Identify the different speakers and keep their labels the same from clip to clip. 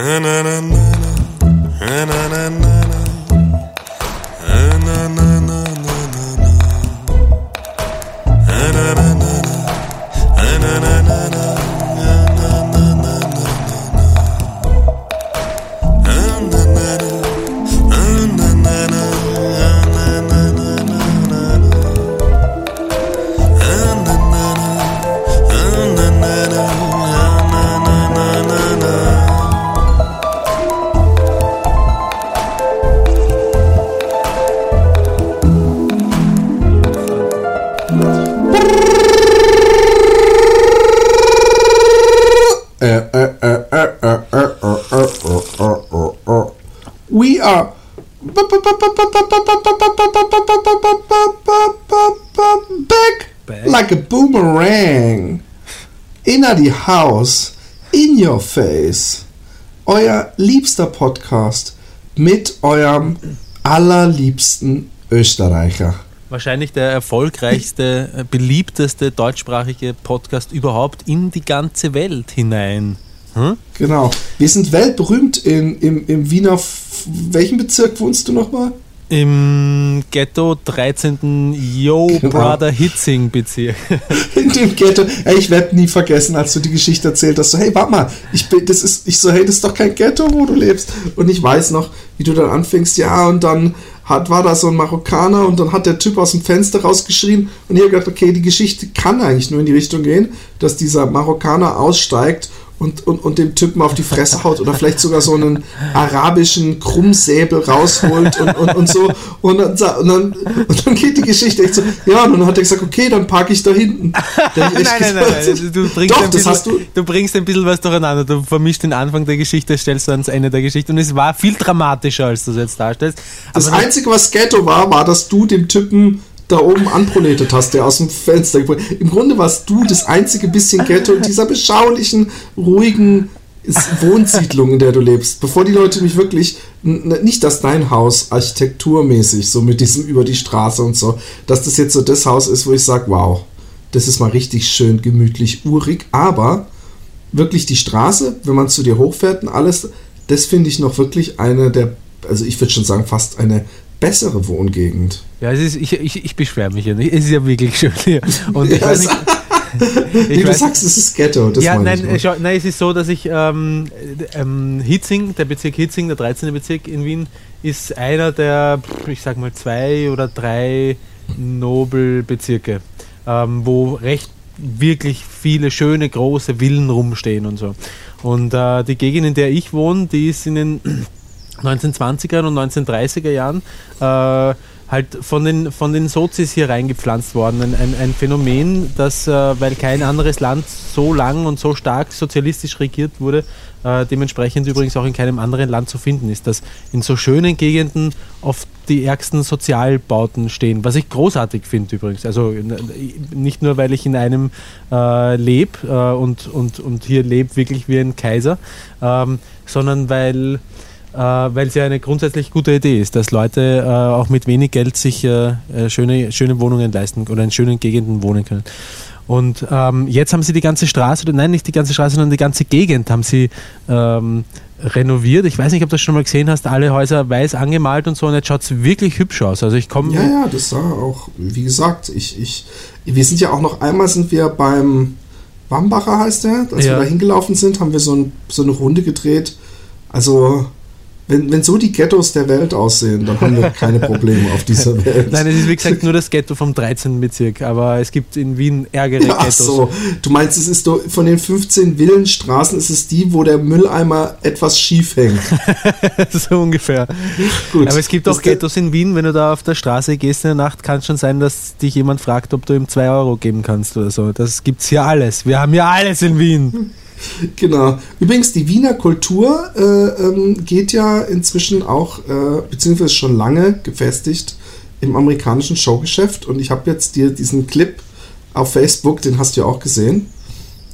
Speaker 1: And I House, in your face. Euer liebster Podcast mit eurem allerliebsten Österreicher.
Speaker 2: Wahrscheinlich der erfolgreichste, äh, beliebteste deutschsprachige Podcast überhaupt in die ganze Welt hinein. Hm?
Speaker 1: Genau. Wir sind weltberühmt in, im, im Wiener. F welchen Bezirk wohnst du nochmal?
Speaker 2: Im Ghetto 13. Yo
Speaker 1: Genau.
Speaker 2: Brother Hitzing Bezirk.
Speaker 1: In dem Ghetto. Ey, ich werde nie vergessen, als du die Geschichte erzählt hast. So, hey, warte mal, ich bin, das ist, ich so, hey, das ist doch kein Ghetto, wo du lebst. Und ich weiß noch, wie du dann anfängst, ja, und dann hat, war da so ein Marokkaner und dann hat der Typ aus dem Fenster rausgeschrien und ich habe gedacht, okay, die Geschichte kann eigentlich nur in die Richtung gehen, dass dieser Marokkaner aussteigt und, und, und dem Typen auf die Fresse haut oder vielleicht sogar so einen arabischen Krummsäbel rausholt und, und, und so. Und dann, und, dann, und dann geht die Geschichte echt so, ja, und dann hat er gesagt, okay, dann parke ich da hinten. Da hab ich echt gesagt,
Speaker 2: Du bringst,
Speaker 1: Doch,
Speaker 2: ein
Speaker 1: das
Speaker 2: bisschen,
Speaker 1: hast du.
Speaker 2: du bringst ein bisschen was durcheinander. Du vermischst den Anfang der Geschichte, stellst du ans Ende der Geschichte. Und es war viel dramatischer, als du es jetzt darstellst.
Speaker 1: Das
Speaker 2: Aber
Speaker 1: Einzige, was Ghetto war, war, dass du dem Typen da oben anproletet hast, der aus dem Fenster. Im Grunde warst du das einzige bisschen Ghetto in dieser beschaulichen, ruhigen Wohnsiedlung, in der du lebst. Bevor die Leute mich wirklich, nicht dass dein Haus architekturmäßig, so mit diesem über die Straße und so, dass das jetzt so das Haus ist, wo ich sage, wow, das ist mal richtig schön, gemütlich, urig, aber wirklich die Straße, wenn man zu dir hochfährt und alles, das finde ich noch wirklich eine der, also ich würde schon sagen, fast eine bessere Wohngegend.
Speaker 2: ja, es ist, ich, ich, ich beschwere mich ja nicht. Es ist ja wirklich schön hier. Und ich weiß nicht,
Speaker 1: Wie
Speaker 2: ich
Speaker 1: du
Speaker 2: weiß,
Speaker 1: sagst, es ist Ghetto. Das
Speaker 2: ja, nein,
Speaker 1: ich
Speaker 2: schau, nein, es ist so, dass ich ähm, ähm, Hitzing, der Bezirk Hitzing, der 13. Bezirk in Wien, ist einer der, ich sag mal, zwei oder drei Nobelbezirke, ähm, wo recht wirklich viele schöne große Villen rumstehen und so. Und äh, die Gegend, in der ich wohne, die ist in den 1920er und 1930er Jahren äh, halt von den, von den Sozis hier reingepflanzt worden. Ein, ein, ein Phänomen, das, äh, weil kein anderes Land so lang und so stark sozialistisch regiert wurde, äh, dementsprechend übrigens auch in keinem anderen Land zu finden ist, dass in so schönen Gegenden oft die ärgsten Sozialbauten stehen, was ich großartig finde übrigens. Also n- nicht nur, weil ich in einem äh, lebe äh, und, und, und hier lebe wirklich wie ein Kaiser, ähm, sondern weil äh, weil es ja eine grundsätzlich gute Idee ist, dass Leute äh, auch mit wenig Geld sich äh, äh, schöne, schöne Wohnungen leisten oder in schönen Gegenden wohnen können. Und ähm, jetzt haben sie die ganze Straße, oder nein, nicht die ganze Straße, sondern die ganze Gegend haben sie ähm, renoviert. Ich weiß nicht, ob du das schon mal gesehen hast, alle Häuser weiß angemalt und so und jetzt schaut es wirklich hübsch aus. Also ich komme
Speaker 1: Ja, ja, das war auch, wie gesagt, ich, ich, wir sind ja auch noch einmal sind wir beim Wambacher heißt der, als
Speaker 2: Ja.
Speaker 1: wir da hingelaufen sind, haben wir so, ein, so eine Runde gedreht. Also, wenn, wenn so die Ghettos der Welt aussehen, dann haben wir keine Probleme auf dieser Welt.
Speaker 2: Nein, es ist wie gesagt nur das Ghetto vom 13. Bezirk, aber es gibt in Wien ärgere
Speaker 1: Ach
Speaker 2: Ghettos.
Speaker 1: so, du meinst, es ist von den 15 Villenstraßen ist es die, wo der Mülleimer etwas schief hängt.
Speaker 2: so ungefähr.
Speaker 1: Gut.
Speaker 2: Aber es gibt auch Ghettos in Wien, wenn du da auf der Straße gehst in der Nacht, kann es schon sein, dass dich jemand fragt, ob du ihm 2 Euro geben kannst oder so. Das gibt's hier alles. Wir haben ja alles in Wien.
Speaker 1: Genau. Übrigens, die Wiener Kultur äh, ähm, geht ja inzwischen auch, äh, beziehungsweise schon lange gefestigt im amerikanischen Showgeschäft. Und ich habe jetzt dir diesen Clip auf Facebook, den hast du ja auch gesehen.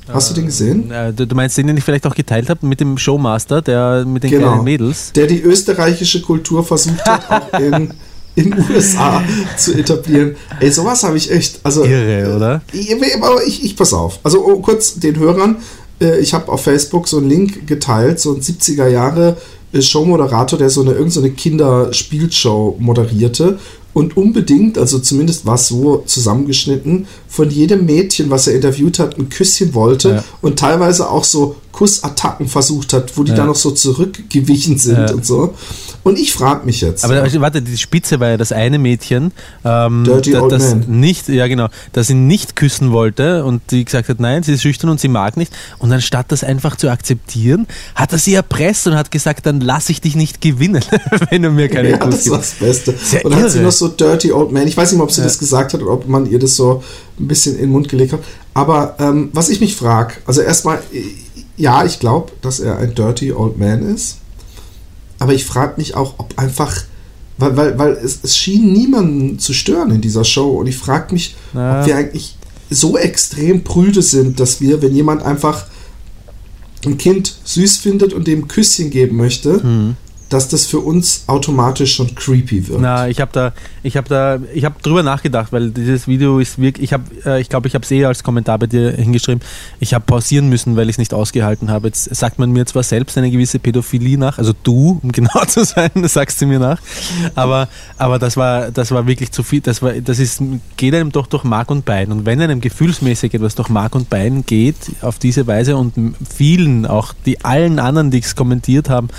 Speaker 1: Hast du den gesehen?
Speaker 2: Äh, Du, du meinst den, den ich vielleicht auch geteilt habe mit dem Showmaster, der mit den
Speaker 1: Genau.
Speaker 2: kleinen Mädels?
Speaker 1: Der die österreichische Kultur versucht hat, auch in, in USA zu etablieren. Ey, sowas habe ich echt. Also,
Speaker 2: Irre, oder?
Speaker 1: Ich- Aber ich, ich pass auf. Also oh, kurz den Hörern. Äh, ich habe auf Facebook so einen Link geteilt, so ein 70er Jahre äh, Showmoderator, der so eine irgendeine so Kinderspielshow moderierte und unbedingt, also zumindest war es so zusammengeschnitten, von jedem Mädchen, was er interviewt hat, ein Küsschen wollte
Speaker 2: Ja.
Speaker 1: und teilweise auch so Kussattacken versucht hat, wo die
Speaker 2: Ja.
Speaker 1: dann noch so zurückgewichen sind
Speaker 2: Ja.
Speaker 1: und so. Und ich frage mich jetzt.
Speaker 2: Aber warte, die Spitze war ja das eine Mädchen, ähm,
Speaker 1: Dirty
Speaker 2: da-
Speaker 1: Old
Speaker 2: das
Speaker 1: Man.
Speaker 2: nicht, ja genau, das ihn nicht küssen wollte und die gesagt hat, nein, sie ist schüchtern und sie mag nicht. Und anstatt das einfach zu akzeptieren, hat er sie erpresst und hat gesagt, dann lass ich dich nicht gewinnen, wenn du mir keine
Speaker 1: ja,
Speaker 2: Kuss
Speaker 1: das war das Beste.
Speaker 2: Ja
Speaker 1: und hat sie
Speaker 2: irre.
Speaker 1: noch so Dirty Old Man. Ich weiß nicht ob sie
Speaker 2: Ja.
Speaker 1: das gesagt hat oder ob man ihr das so ein bisschen in den Mund gelegt hat. Aber ähm, was ich mich frage, also erstmal, ja, ich glaube, dass er ein Dirty Old Man ist. Aber ich frage mich auch, ob einfach, weil, weil, weil es, es schien niemanden zu stören in dieser Show. Und ich frage mich,
Speaker 2: Ja.
Speaker 1: ob wir eigentlich so extrem prüde sind, dass wir, wenn jemand einfach ein Kind süß findet und dem ein Küsschen geben möchte,
Speaker 2: Hm.
Speaker 1: Dass das für uns automatisch schon creepy wird.
Speaker 2: Na, ich habe da, ich habe da, ich habe drüber nachgedacht, weil dieses Video ist wirklich, ich habe, äh, ich glaube, ich habe es eh als Kommentar bei dir hingeschrieben. Ich habe pausieren müssen, weil ich es nicht ausgehalten habe. Jetzt sagt man mir zwar selbst eine gewisse Pädophilie nach, also du, um genau zu sein, sagst du mir nach, aber, aber das war, das war wirklich zu viel. Das war, das ist, geht einem doch durch Mark und Bein. Und wenn einem gefühlsmäßig etwas durch Mark und Bein geht auf diese Weise und vielen, auch die allen anderen, die es kommentiert haben,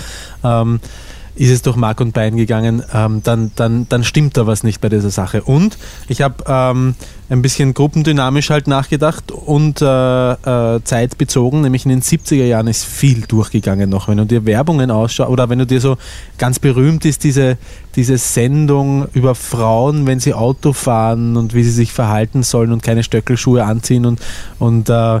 Speaker 2: ähm, ist es durch Mark und Bein gegangen, ähm, dann, dann, dann stimmt da was nicht bei dieser Sache. Und ich habe ähm, ein bisschen gruppendynamisch halt nachgedacht und äh, äh, zeitbezogen, nämlich in den 70er Jahren ist viel durchgegangen noch. Wenn du dir Werbungen ausschaust oder wenn du dir so ganz berühmt ist, diese, diese Sendung über Frauen, wenn sie Auto fahren und wie sie sich verhalten sollen und keine Stöckelschuhe anziehen und, und äh,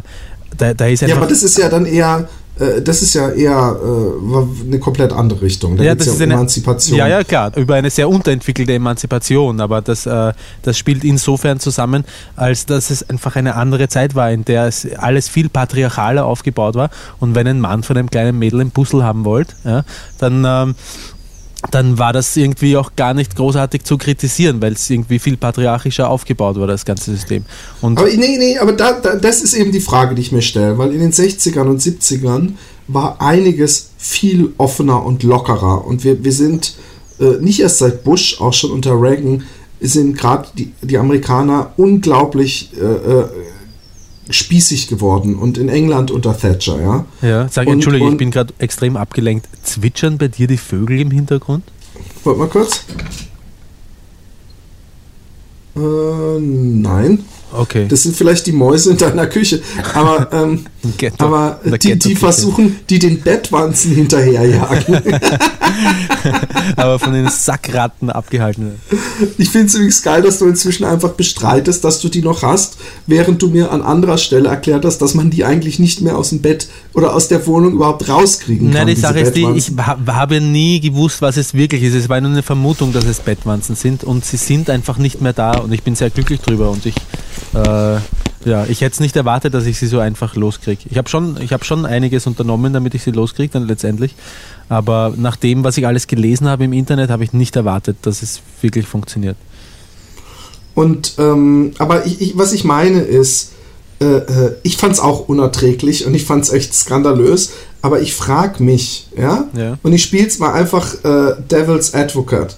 Speaker 2: da, da ist
Speaker 1: Ja, aber das ist ja dann eher, das ist ja eher äh, eine komplett andere Richtung. Da
Speaker 2: Ja, das
Speaker 1: ja
Speaker 2: ist eine
Speaker 1: Emanzipation.
Speaker 2: Ja, ja, klar, über eine sehr unterentwickelte Emanzipation, aber das, äh, das spielt insofern zusammen, als dass es einfach eine andere Zeit war, in der es alles viel patriarchaler aufgebaut war und wenn ein Mann von einem kleinen Mädel einen Puzzle haben wollte, ja, dann ähm, dann war das irgendwie auch gar nicht großartig zu kritisieren, weil es irgendwie viel patriarchischer aufgebaut war, das ganze System. Und
Speaker 1: Aber nee, nee, aber da, da, das ist eben die Frage, die ich mir stelle, weil in den 60ern und 70ern war einiges viel offener und lockerer und wir, wir sind äh, nicht erst seit Bush, auch schon unter Reagan, sind gerade die, die Amerikaner unglaublich äh, äh, spießig geworden und in England unter Thatcher, ja.
Speaker 2: ja, sag Entschuldige, ich bin gerade extrem abgelenkt. Zwitschern bei dir die Vögel im Hintergrund?
Speaker 1: Warte mal kurz. Äh, nein.
Speaker 2: Okay.
Speaker 1: Das sind vielleicht die Mäuse in deiner Küche. Aber, ähm,
Speaker 2: Ghetto.
Speaker 1: aber die, die versuchen, die den Bettwanzen hinterherjagen.
Speaker 2: aber von den Sackratten abgehalten werden.
Speaker 1: ich finde es übrigens geil, dass du inzwischen einfach bestreitest, dass du die noch hast, während du mir an anderer Stelle erklärt hast, dass man die eigentlich nicht mehr aus dem Bett oder aus der Wohnung überhaupt rauskriegen kann.
Speaker 2: Nein, die Sache ist die, ich habe nie gewusst, was es wirklich ist. Es war nur eine Vermutung, dass es Bettwanzen sind und sie sind einfach nicht mehr da und ich bin sehr glücklich drüber und ich, äh, ja, ich hätte es nicht erwartet, dass ich sie so einfach loskriege. Ich habe schon, ich habe schon einiges unternommen, damit ich sie loskriege dann letztendlich, aber nach dem, was ich alles gelesen habe im Internet, habe ich nicht erwartet, dass es wirklich funktioniert.
Speaker 1: Und ähm, aber ich, ich, was ich meine ist, äh, äh, ich fand es auch unerträglich und ich fand es echt skandalös, aber ich frage mich, ja,
Speaker 2: Ja.
Speaker 1: und ich spiele es mal einfach äh, Devil's Advocate.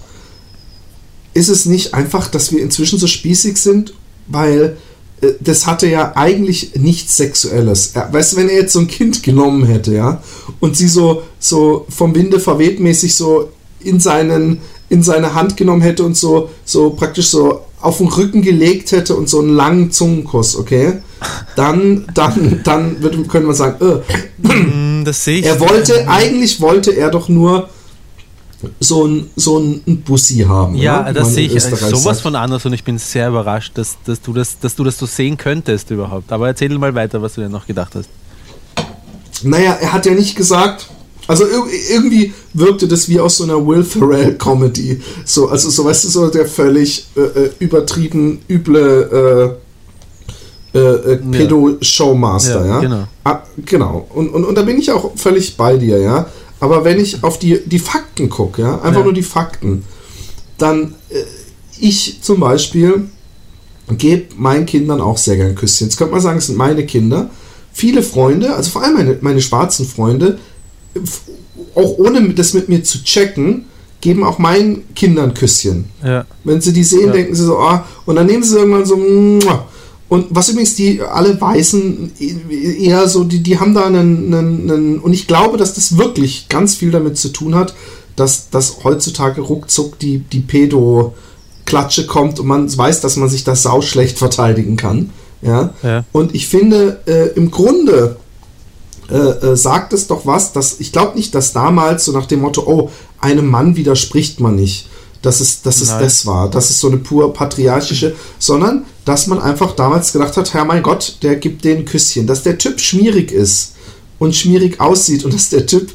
Speaker 1: Ist es nicht einfach, dass wir inzwischen so spießig sind, weil äh, das hatte ja eigentlich nichts Sexuelles. Ja, weißt du, wenn er jetzt so ein Kind genommen hätte, ja, und sie so, so vom Winde verweht mäßig so in seinen in seine Hand genommen hätte und so, so praktisch so auf den Rücken gelegt hätte und so einen langen Zungenkuss, okay? Dann, dann, dann würde, könnte man sagen, äh,
Speaker 2: Hm, Das sehe ich.
Speaker 1: er wollte, eigentlich wollte er doch nur so ein, so ein Bussi haben.
Speaker 2: Ja,
Speaker 1: wie
Speaker 2: das sehe ich
Speaker 1: Österreich
Speaker 2: sowas
Speaker 1: sagt.
Speaker 2: von anders und ich bin sehr überrascht, dass, dass, du das, dass du das so sehen könntest überhaupt. Aber erzähl mal weiter, was du dir noch gedacht hast.
Speaker 1: Naja, er hat ja nicht gesagt. Also ir- irgendwie wirkte das wie aus so einer Will Ferrell Comedy. So, also so weißt du, so der völlig äh, äh, übertrieben üble äh, äh, äh, Pedo-Showmaster, ja.
Speaker 2: Ja, genau.
Speaker 1: Ah, genau. Und, und, und da bin ich auch völlig bei dir, ja. Aber wenn ich auf die, die Fakten gucke, ja, einfach
Speaker 2: Ja.
Speaker 1: nur die Fakten, dann äh, ich zum Beispiel gebe meinen Kindern auch sehr gern Küsschen. Jetzt könnte man sagen, es sind meine Kinder. viele Freunde, also vor allem meine, meine schwarzen Freunde, auch ohne das mit mir zu checken, geben auch meinen Kindern Küsschen. Ja. Wenn sie die sehen, ja. denken sie so, ah, und dann nehmen sie irgendwann so, und was übrigens die alle Weißen eher so, die, die haben da einen, einen, einen, und ich glaube, dass das wirklich ganz viel damit zu tun hat, dass, dass heutzutage ruckzuck die, die Pedo-Klatsche kommt und man weiß, dass man sich das sau schlecht verteidigen kann. Ja. ja. Und ich finde, äh, im Grunde äh, äh, sagt es doch was, dass ich glaube nicht, dass damals so nach dem Motto, oh, einem Mann widerspricht man nicht, dass es, dass es das war, dass es so eine pur patriarchische, sondern dass man einfach damals gedacht hat, Herr mein Gott, der gibt den Küsschen, dass der Typ schmierig ist und schmierig aussieht und dass der Typ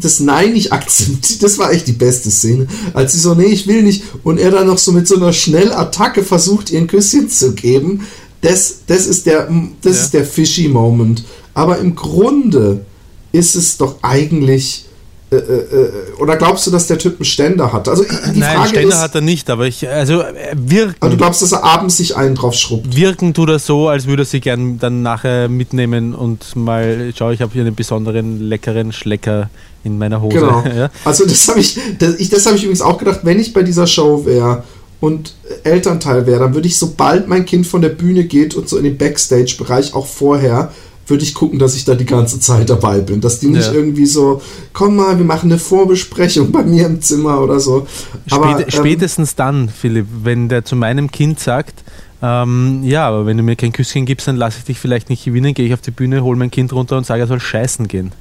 Speaker 1: das Nein nicht akzeptiert. Das war echt die beste Szene. Als sie so, nee, ich will nicht. Und er dann noch so mit so einer Schnellattacke versucht, ihr ein Küsschen zu geben. Das, das ist der, das ja. ist der fishy Moment. Aber im Grunde ist es doch eigentlich. Äh, äh, äh oder glaubst du, dass der Typ einen Ständer hat? Also
Speaker 2: die Nein, Frage Ständer ist, hat er nicht, aber ich, also wirken.
Speaker 1: Aber du glaubst, dass er abends sich einen drauf schrubbt?
Speaker 2: Wirken tut er so, als würde er sie gern dann nachher mitnehmen und mal, schau, ich habe hier einen besonderen leckeren Schlecker in meiner Hose. Genau.
Speaker 1: Ja? Also das habe ich, das, ich, das habe ich übrigens auch gedacht, wenn ich bei dieser Show wäre und Elternteil wäre, dann würde ich, sobald mein Kind von der Bühne geht und so in den Backstage-Bereich auch vorher würde ich gucken, dass ich da die ganze Zeit dabei bin. Dass die nicht ja. irgendwie so, komm mal, wir machen eine Vorbesprechung bei mir im Zimmer oder so.
Speaker 2: Aber, Spät, ähm, spätestens dann, Philipp, wenn der zu meinem Kind sagt, ähm, ja, aber wenn du mir kein Küsschen gibst, dann lasse ich dich vielleicht nicht gewinnen, gehe ich auf die Bühne, hole mein Kind runter und sage, er soll scheißen gehen.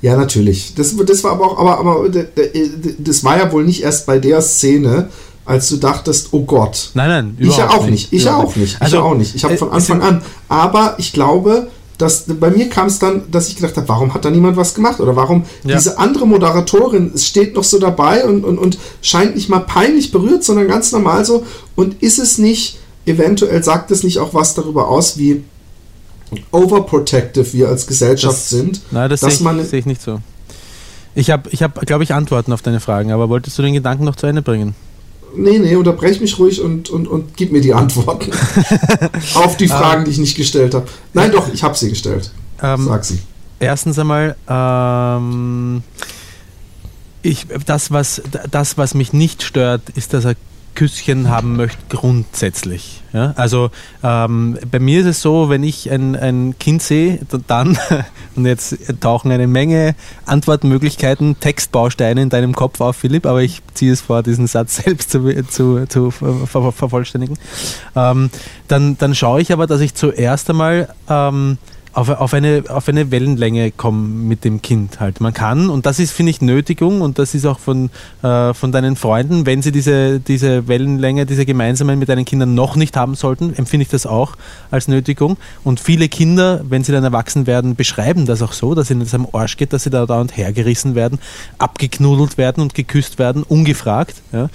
Speaker 1: Ja, natürlich. Das, das war aber auch, aber, aber das war ja wohl nicht erst bei der Szene, als du dachtest, oh Gott.
Speaker 2: Nein, nein,
Speaker 1: ich ja auch nicht. Ich ja auch nicht. Ich also, auch nicht. Ich habe von Anfang an. Aber ich glaube, dass bei mir kam es dann, dass ich gedacht habe, warum hat da niemand was gemacht? Oder warum ja. diese andere Moderatorin steht noch so dabei und, und, und scheint nicht mal peinlich berührt, sondern ganz normal so. Und ist es nicht, eventuell sagt es nicht auch was darüber aus, wie overprotective wir als Gesellschaft das, sind?
Speaker 2: Nein, das sehe ich, seh ich nicht so. Ich habe, ich hab, glaube ich, Antworten auf deine Fragen, aber wolltest du den Gedanken noch zu Ende bringen?
Speaker 1: Nee, nee, unterbrech mich ruhig und, und, und gib mir die Antworten auf die Fragen, die ich nicht gestellt habe. Nein, doch, ich habe sie gestellt. Ähm, Sag sie.
Speaker 2: Erstens einmal, ähm, ich, das, was, das, was mich nicht stört, ist, dass er Küsschen haben möchte, grundsätzlich. Ja? Also ähm, bei mir ist es so, wenn ich ein, ein Kind sehe, dann, und jetzt tauchen eine Menge Antwortmöglichkeiten, Textbausteine in deinem Kopf auf, Philipp, aber ich ziehe es vor, diesen Satz selbst zu, zu, zu ver, ver, vervollständigen. Ähm, dann, dann schaue ich aber, dass ich zuerst einmal ähm, auf, auf, eine, auf eine Wellenlänge kommen mit dem Kind halt. Man kann, und das ist, finde ich, Nötigung und das ist auch von, äh, von deinen Freunden, wenn sie diese, diese Wellenlänge, diese gemeinsamen mit deinen Kindern noch nicht haben sollten, empfinde ich das auch als Nötigung. Und viele Kinder, wenn sie dann erwachsen werden, beschreiben das auch so, dass ihnen das am Arsch geht, dass sie da dauernd hergerissen werden, abgeknudelt werden und geküsst werden, ungefragt. Ja.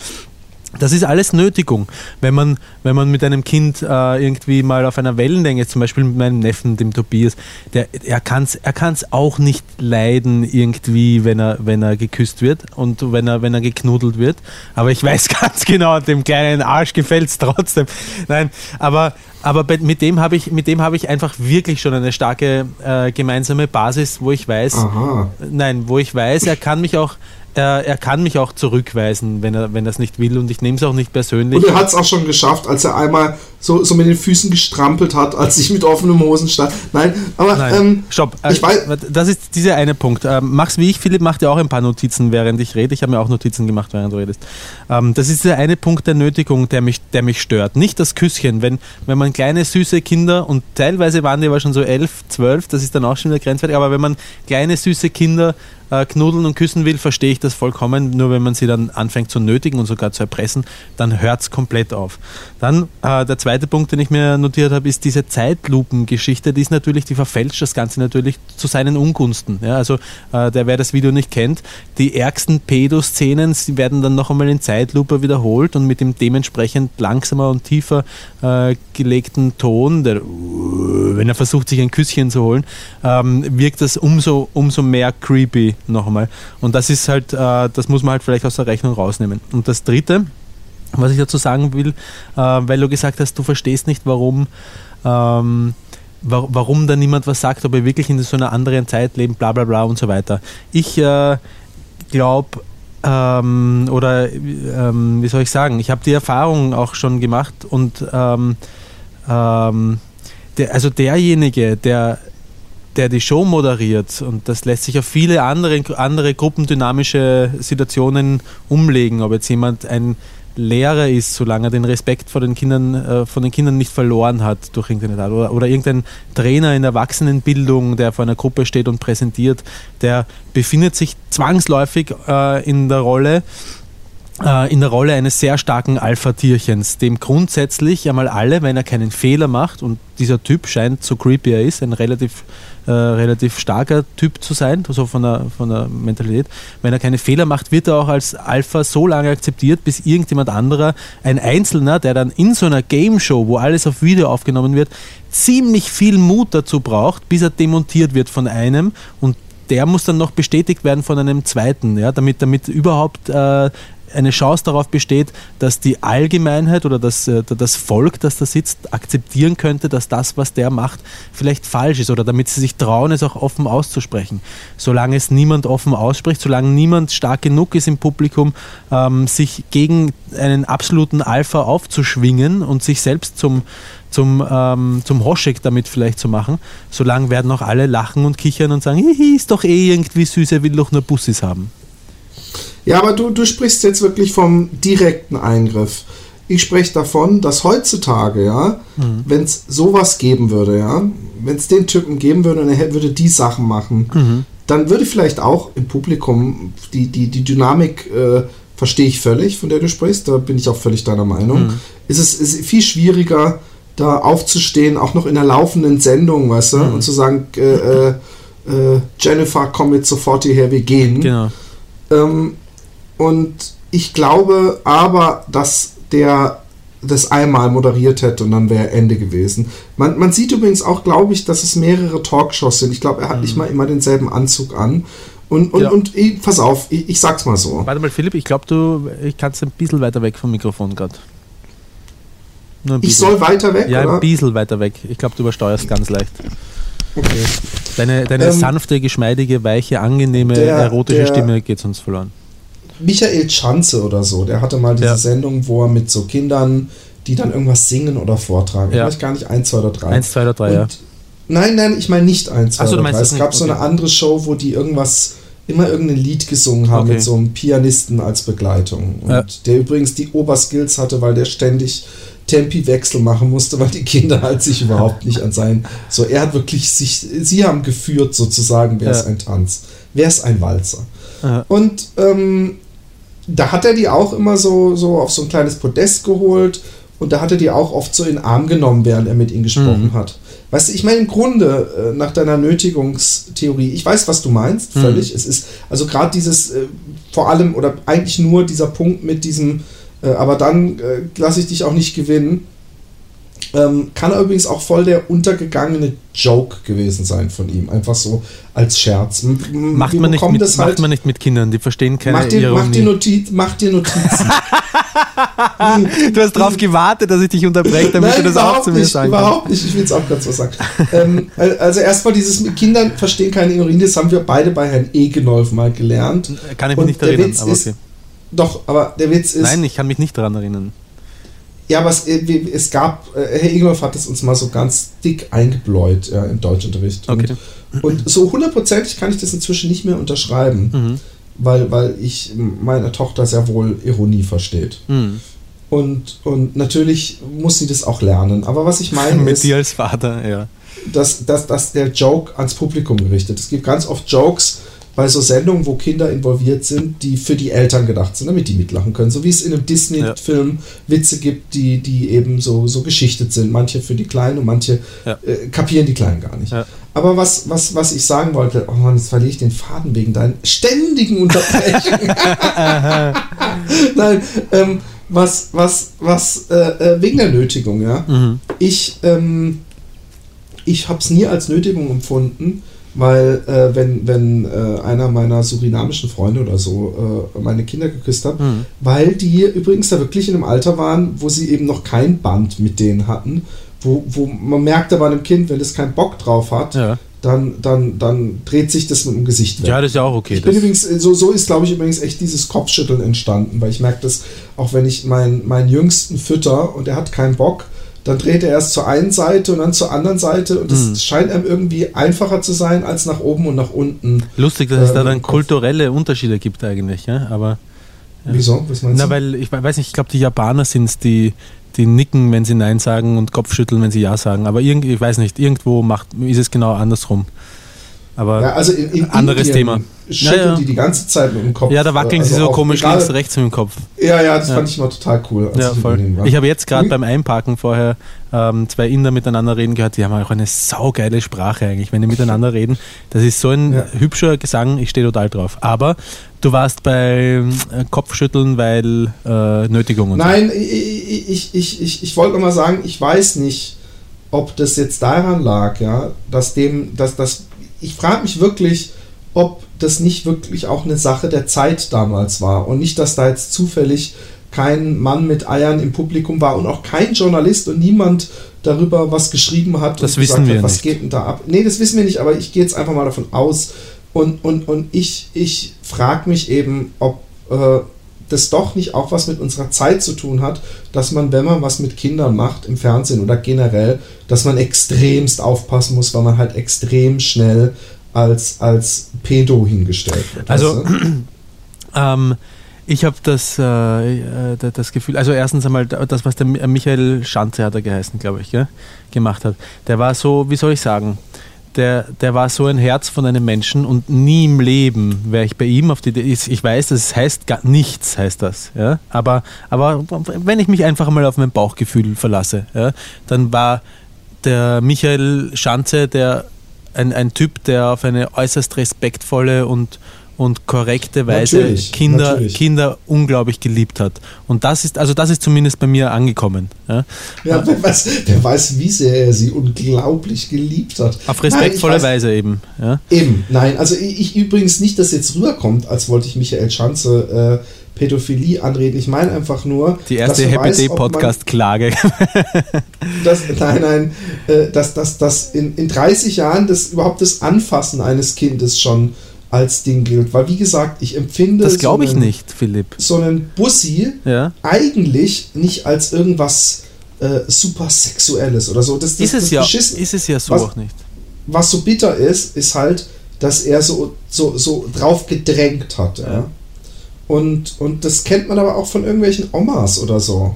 Speaker 2: Das ist alles Nötigung. Wenn man, wenn man mit einem Kind äh, irgendwie mal auf einer Wellenlänge, zum Beispiel mit meinem Neffen, dem Tobias, der, er kann es er kann's auch nicht leiden irgendwie, wenn er, wenn er geküsst wird und wenn er, wenn er geknuddelt wird. Aber ich weiß ganz genau, dem kleinen Arsch gefällt es trotzdem. Nein, aber, aber mit dem habe ich, mit dem habe ich einfach wirklich schon eine starke äh, gemeinsame Basis, wo ich weiß, Aha. nein, wo ich weiß, er kann mich auch, er, er, kann mich auch zurückweisen, wenn er wenn es nicht will und ich nehme es auch nicht persönlich.
Speaker 1: Und er hat es auch schon geschafft, als er einmal so, so mit den Füßen gestrampelt hat, als ich mit offenen Hosen stand. Nein, aber Nein. Ähm,
Speaker 2: Stopp. Ich äh, weiß, das ist dieser eine Punkt. Ähm, mach's wie ich, Philipp macht ja auch ein paar Notizen, während ich rede. Ich habe mir auch Notizen gemacht, während du redest. Ähm, das ist der eine Punkt der Nötigung, der mich, der mich stört. Nicht das Küsschen. Wenn, wenn man kleine, süße Kinder, und teilweise waren die aber schon so elf, zwölf, das ist dann auch schon wieder grenzwertig, aber wenn man kleine, süße Kinder äh, knuddeln und küssen will, verstehe ich das vollkommen. Nur wenn man sie dann anfängt zu nötigen und sogar zu erpressen, dann hört es komplett auf. Dann äh, der zweite Punkt, den ich mir notiert habe, ist diese Zeitlupengeschichte. Die ist natürlich, die verfälscht das Ganze natürlich zu seinen Ungunsten. Ja, also äh, der, wer das Video nicht kennt, die ärgsten Pedo-Szenen werden dann noch einmal in Zeitlupe wiederholt und mit dem dementsprechend langsamer und tiefer äh, gelegten Ton, der, wenn er versucht, sich ein Küsschen zu holen, ähm, wirkt das umso, umso mehr creepy nochmal. Und das ist halt, äh, das muss man halt vielleicht aus der Rechnung rausnehmen. Und das dritte, was ich dazu sagen will, äh, weil du gesagt hast, du verstehst nicht, warum, ähm, wa warum da niemand was sagt, ob wir wirklich in so einer anderen Zeit leben, bla bla bla und so weiter. Ich äh, glaube, ähm, oder ähm, wie soll ich sagen, ich habe die Erfahrung auch schon gemacht und ähm, ähm, der, also derjenige, der, der die Show moderiert, und das lässt sich auf viele andere, andere gruppendynamische Situationen umlegen, ob jetzt jemand ein Lehrer ist, solange er den Respekt vor den Kindern, äh, von den Kindern nicht verloren hat durch Internet oder, oder irgendein Trainer in Erwachsenenbildung, der vor einer Gruppe steht und präsentiert, der befindet sich zwangsläufig äh, in der Rolle, in der Rolle eines sehr starken Alpha-Tierchens, dem grundsätzlich einmal alle, wenn er keinen Fehler macht, und dieser Typ scheint, so creepy er ist, ein relativ, äh, relativ starker Typ zu sein, so von der, von der Mentalität, wenn er keine Fehler macht, wird er auch als Alpha so lange akzeptiert, bis irgendjemand anderer, ein Einzelner, der dann in so einer Game Show, wo alles auf Video aufgenommen wird, ziemlich viel Mut dazu braucht, bis er demontiert wird von einem und der muss dann noch bestätigt werden von einem zweiten, ja, damit, damit überhaupt äh, eine Chance darauf besteht, dass die Allgemeinheit oder das, äh, das Volk, das da sitzt, akzeptieren könnte, dass das, was der macht, vielleicht falsch ist oder damit sie sich trauen, es auch offen auszusprechen. Solange es niemand offen ausspricht, solange niemand stark genug ist im Publikum, ähm, sich gegen einen absoluten Alpha aufzuschwingen und sich selbst zum, zum, ähm, zum Hoschek damit vielleicht zu machen, solange werden auch alle lachen und kichern und sagen, hihi, ist doch eh irgendwie süß, er will doch nur Bussis haben.
Speaker 1: Ja, aber du, du sprichst jetzt wirklich vom direkten Eingriff. Ich spreche davon, dass heutzutage, ja, mhm. wenn es sowas geben würde, ja, wenn es den Typen geben würde und er würde die Sachen machen, mhm. dann würde vielleicht auch im Publikum die, die, die Dynamik äh, verstehe ich völlig, von der du sprichst, da bin ich auch völlig deiner Meinung. Mhm. Es ist, ist viel schwieriger, da aufzustehen, auch noch in der laufenden Sendung, weißt du, mhm. und zu sagen, äh, äh, äh, Jennifer, komm jetzt sofort hierher, wir gehen. Genau. Ähm, und ich glaube aber, dass der das einmal moderiert hätte und dann wäre Ende gewesen. Man, man sieht übrigens auch, glaube ich, dass es mehrere Talkshows sind. Ich glaube, er hat mhm. nicht mal immer denselben Anzug an. Und, und, ja. und ich, pass auf, ich, ich, sag's mal so.
Speaker 2: Warte mal, Philipp, ich glaube, du ich kannst ein bisschen weiter weg vom Mikrofon gerade.
Speaker 1: Ich soll weiter weg?
Speaker 2: Ja, oder? ein bisschen weiter weg. Ich glaube, du übersteuerst ganz leicht. Okay. Deine, deine ähm, sanfte, geschmeidige, weiche, angenehme, der, erotische der, Stimme geht sonst verloren.
Speaker 1: Michael Schanze oder so, der hatte mal diese ja. Sendung, wo er mit so Kindern, die dann irgendwas singen oder vortragen. Ja. Ich weiß gar nicht, 1, 2 oder 3.
Speaker 2: 1, 2 oder 3, ja.
Speaker 1: Nein, nein, ich meine nicht 1, 2 so, oder 3. Es gab okay. so eine andere Show, wo die irgendwas, immer irgendein Lied gesungen haben okay. mit so einem Pianisten als Begleitung. Und ja. der übrigens die Oberskills hatte, weil der ständig Tempi-Wechsel machen musste, weil die Kinder halt sich überhaupt nicht an sein. So, er hat wirklich sich, sie haben geführt sozusagen, wer ja. ist ein Tanz, wer ist ein Walzer. Ja. Und ähm, da hat er die auch immer so, so auf so ein kleines Podest geholt und da hat er die auch oft so in den Arm genommen, während er mit ihnen gesprochen mhm. hat. Weißt du, ich meine im Grunde äh, nach deiner Nötigungstheorie, ich weiß, was du meinst, mhm. völlig. Mhm. Es ist also gerade dieses äh, vor allem oder eigentlich nur dieser Punkt mit diesem, äh, aber dann äh, lasse ich dich auch nicht gewinnen. Ähm, kann er übrigens auch voll der untergegangene Joke gewesen sein von ihm. Einfach so als Scherz.
Speaker 2: Macht, man nicht, mit, das halt, macht man nicht mit Kindern, die verstehen keine
Speaker 1: mach dir, Ironie. Mach dir, Notiz, mach dir Notizen.
Speaker 2: du hast darauf gewartet, dass ich dich unterbreche, damit Nein, du das auch zu mir
Speaker 1: nicht,
Speaker 2: sagen
Speaker 1: überhaupt nicht, ich will jetzt auch ganz was sagen. ähm, also erstmal dieses mit Kindern verstehen keine Ironie, das haben wir beide bei Herrn Egenolf mal gelernt.
Speaker 2: Kann ich mich Und nicht erinnern, aber okay.
Speaker 1: doch, aber der Witz ist...
Speaker 2: Nein, ich kann mich nicht daran erinnern.
Speaker 1: Ja, aber es, äh, es gab, äh, Herr Ingolf hat es uns mal so ganz dick eingebläut ja, im Deutschunterricht. Okay. Und, und so hundertprozentig kann ich das inzwischen nicht mehr unterschreiben, mhm. weil, weil ich meiner Tochter sehr wohl Ironie versteht. Mhm. Und, und natürlich muss sie das auch lernen. Aber was ich meine
Speaker 2: Mit ist, dir als Vater, ja.
Speaker 1: Dass, dass, dass der Joke ans Publikum gerichtet. Es gibt ganz oft Jokes, bei so Sendungen, wo Kinder involviert sind, die für die Eltern gedacht sind, damit die mitlachen können. So wie es in einem Disney-Film ja. Witze gibt, die, die eben so, so geschichtet sind. Manche für die Kleinen und manche ja. äh, kapieren die Kleinen gar nicht. Ja. Aber was, was, was ich sagen wollte, oh Mann, jetzt verliere ich den Faden wegen deinen ständigen Unterbrechungen. Nein, ähm, was, was, was, äh, äh, wegen der Nötigung, ja. Mhm. Ich, ähm, ich habe es nie als Nötigung empfunden, weil äh, wenn, wenn äh, einer meiner surinamischen Freunde oder so äh, meine Kinder geküsst hat, mhm. weil die übrigens da wirklich in einem Alter waren, wo sie eben noch kein Band mit denen hatten, wo, wo man merkt aber einem Kind, wenn es keinen Bock drauf hat,
Speaker 2: Ja.
Speaker 1: dann, dann, dann dreht sich das mit dem Gesicht weg.
Speaker 2: Ja, das ist ja auch okay.
Speaker 1: Ich bin übrigens, so, so ist, glaube ich, übrigens echt dieses Kopfschütteln entstanden, weil ich merke das, auch wenn ich meinen, meinen Jüngsten fütter und er hat keinen Bock, dann dreht er erst zur einen Seite und dann zur anderen Seite und das
Speaker 2: Mhm.
Speaker 1: scheint einem irgendwie einfacher zu sein als nach oben und nach unten.
Speaker 2: lustig, dass es
Speaker 1: äh,
Speaker 2: da dann
Speaker 1: Kopf.
Speaker 2: kulturelle Unterschiede gibt eigentlich, ja. Aber
Speaker 1: Wieso? Was meinst
Speaker 2: na,
Speaker 1: du?
Speaker 2: weil ich weiß nicht, ich glaube, die Japaner sind es, die, die nicken, wenn sie Nein sagen und Kopfschütteln, wenn sie Ja sagen. Aber irgendwie, ich weiß nicht, irgendwo macht, ist es genau andersrum. Aber
Speaker 1: ja, also in, in
Speaker 2: anderes
Speaker 1: Indien
Speaker 2: Thema.
Speaker 1: Schütteln
Speaker 2: Ja, ja.
Speaker 1: die die ganze Zeit mit dem Kopf.
Speaker 2: ja, da wackeln
Speaker 1: äh,
Speaker 2: sie
Speaker 1: also
Speaker 2: so komisch
Speaker 1: egal-
Speaker 2: links, rechts mit dem Kopf.
Speaker 1: Ja, ja, das fand ich mal total cool.
Speaker 2: Ja, voll. Ich habe jetzt gerade
Speaker 1: Hm?
Speaker 2: beim Einparken vorher ähm, zwei Inder miteinander reden gehört, die haben auch eine saugeile Sprache eigentlich, wenn die miteinander reden. Das ist so ein hübscher Gesang, ich stehe total drauf. Aber du warst bei äh, Kopfschütteln, weil äh, Nötigung und
Speaker 1: Nein, ich, ich, ich, ich, ich wollte mal sagen, ich weiß nicht, ob das jetzt daran lag, ja, dass dem, dass das, ich frage mich wirklich, ob das nicht wirklich auch eine Sache der Zeit damals war und nicht, dass da jetzt zufällig kein Mann mit Eiern im Publikum war und auch kein Journalist und niemand darüber was geschrieben hat
Speaker 2: Das
Speaker 1: und
Speaker 2: wissen
Speaker 1: gesagt
Speaker 2: wir
Speaker 1: hat, was
Speaker 2: nicht.
Speaker 1: geht denn da ab. Nee, das wissen wir nicht, aber ich gehe jetzt einfach mal davon aus und, und, und ich, ich frage mich eben, ob äh, das doch nicht auch was mit unserer Zeit zu tun hat, dass man, wenn man was mit Kindern macht im Fernsehen oder generell, dass man extremst aufpassen muss, weil man halt extrem schnell als, als Pedo hingestellt wird.
Speaker 2: Also,
Speaker 1: weißt du?
Speaker 2: Ähm, ich habe das, äh, äh, da- das Gefühl, also erstens einmal da- das, was der äh, Michael Schanze hat er geheißen, glaube ich, gell, gemacht hat. Der war so, wie soll ich sagen, der, der war so ein Herz von einem Menschen und nie im Leben wäre ich bei ihm auf die Idee. Ich weiß, das heißt gar nichts, heißt das. Ja? Aber, aber wenn ich mich einfach mal auf mein Bauchgefühl verlasse, ja, dann war der Michael Schanze der, ein, ein Typ, der auf eine äußerst respektvolle und, und korrekte Weise
Speaker 1: Natürlich,
Speaker 2: Kinder,
Speaker 1: natürlich.
Speaker 2: Kinder unglaublich geliebt hat. Und das ist, also das ist zumindest bei mir angekommen. Ja?
Speaker 1: ja, wer, weiß, wer weiß, wie sehr er sie unglaublich geliebt hat.
Speaker 2: Auf
Speaker 1: Nein,
Speaker 2: respektvolle
Speaker 1: weiß-
Speaker 2: Weise eben. Ja?
Speaker 1: Eben, nein, also ich, ich übrigens nicht, dass jetzt rüberkommt, als wollte ich Michael Schanze äh, Pädophilie anreden. Ich meine einfach nur,
Speaker 2: Die erste Happy
Speaker 1: weiß,
Speaker 2: Day Podcast-Klage.
Speaker 1: dass, nein, nein, äh, dass, dass, dass in, in 30 Jahren das überhaupt das Anfassen eines Kindes schon als Ding gilt. Weil, wie gesagt, ich empfinde
Speaker 2: Das glaube ich
Speaker 1: so einen,
Speaker 2: nicht, Philipp.
Speaker 1: so einen Bussi
Speaker 2: Ja?
Speaker 1: eigentlich nicht als irgendwas äh, super Sexuelles oder so. Das, das,
Speaker 2: Ist es,
Speaker 1: das
Speaker 2: ja,
Speaker 1: Beschissen-
Speaker 2: ist es ja so
Speaker 1: Was-
Speaker 2: auch nicht.
Speaker 1: was so bitter ist, ist halt, dass er so, so, so drauf gedrängt hat. Ja.
Speaker 2: Ja.
Speaker 1: Und, und das kennt man aber auch von irgendwelchen Omas oder so.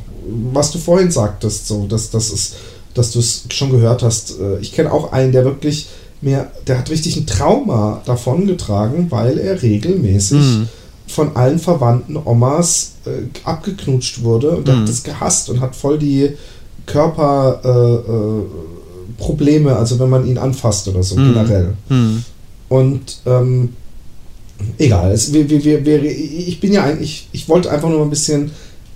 Speaker 1: Was du vorhin sagtest, so, dass, dass, es, dass du es schon gehört hast. Äh, Ich kenne auch einen, der wirklich mir, der hat richtig ein Trauma davongetragen, weil er regelmäßig
Speaker 2: Mhm.
Speaker 1: von allen verwandten Omas äh, abgeknutscht wurde und
Speaker 2: Mhm.
Speaker 1: hat das gehasst und hat voll die Körperprobleme, äh, äh, also wenn man ihn anfasst oder so
Speaker 2: Mhm.
Speaker 1: generell.
Speaker 2: Hm.
Speaker 1: Und ähm, egal, es, wir, wir, wir, ich bin ja eigentlich, ich wollte einfach nur ein bisschen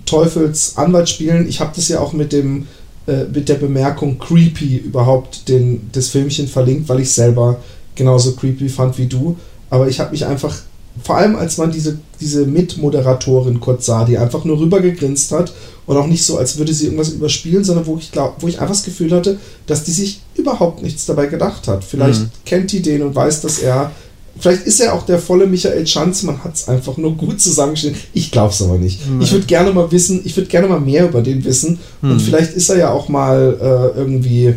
Speaker 1: Teufels Anwalt spielen. Ich habe das ja auch mit dem äh, mit der Bemerkung creepy überhaupt den, das Filmchen verlinkt, weil ich selber genauso creepy fand wie du. Aber ich habe mich einfach, vor allem als man diese, diese Mitmoderatorin kurz sah, die einfach nur rübergegrinst hat und auch nicht so, als würde sie irgendwas überspielen, sondern wo ich glaub, wo ich einfach das Gefühl hatte, dass die sich überhaupt nichts dabei gedacht hat. Vielleicht
Speaker 2: Mhm.
Speaker 1: kennt die den und weiß, dass er. Vielleicht ist er auch der volle Michael Schanz, man hat es einfach nur gut zusammengestellt. Ich glaube es aber nicht.
Speaker 2: Mhm.
Speaker 1: Ich würde gerne mal wissen, ich würde gerne mal mehr über den wissen.
Speaker 2: Mhm.
Speaker 1: Und vielleicht ist er ja auch mal äh, irgendwie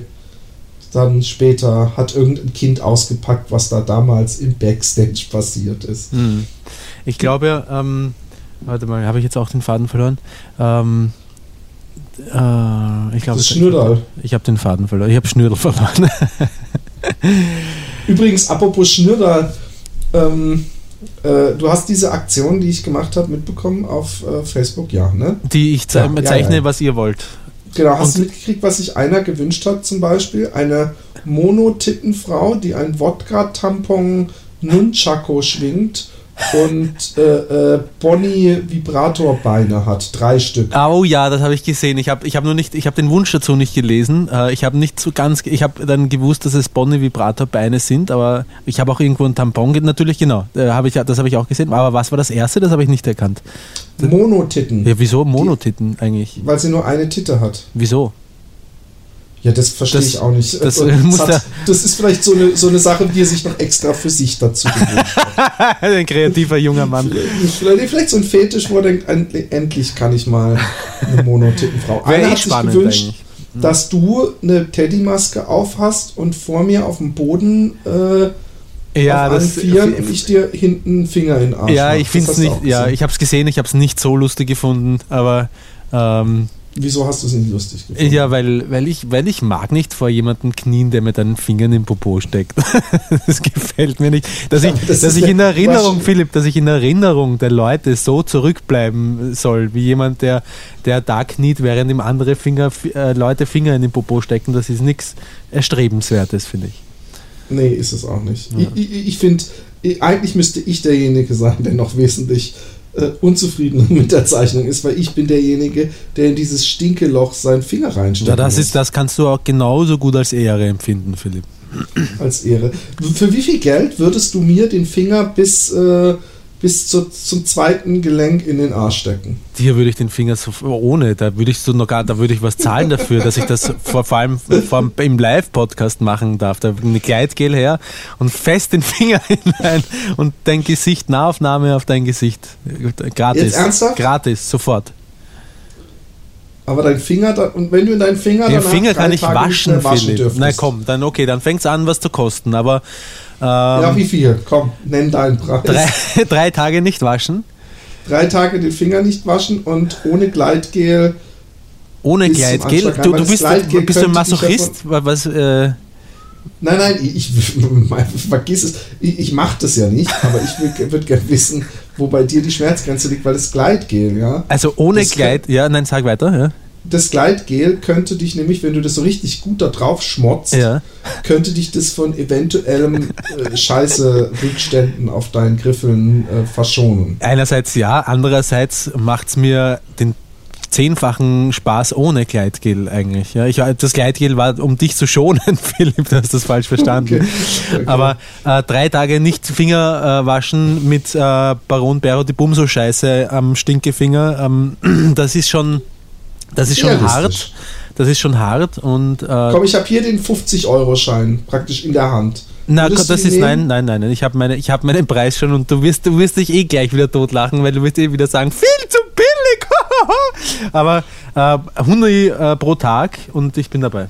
Speaker 1: dann später, hat irgendein Kind ausgepackt, was da damals im Backstage passiert ist.
Speaker 2: Hm. Ich glaube, ähm, warte mal, habe ich jetzt auch den Faden verloren? Ähm, äh, ich glaube,
Speaker 1: Schnürdal.
Speaker 2: Ich habe den Faden verloren. Ich habe Schnürdel verloren.
Speaker 1: Übrigens, apropos Schnürdal, ähm, äh, du hast diese Aktion, die ich gemacht habe, mitbekommen auf äh, Facebook, ja, ne?
Speaker 2: Die ich ze
Speaker 1: Ja,
Speaker 2: zeichne,
Speaker 1: ja.
Speaker 2: was ihr wollt.
Speaker 1: Genau, hast
Speaker 2: Und-
Speaker 1: du mitgekriegt, was sich einer gewünscht hat, zum Beispiel? Eine Monotittenfrau, die ein Wodka-Tampon Nunchako schwingt und äh, äh, Bonnie Vibratorbeine hat, drei Stück.
Speaker 2: Oh ja, das habe ich gesehen. Ich habe ich hab nur nicht, ich habe den Wunsch dazu nicht gelesen. Äh, ich habe nicht so ganz, ich habe dann gewusst, dass es Bonnie Vibratorbeine sind, aber ich habe auch irgendwo einen Tampon, natürlich genau, äh, habe ich, das habe ich auch gesehen. Aber was war das erste? Das habe ich nicht erkannt.
Speaker 1: Monotitten,
Speaker 2: Ja, wieso Monotitten eigentlich?
Speaker 1: weil sie nur eine Titte hat.
Speaker 2: Wieso?
Speaker 1: Ja, das verstehe
Speaker 2: Das-
Speaker 1: ich auch nicht.
Speaker 2: das, äh, muss
Speaker 1: hat, das ist vielleicht so eine, so eine Sache, die er sich noch extra für sich dazu gewünscht hat.
Speaker 2: Ein kreativer junger Mann.
Speaker 1: vielleicht, vielleicht so ein Fetisch, wo er denkt, end- endlich kann ich mal eine Monotittenfrau.
Speaker 2: Wäre
Speaker 1: Einer hat sich gewünscht,
Speaker 2: eigentlich.
Speaker 1: dass du eine Teddymaske aufhast und vor mir auf dem Boden äh,
Speaker 2: Ja,
Speaker 1: auf
Speaker 2: das,
Speaker 1: Vieren und ich dir hinten einen Finger in den Arsch
Speaker 2: ja,
Speaker 1: mach.
Speaker 2: ich
Speaker 1: Das
Speaker 2: finde es nicht, ja, ich habe es gesehen, ich habe es nicht so lustig gefunden, aber ähm,
Speaker 1: Wieso hast du es nicht lustig gefunden?
Speaker 2: ja, weil, weil, ich, weil ich mag nicht vor jemandem knien, der mit einen Finger in den Popo steckt. das gefällt mir nicht. Dass
Speaker 1: Ja,
Speaker 2: ich,
Speaker 1: das
Speaker 2: dass ich in Erinnerung, Philipp, dass ich in Erinnerung der Leute so zurückbleiben soll, wie jemand, der, der da kniet, während ihm andere Finger, äh, Leute Finger in den Popo stecken, das ist nichts Erstrebenswertes, finde ich.
Speaker 1: Nee, ist es auch nicht. Ich, ich, ich finde, eigentlich müsste ich derjenige sein, der noch wesentlich äh, unzufrieden mit der Zeichnung ist, weil ich bin derjenige, der in dieses Stinkeloch seinen Finger reinsteckt.
Speaker 2: Ja, das, ist, das kannst du auch genauso gut als Ehre empfinden, Philipp.
Speaker 1: als Ehre. Für wie viel Geld würdest du mir den Finger bis, äh, bis zur, zum zweiten Gelenk in den Arsch stecken?
Speaker 2: Dir würde ich den Finger so ohne, da würde ich so noch gar, da würde ich was zahlen dafür, dass ich das vor, vor allem vor, im Live-Podcast machen darf. Da eine Gleitgel her und fest den Finger hinein und dein Gesicht, Nahaufnahme auf dein Gesicht. Gratis.
Speaker 1: Jetzt ernsthaft?
Speaker 2: Gratis, sofort.
Speaker 1: Aber dein Finger, da, und wenn du in deinen Finger
Speaker 2: Den Finger kann ich
Speaker 1: Tage
Speaker 2: waschen,
Speaker 1: mehr
Speaker 2: Philipp. Na komm, dann okay, dann fängt's an, was zu kosten. Aber
Speaker 1: Ja, wie viel? Komm, nenn deinen Preis.
Speaker 2: drei, drei Tage nicht waschen,
Speaker 1: Drei Tage den Finger nicht waschen und ohne Gleitgel.
Speaker 2: ohne Gleitgel. Du, du bist,
Speaker 1: Gleitgel
Speaker 2: bist du ein Masochist? Was, äh,
Speaker 1: Nein, nein, ich, ich vergiss es. Ich, ich mache das ja nicht, aber ich würde gerne wissen, wo bei dir die Schmerzgrenze liegt, weil das Gleitgel, ja.
Speaker 2: also ohne
Speaker 1: Das
Speaker 2: Gleit, ja, nein, sag weiter, ja.
Speaker 1: Das Gleitgel könnte dich nämlich, wenn du das so richtig gut da drauf schmotzt,
Speaker 2: Ja.
Speaker 1: könnte dich das von eventuellem äh, Scheiße-Rückständen auf deinen Griffeln äh, verschonen.
Speaker 2: Einerseits ja, andererseits macht es mir den zehnfachen Spaß ohne Gleitgel eigentlich. Ja, ich, das Gleitgel war, um dich zu schonen, Philipp, du hast das falsch verstanden.
Speaker 1: Okay. Okay.
Speaker 2: Aber äh, drei Tage nicht Finger äh, waschen mit äh, Baron Bero die Bumso-Scheiße am Stinkefinger, ähm, das ist schon, das ist schon hart. Das ist schon hart und äh,
Speaker 1: Komm, ich habe hier den 50-Euro-Schein praktisch in der Hand.
Speaker 2: Na
Speaker 1: Würdest
Speaker 2: Gott, das ist nein,
Speaker 1: nehmen?
Speaker 2: nein, nein, nein. Ich habe meine, ich habe meinen Preis schon und du wirst, du wirst dich eh gleich wieder totlachen, weil du wirst eh wieder sagen, viel zu billig. Aber äh, Hundi äh, pro Tag und ich bin dabei.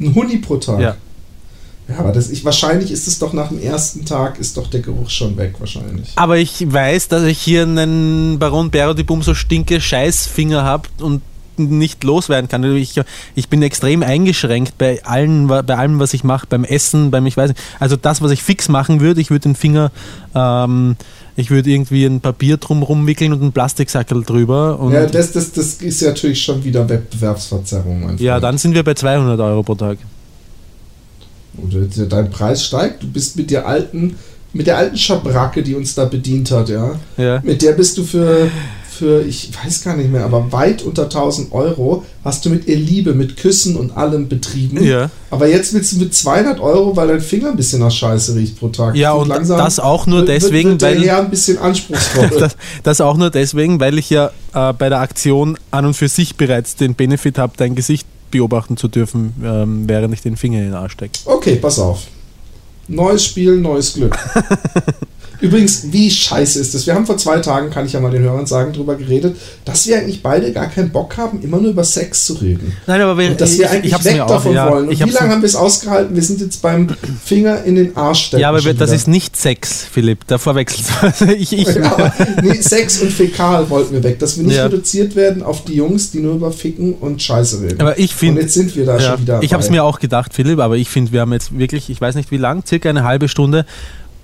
Speaker 1: Ein Huni pro Tag.
Speaker 2: Ja.
Speaker 1: Ja, aber das, ich, wahrscheinlich ist es doch nach dem ersten Tag, ist doch der Geruch schon weg, wahrscheinlich.
Speaker 2: Aber ich weiß, dass ich hier einen Baron Bero die Bumso stinke Scheißfinger habe und nicht loswerden kann. Ich, ich bin extrem eingeschränkt bei allen, bei allem, was ich mache, beim Essen, beim ich weiß nicht. Also das, was ich fix machen würde, ich würde den Finger, ähm, ich würde irgendwie ein Papier drum wickeln und einen Plastiksackel drüber.
Speaker 1: Ja, das, das, das ist ja natürlich schon wieder Wettbewerbsverzerrung.
Speaker 2: Ja, dann sind wir bei 200 Euro pro Tag.
Speaker 1: Oder dein Preis steigt, du bist mit der alten, mit der alten Schabracke, die uns da bedient hat, ja.
Speaker 2: Ja.
Speaker 1: Mit der bist du für, für, ich weiß gar nicht mehr, aber weit unter 1000 Euro hast du mit ihr Liebe, mit Küssen und allem betrieben.
Speaker 2: Ja.
Speaker 1: Aber jetzt willst du mit 200 Euro, weil dein Finger ein bisschen nach Scheiße riecht pro Tag.
Speaker 2: Ja, und das auch nur
Speaker 1: wird- wird-
Speaker 2: deswegen,
Speaker 1: wird der
Speaker 2: weil-
Speaker 1: ein bisschen anspruchsvoll.
Speaker 2: Das, das auch nur deswegen, weil ich ja äh, bei der Aktion an und für sich bereits den Benefit habe, dein Gesicht beobachten zu dürfen, ähm, während ich den Finger in den Arsch stecke.
Speaker 1: Okay, pass auf. Neues Spiel, neues Glück. Übrigens, wie scheiße ist das? Wir haben vor zwei Tagen, kann ich ja mal den Hörern sagen, drüber geredet, dass wir eigentlich beide gar keinen Bock haben, immer nur über Sex zu reden.
Speaker 2: Nein, aber wir,
Speaker 1: Und dass wir eigentlich
Speaker 2: hab's
Speaker 1: weg
Speaker 2: mir auch-
Speaker 1: davon
Speaker 2: ja,
Speaker 1: wollen. Und
Speaker 2: ich
Speaker 1: wie lange haben wir es ausgehalten? Wir sind jetzt beim Finger in den Arsch stecken.
Speaker 2: Ja, aber wir, das ist nicht Sex, Philipp. Da verwechselst du. Ich, ich,
Speaker 1: Ja, nee, Sex und Fäkal wollten wir weg, dass wir nicht
Speaker 2: Ja.
Speaker 1: reduziert werden auf die Jungs, die nur über Ficken und Scheiße reden.
Speaker 2: aber ich
Speaker 1: und
Speaker 2: finde.
Speaker 1: jetzt sind wir da schon wieder.
Speaker 2: ich habe es mir auch gedacht, Philipp, aber ich finde, wir haben jetzt wirklich, ich weiß nicht wie lang, circa eine halbe Stunde.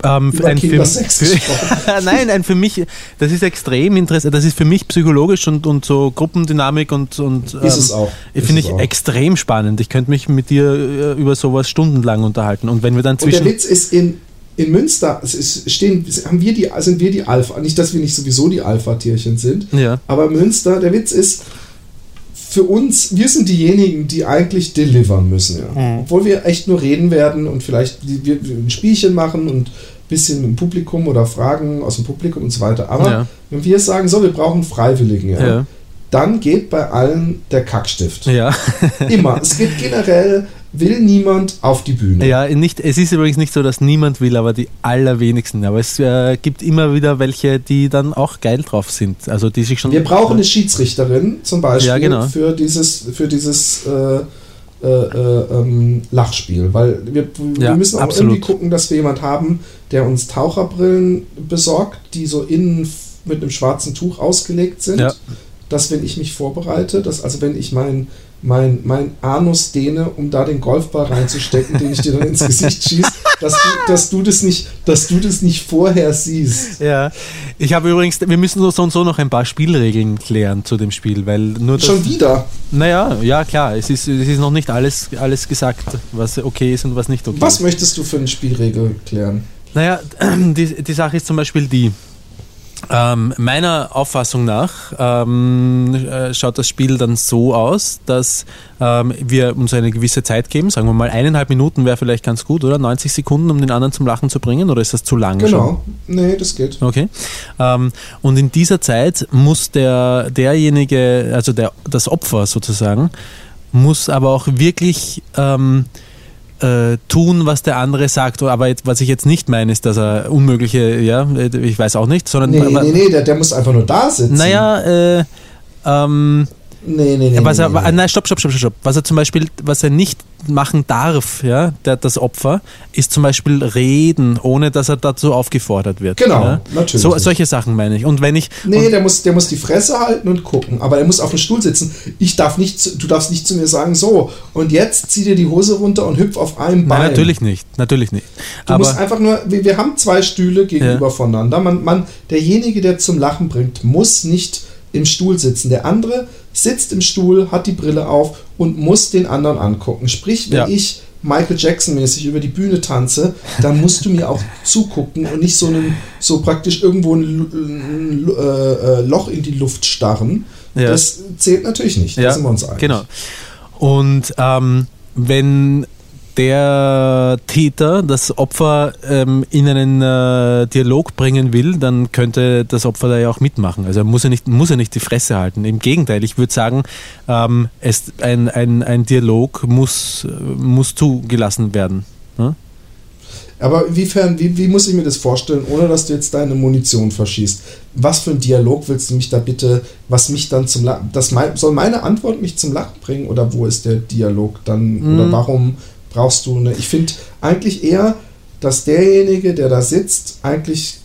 Speaker 2: Ähm, ein
Speaker 1: gesprochen.
Speaker 2: Nein, ein für mich, das ist extrem interessant, das ist für mich psychologisch und, und so Gruppendynamik und, und
Speaker 1: Ist es auch. Ist
Speaker 2: Finde
Speaker 1: es
Speaker 2: ich
Speaker 1: auch.
Speaker 2: extrem spannend. Ich könnte mich mit dir äh, über sowas stundenlang unterhalten. Und wenn wir dann
Speaker 1: Und der
Speaker 2: zwischen.
Speaker 1: Witz ist, in, in Münster stehen, haben wir die, sind wir die Alpha. Nicht, dass wir nicht sowieso die Alpha-Tierchen sind,
Speaker 2: Ja.
Speaker 1: aber Münster, der Witz ist, für uns, wir sind diejenigen, die eigentlich delivern müssen. Ja.
Speaker 2: Mhm.
Speaker 1: Obwohl wir echt nur reden werden und vielleicht wir, ein Spielchen machen und ein bisschen im Publikum oder Fragen aus dem Publikum und so weiter. Aber
Speaker 2: Ja.
Speaker 1: wenn wir sagen, so, wir brauchen Freiwilligen, Ja. Dann geht bei allen der Kackstift.
Speaker 2: Ja.
Speaker 1: Immer. Es geht generell, will niemand auf die Bühne.
Speaker 2: Ja, nicht, es ist übrigens nicht so, dass niemand will, aber die allerwenigsten. Aber es äh, gibt immer wieder welche, die dann auch geil drauf sind. Also die sich schon.
Speaker 1: Wir brauchen eine Schiedsrichterin zum Beispiel
Speaker 2: Ja, genau.
Speaker 1: für dieses, für dieses äh, äh, äh, ähm, Lachspiel. Weil wir, wir
Speaker 2: Ja,
Speaker 1: müssen auch
Speaker 2: absolut.
Speaker 1: irgendwie gucken, dass wir jemand haben, der uns Taucherbrillen besorgt, die so innen mit einem schwarzen Tuch ausgelegt sind.
Speaker 2: Ja.
Speaker 1: Dass, wenn ich mich vorbereite, dass also wenn ich mein, mein, mein Anus dehne, um da den Golfball reinzustecken, den ich dir dann ins Gesicht schieße, dass du, dass du das nicht, dass du das nicht vorher siehst.
Speaker 2: Ja, ich habe übrigens, wir müssen so und so noch ein paar Spielregeln klären zu dem Spiel, weil nur das,
Speaker 1: Schon wieder.
Speaker 2: Naja, ja klar, es ist, es ist noch nicht alles, alles gesagt, was okay ist und was nicht okay
Speaker 1: Was
Speaker 2: ist.
Speaker 1: möchtest du für eine Spielregel klären?
Speaker 2: Naja, die, die Sache ist zum Beispiel die, ähm, meiner Auffassung nach ähm, äh, schaut das Spiel dann so aus, dass ähm, wir uns eine gewisse Zeit geben, sagen wir mal eineinhalb Minuten wäre vielleicht ganz gut, oder? 90 Sekunden, um den anderen zum Lachen zu bringen, oder ist das zu lang schon?
Speaker 1: Genau. Nee, das geht.
Speaker 2: Okay. Ähm, und in dieser Zeit muss der, derjenige, also der, das Opfer sozusagen, muss aber auch wirklich ähm, äh, tun, was der andere sagt. Aber jetzt, was ich jetzt nicht meine, ist, dass er unmögliche, ja, ich weiß auch nicht, sondern.
Speaker 1: Nee, nee, nee, der, der muss einfach nur da sitzen.
Speaker 2: Naja, äh, ähm,
Speaker 1: Nee, nee, nee.
Speaker 2: was er,
Speaker 1: nee, nee.
Speaker 2: nein, stopp, stopp, stopp, stopp. Was er zum Beispiel, was er nicht machen darf, ja, der, das Opfer, ist zum Beispiel reden, ohne dass er dazu aufgefordert wird.
Speaker 1: Genau,
Speaker 2: ja?
Speaker 1: natürlich
Speaker 2: So, solche Sachen meine ich. Und wenn ich.
Speaker 1: Nee, der muss, der muss die Fresse halten und gucken, aber er muss auf dem Stuhl sitzen. Ich darf nicht, du darfst nicht zu mir sagen, so, und jetzt zieh dir die Hose runter und hüpf auf einem Bein.
Speaker 2: Nein, natürlich nicht. Natürlich nicht.
Speaker 1: Du
Speaker 2: Aber
Speaker 1: musst einfach nur, wir, wir haben zwei Stühle gegenüber voneinander. Man, man, derjenige, der zum Lachen bringt, muss nicht im Stuhl sitzen. Der andere sitzt im Stuhl, hat die Brille auf und muss den anderen angucken. Sprich, wenn
Speaker 2: Ja.
Speaker 1: ich Michael Jackson-mäßig über die Bühne tanze, dann musst du mir auch zugucken und nicht so, einen, so praktisch irgendwo ein, äh, äh, Loch in die Luft starren.
Speaker 2: Ja.
Speaker 1: Das zählt natürlich nicht. Da sind wir uns einig.
Speaker 2: Genau. Und ähm, wenn der Täter das Opfer ähm, in einen äh, Dialog bringen will, dann könnte das Opfer da ja auch mitmachen. Also er muss ja nicht, muss ja nicht die Fresse halten. Im Gegenteil, ich würde sagen, ähm, es, ein, ein, ein Dialog muss, äh, muss zugelassen werden. Ne?
Speaker 1: Aber inwiefern, wie, wie muss ich mir das vorstellen, ohne dass du jetzt deine Munition verschießt? Was für ein Dialog willst du mich da bitte, was mich dann zum Lachen, das mein, soll meine Antwort mich zum Lachen bringen oder wo ist der Dialog dann, oder
Speaker 2: Mhm.
Speaker 1: warum brauchst du eine, ich finde eigentlich eher, dass derjenige, der da sitzt, eigentlich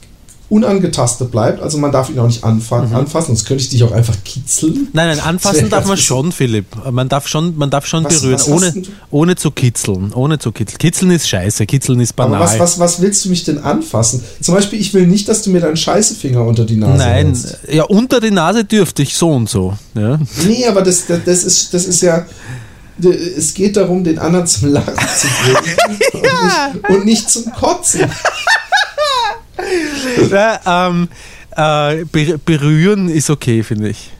Speaker 1: unangetastet bleibt, also man darf ihn auch nicht anfa
Speaker 2: Mhm.
Speaker 1: anfassen, sonst könnte ich dich auch einfach kitzeln.
Speaker 2: Nein, nein, anfassen darf man schon, Philipp. Man darf schon, man darf schon
Speaker 1: Was-
Speaker 2: berühren,
Speaker 1: was
Speaker 2: ohne, ohne zu kitzeln. Ohne zu kitzeln. Kitzeln ist scheiße, kitzeln ist banal.
Speaker 1: Aber was, was, was willst du mich denn anfassen? Zum Beispiel, ich will nicht, dass du mir deinen Scheißefinger unter die Nase
Speaker 2: Nein,
Speaker 1: hältst.
Speaker 2: ja, unter die Nase dürfte ich so und so. Ja.
Speaker 1: Nee, aber das, das, das, ist, das ist ja. Es geht darum, den anderen zum Lachen zu bringen und, nicht, und nicht zum Kotzen.
Speaker 2: Ja, ähm, äh, ber- berühren ist okay, finde ich.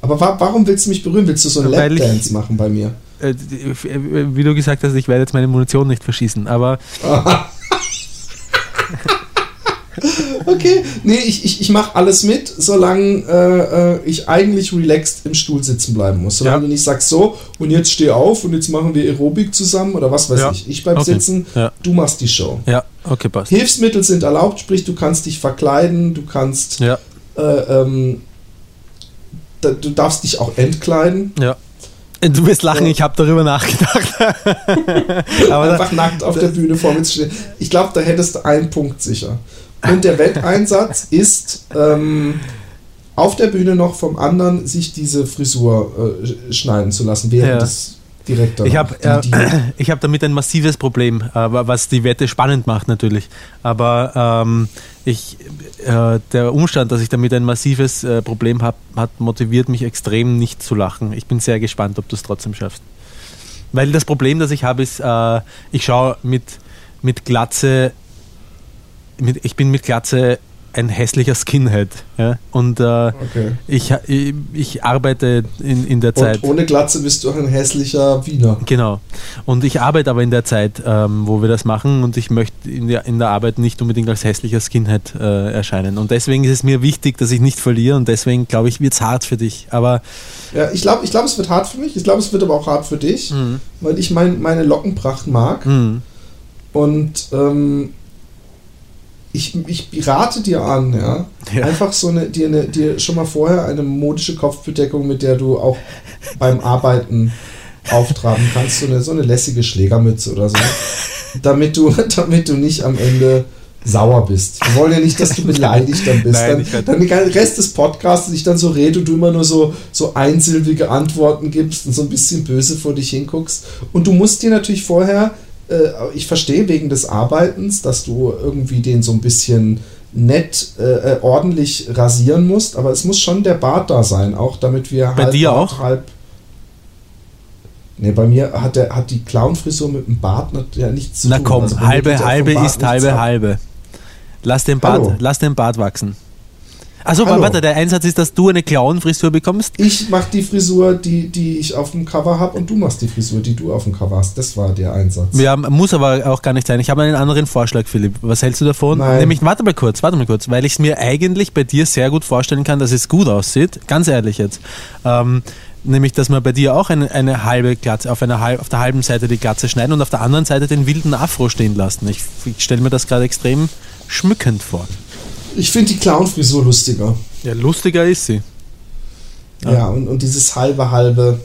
Speaker 1: Aber wa warum willst du mich berühren? Willst du so
Speaker 2: ich-
Speaker 1: Lapdance machen bei mir?
Speaker 2: Äh, äh, Wie du gesagt hast, ich werde jetzt meine Munition nicht verschießen, aber
Speaker 1: Okay, nee, ich, ich, ich mache alles mit, solange äh, äh, ich eigentlich relaxed im Stuhl sitzen bleiben muss. Solange
Speaker 2: Ja.
Speaker 1: du nicht sagst, so, und jetzt steh auf und jetzt machen wir Aerobik zusammen oder was weiß
Speaker 2: Ja.
Speaker 1: ich. Ich bleib
Speaker 2: Okay.
Speaker 1: sitzen,
Speaker 2: Ja.
Speaker 1: du machst die Show.
Speaker 2: ja, okay, passt.
Speaker 1: Hilfsmittel sind erlaubt, sprich, du kannst dich verkleiden, du kannst,
Speaker 2: Ja,
Speaker 1: äh, ähm, da, du darfst dich auch entkleiden.
Speaker 2: ja. Äh, Du wirst lachen,
Speaker 1: Ja.
Speaker 2: ich habe darüber nachgedacht. aber da,
Speaker 1: einfach nackt auf der Bühne vor mir zu stehen. Ich glaube, da hättest du einen Punkt sicher. Und der Wetteinsatz ist ähm, auf der Bühne noch vom anderen sich diese Frisur äh, sch- schneiden zu lassen, während
Speaker 2: Ja.
Speaker 1: das direkt danach.
Speaker 2: ich habe äh, ich hab damit ein massives Problem, äh, was die Wette spannend macht natürlich. Aber ähm, ich, äh, der Umstand, dass ich damit ein massives äh, Problem habe, hat motiviert mich extrem nicht zu lachen. Ich bin sehr gespannt, ob du es trotzdem schaffst. Weil das Problem, das ich habe, ist, äh, ich schaue mit, mit Glatze, mit, ich bin mit Glatze ein hässlicher Skinhead. Ja? Und äh,
Speaker 1: Okay.
Speaker 2: ich, ich, ich arbeite in, in der Zeit.
Speaker 1: Und ohne Glatze bist du auch ein hässlicher Wiener.
Speaker 2: Genau. Und ich arbeite aber in der Zeit, ähm, wo wir das machen und ich möchte in der, in der Arbeit nicht unbedingt als hässlicher Skinhead äh, erscheinen. Und deswegen ist es mir wichtig, dass ich nicht verliere und deswegen glaube ich, wird es hart für dich. Aber
Speaker 1: Ja, ich glaube, ich glaub, es wird hart für mich. Ich glaube, es wird aber auch hart für dich, weil ich mein, meine Lockenpracht mag.
Speaker 2: mh,
Speaker 1: Und ähm, ich, ich rate dir an, ja,
Speaker 2: Ja.
Speaker 1: einfach so eine, dir, eine, dir schon mal vorher eine modische Kopfbedeckung, mit der du auch beim Arbeiten auftragen kannst, so eine, so eine lässige Schlägermütze oder so, damit du, damit du nicht am Ende sauer bist. Wir wollen ja nicht, dass du beleidigt dann bist.
Speaker 2: Nein,
Speaker 1: dann, dann den Rest des Podcasts ich dann so rede und du immer nur so, so einsilbige Antworten gibst und so ein bisschen böse vor dich hinguckst. Und du musst dir natürlich vorher, ich verstehe wegen des Arbeitens, dass du irgendwie den so ein bisschen nett, äh, äh, ordentlich rasieren musst, aber es muss schon der Bart da sein, auch damit wir
Speaker 2: Bei dir
Speaker 1: Bart,
Speaker 2: auch?
Speaker 1: halb. Nee, bei mir hat, der, hat die Clownfrisur mit dem Bart ja nichts zu
Speaker 2: na
Speaker 1: tun.
Speaker 2: komm,
Speaker 1: Also
Speaker 2: halbe, halbe ist halbe, halbe. Lass den Bart,
Speaker 1: Hallo.
Speaker 2: lass den Bart wachsen. Also warte, der Einsatz ist, dass du eine Clown-Frisur bekommst.
Speaker 1: Ich mach die Frisur, die, die ich auf dem Cover habe, und du machst die Frisur, die du auf dem Cover hast. Das war der Einsatz.
Speaker 2: Ja, muss aber auch gar nicht sein. Ich habe einen anderen Vorschlag, Philipp. Was hältst du davon?
Speaker 1: Nein.
Speaker 2: Nämlich, warte mal kurz, warte mal kurz, weil ich es mir eigentlich bei dir sehr gut vorstellen kann, dass es gut aussieht. Ganz ehrlich jetzt. Ähm, nämlich, dass wir bei dir auch eine, eine halbe Glatze, auf, einer auf der halben Seite die Glatze schneiden und auf der anderen Seite den wilden Afro stehen lassen. Ich, ich stelle mir das gerade extrem schmückend vor.
Speaker 1: Ich finde die Clown-Frisur lustiger.
Speaker 2: Ja, lustiger ist sie.
Speaker 1: Ja, und, und dieses halbe, halbe.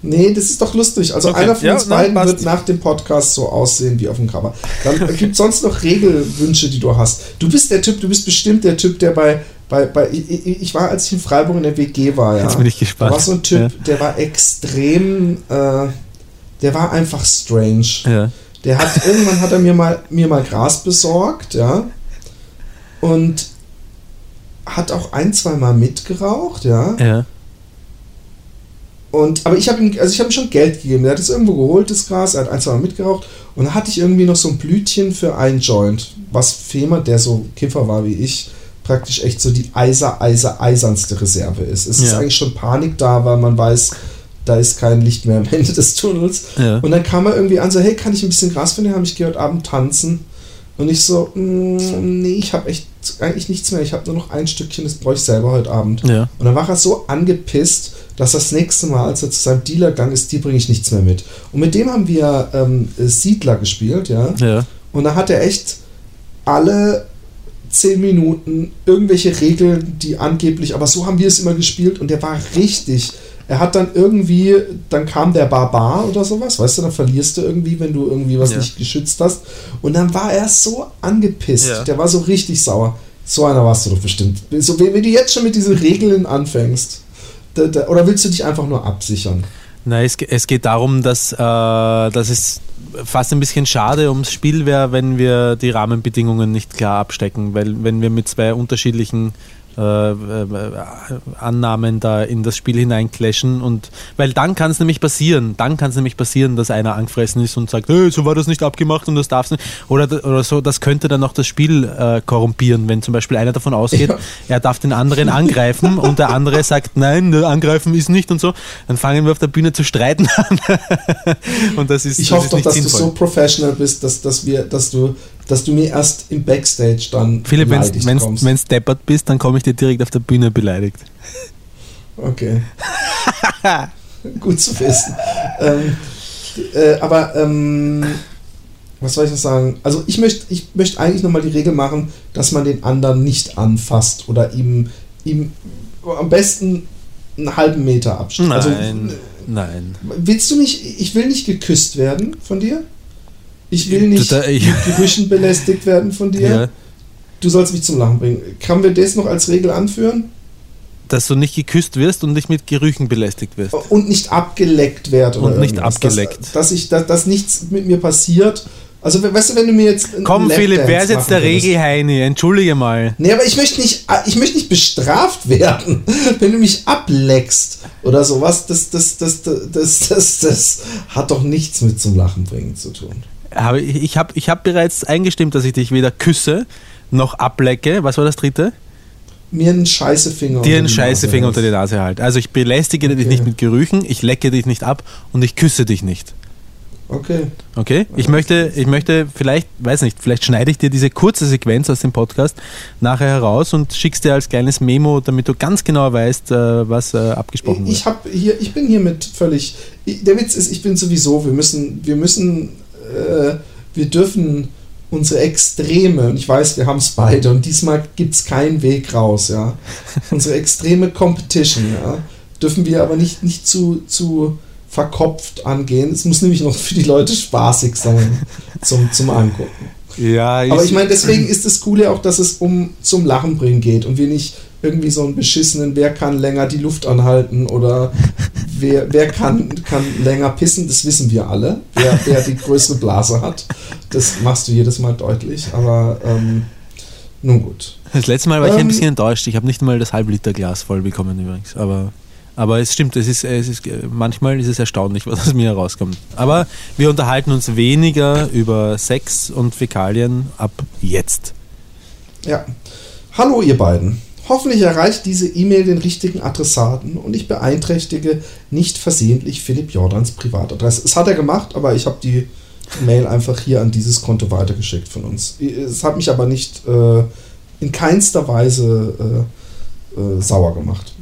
Speaker 1: Nee, das ist doch lustig. Also
Speaker 2: Okay.
Speaker 1: einer von
Speaker 2: Ja,
Speaker 1: uns beiden
Speaker 2: passt.
Speaker 1: wird nach dem Podcast so aussehen wie auf dem Cover. Dann gibt es sonst noch Regelwünsche, die du hast. Du bist der Typ, du bist bestimmt der Typ, der bei, bei, bei ich, ich war, als ich in Freiburg in der WG war, ja.
Speaker 2: Jetzt bin ich gespannt.
Speaker 1: Da war so ein Typ, der war extrem, äh, der war einfach strange.
Speaker 2: Ja.
Speaker 1: Der hat irgendwann hat er mir mal mir mal Gras besorgt, ja. Und hat auch ein, zwei Mal mitgeraucht, ja.
Speaker 2: Ja.
Speaker 1: Und aber ich habe ihm also ich habe ihm schon Geld gegeben. Er hat es irgendwo geholt das Gras, er hat ein, zwei Mal mitgeraucht und dann hatte ich irgendwie noch so ein Blütchen für ein Joint, was Fehmer, der so Kiffer war wie ich, praktisch echt so die eiser eiser eisernste Reserve ist. Es ist
Speaker 2: Ja.
Speaker 1: eigentlich schon Panik da, weil man weiß, da ist kein Licht mehr am Ende des Tunnels.
Speaker 2: Ja.
Speaker 1: Und dann kam er irgendwie an, so, hey, kann ich ein bisschen Gras finden? Habe ich gehört, Abend tanzen. Und ich so, mm, nee, ich habe echt eigentlich nichts mehr. Ich habe nur noch ein Stückchen, das brauche ich selber heute Abend.
Speaker 2: Ja.
Speaker 1: Und dann war er so angepisst, dass das nächste Mal, als er zu seinem Dealer gegangen ist, die bringe ich nichts mehr mit. Und mit dem haben wir ähm, Siedler gespielt, ja.
Speaker 2: Ja.
Speaker 1: Und da hat er echt alle zehn Minuten irgendwelche Regeln, die angeblich, aber so haben wir es immer gespielt und der war richtig. Er hat dann irgendwie, dann kam der Barbar oder sowas, weißt du, dann verlierst du irgendwie, wenn du irgendwie was
Speaker 2: Ja.
Speaker 1: nicht geschützt hast. Und dann war er so angepisst.
Speaker 2: Ja.
Speaker 1: Der war so richtig sauer. So einer warst du doch bestimmt. So, wenn, wenn du jetzt schon mit diesen Regeln anfängst, da, da, oder willst du dich einfach nur absichern?
Speaker 2: Nein, es, es geht darum, dass, äh, dass es fast ein bisschen schade ums Spiel wäre, wenn wir die Rahmenbedingungen nicht klar abstecken, weil wenn wir mit zwei unterschiedlichen äh, äh, Annahmen da in das Spiel hineinclashen und weil dann kann es nämlich passieren, dann kann es nämlich passieren, dass einer angefressen ist und sagt, hey, so war das nicht abgemacht und das darfst nicht oder, oder so, das könnte dann auch das Spiel äh, korrumpieren, wenn zum Beispiel einer davon ausgeht,
Speaker 1: Ja.
Speaker 2: er darf den anderen angreifen und der andere sagt, nein, angreifen ist nicht und so, dann fangen wir auf der Bühne zu streiten an. und das ist,
Speaker 1: Ich hoffe doch,
Speaker 2: nicht
Speaker 1: dass
Speaker 2: sinnvoll.
Speaker 1: du so professional bist, dass, dass, wir, dass, du, dass du mir erst im Backstage dann
Speaker 2: Philipp, wenn
Speaker 1: beleidigt
Speaker 2: du
Speaker 1: kommst.
Speaker 2: deppert bist, dann komme ich dir direkt auf der Bühne beleidigt.
Speaker 1: Okay. Gut zu wissen. ähm, äh, aber ähm, was soll ich noch sagen? Also ich möchte ich möchte eigentlich nochmal die Regel machen, dass man den anderen nicht anfasst oder ihm, ihm am besten einen halben Meter Abstand. Also,
Speaker 2: Nein, nein.
Speaker 1: willst du mich, ich will nicht geküsst werden von dir? Ich will nicht mit Gerüchen belästigt werden von dir.
Speaker 2: Ja,
Speaker 1: Du sollst mich zum Lachen bringen. Kann wir das noch als Regel anführen?
Speaker 2: dass du nicht geküsst wirst und nicht mit Gerüchen belästigt wirst.
Speaker 1: Und nicht abgeleckt werde.
Speaker 2: Und
Speaker 1: oder
Speaker 2: nicht
Speaker 1: irgendwas.
Speaker 2: abgeleckt.
Speaker 1: Dass, dass, ich, dass, dass nichts mit mir passiert. Also, we- weißt du, wenn du mir jetzt.
Speaker 2: Komm, Philipp, wer ist jetzt der Regelheini? Entschuldige mal.
Speaker 1: Nee, aber ich möchte nicht, ich möchte nicht bestraft werden, wenn du mich ableckst oder sowas. Das, das, das, das, das, das, das hat doch nichts mit zum Lachen bringen zu tun.
Speaker 2: Ich ich habe ich hab bereits eingestimmt, dass ich dich weder küsse, noch ablecke. Was war das dritte?
Speaker 1: Mir einen Scheißefinger
Speaker 2: Dir einen Scheißefinger unter die Nase halt. Also ich belästige okay. dich nicht mit Gerüchen, ich lecke dich nicht ab und ich küsse dich nicht.
Speaker 1: Okay.
Speaker 2: Okay. Ich möchte, ich möchte vielleicht, weiß nicht, vielleicht schneide ich dir diese kurze Sequenz aus dem Podcast nachher heraus und schickst dir als kleines Memo, damit du ganz genau weißt, äh, was äh, abgesprochen
Speaker 1: wird. Ich habe hier, ich bin hiermit völlig. Der Witz ist, ich bin sowieso, wir müssen, wir müssen, äh, wir dürfen unsere Extreme, und ich weiß, wir haben es beide, und diesmal gibt es keinen Weg raus, ja. unsere extreme Competition, ja, dürfen wir aber nicht, nicht zu, zu verkopft angehen. Es muss nämlich noch für die Leute spaßig sein zum, zum Angucken.
Speaker 2: Ja,
Speaker 1: ich aber ich meine, deswegen ist das Coole auch, dass es um zum Lachen bringen geht und wir nicht irgendwie so einen beschissenen, wer kann länger die Luft anhalten oder wer, wer kann, kann länger pissen, das wissen wir alle. Wer, wer die größere Blase hat, das machst du jedes Mal deutlich, aber ähm, nun gut.
Speaker 2: Das letzte Mal war ich ähm, ein bisschen enttäuscht. Ich habe nicht mal das Halbliter-Glas voll bekommen übrigens, aber aber es stimmt, es ist, es ist, manchmal ist es erstaunlich, was aus mir herauskommt. Aber wir unterhalten uns weniger über Sex und Fäkalien ab jetzt.
Speaker 1: Ja. Hallo ihr beiden. Hoffentlich erreicht diese E-Mail den richtigen Adressaten und ich beeinträchtige nicht versehentlich Philipp Jordans Privatadresse. Es hat er gemacht, aber ich habe die Mail einfach hier an dieses Konto weitergeschickt von uns. Es hat mich aber nicht äh, in keinster Weise äh, äh, sauer gemacht.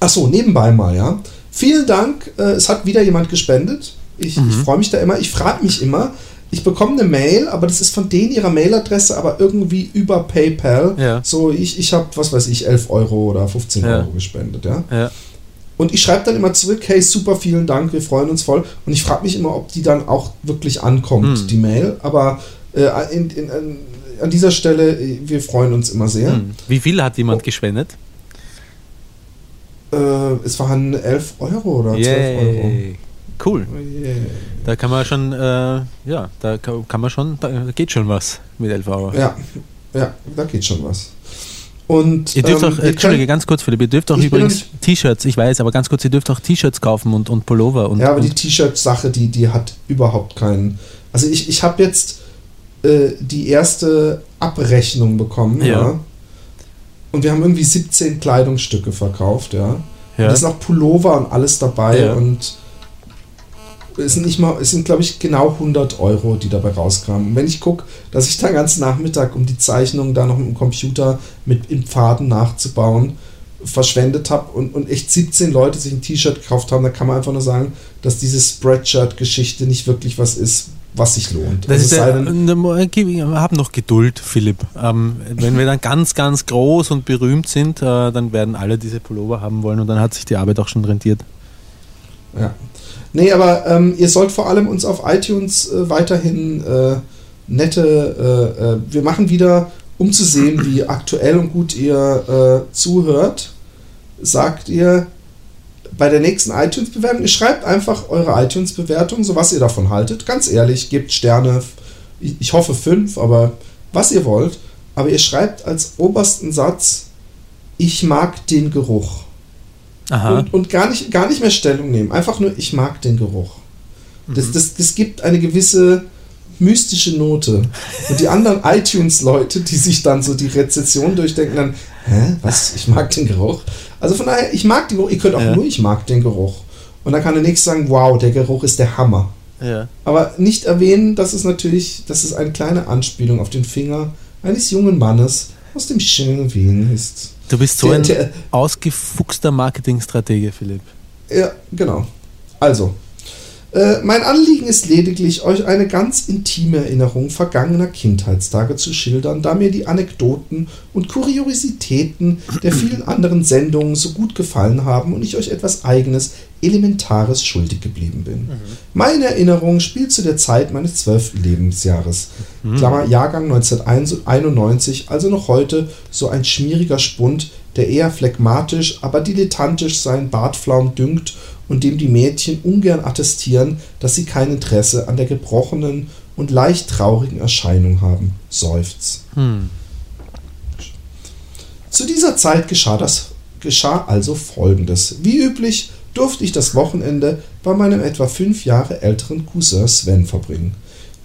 Speaker 1: Achso, nebenbei mal, ja. Vielen Dank. Äh, es hat wieder jemand gespendet. Ich, mhm. ich freue mich da immer. Ich frage mich immer, ich bekomme eine Mail, aber das ist von denen ihrer Mailadresse, aber irgendwie über PayPal. Ja. So, ich, ich habe, was weiß ich, 11 Euro oder 15 ja. Euro gespendet, ja.
Speaker 2: ja.
Speaker 1: Und ich schreibe dann immer zurück, hey, super, vielen Dank, wir freuen uns voll. Und ich frage mich immer, ob die dann auch wirklich ankommt, mhm. die Mail. Aber äh, in, in, in, an dieser Stelle, äh, wir freuen uns immer sehr. Mhm.
Speaker 2: Wie viel hat jemand oh. gespendet?
Speaker 1: Äh, es waren 11 Euro oder 12 Yay. Euro.
Speaker 2: Cool. Yeah. Da kann man schon, äh, ja, da kann man schon, da geht schon was mit 11 Euro.
Speaker 1: Ja, ja, da geht schon was. Und,
Speaker 2: ihr dürft ähm, auch, äh, Entschuldige, ganz kurz, Philipp, ihr dürft auch übrigens T-Shirts, ich weiß, aber ganz kurz, ihr dürft auch T-Shirts kaufen und, und Pullover. Und,
Speaker 1: ja, aber die T-Shirt-Sache, die, die hat überhaupt keinen. Also ich, ich habe jetzt äh, die erste Abrechnung bekommen, ja. ja. Und wir haben irgendwie 17 Kleidungsstücke verkauft, ja. ja. Da ist noch Pullover und alles dabei ja. und es sind nicht mal, es sind glaube ich genau 100 Euro, die dabei rauskamen. Und wenn ich gucke, dass ich den ganzen Nachmittag, um die Zeichnungen da noch mit dem Computer mit in Pfaden nachzubauen, verschwendet habe und, und echt 17 Leute sich ein T-Shirt gekauft haben, da kann man einfach nur sagen, dass diese Spreadshirt-Geschichte nicht wirklich was ist, was sich lohnt.
Speaker 2: Das also ist hab noch Geduld, Philipp. Ähm, wenn wir dann ganz, ganz groß und berühmt sind, äh, dann werden alle diese Pullover haben wollen und dann hat sich die Arbeit auch schon rentiert.
Speaker 1: Ja. Nee, aber ähm, ihr sollt vor allem uns auf iTunes äh, weiterhin äh, nette, äh, äh, wir machen wieder, um zu sehen, wie aktuell und gut ihr äh, zuhört, sagt ihr, bei der nächsten iTunes-Bewertung, ihr schreibt einfach eure iTunes-Bewertung, so was ihr davon haltet. Ganz ehrlich, gebt Sterne, ich hoffe fünf, aber was ihr wollt. Aber ihr schreibt als obersten Satz, ich mag den Geruch. Und, und, gar, nicht, gar nicht mehr Stellung nehmen. Einfach nur, ich mag den Geruch. Das, mhm. das, das gibt eine gewisse mystische Note. Und die anderen iTunes-Leute, die sich dann so die Rezession durchdenken, dann, hä, was, ich mag den Geruch. Also von daher, ich mag den Geruch, ihr könnt auch ja. nur, ich mag den Geruch. Und dann kann der nächste sagen, wow, der Geruch ist der Hammer.
Speaker 2: Ja.
Speaker 1: Aber nicht erwähnen, dass es natürlich, dass es eine kleine Anspielung auf den Finger eines jungen Mannes aus dem schönen Wien ist.
Speaker 2: Du bist so ein ausgefuchster Marketingstratege, Philipp.
Speaker 1: Ja, genau. Also, äh, mein Anliegen ist lediglich, euch eine ganz intime Erinnerung vergangener Kindheitstage zu schildern, da mir die Anekdoten und Kuriositäten der vielen anderen Sendungen so gut gefallen haben und ich euch etwas eigenes, Elementares schuldig geblieben bin. Mhm. Meine Erinnerung spielt zu der Zeit meines zwölften Lebensjahres. Mhm. Klammer, Jahrgang 1991, also noch heute so ein schmieriger Spund, der eher phlegmatisch, aber dilettantisch seinen Bartflaum düngt und dem die Mädchen ungern attestieren, dass sie kein Interesse an der gebrochenen und leicht traurigen Erscheinung haben. Seufz. Hm. Zu dieser Zeit geschah, das, geschah also Folgendes. Wie üblich durfte ich das Wochenende bei meinem etwa fünf Jahre älteren Cousin Sven verbringen.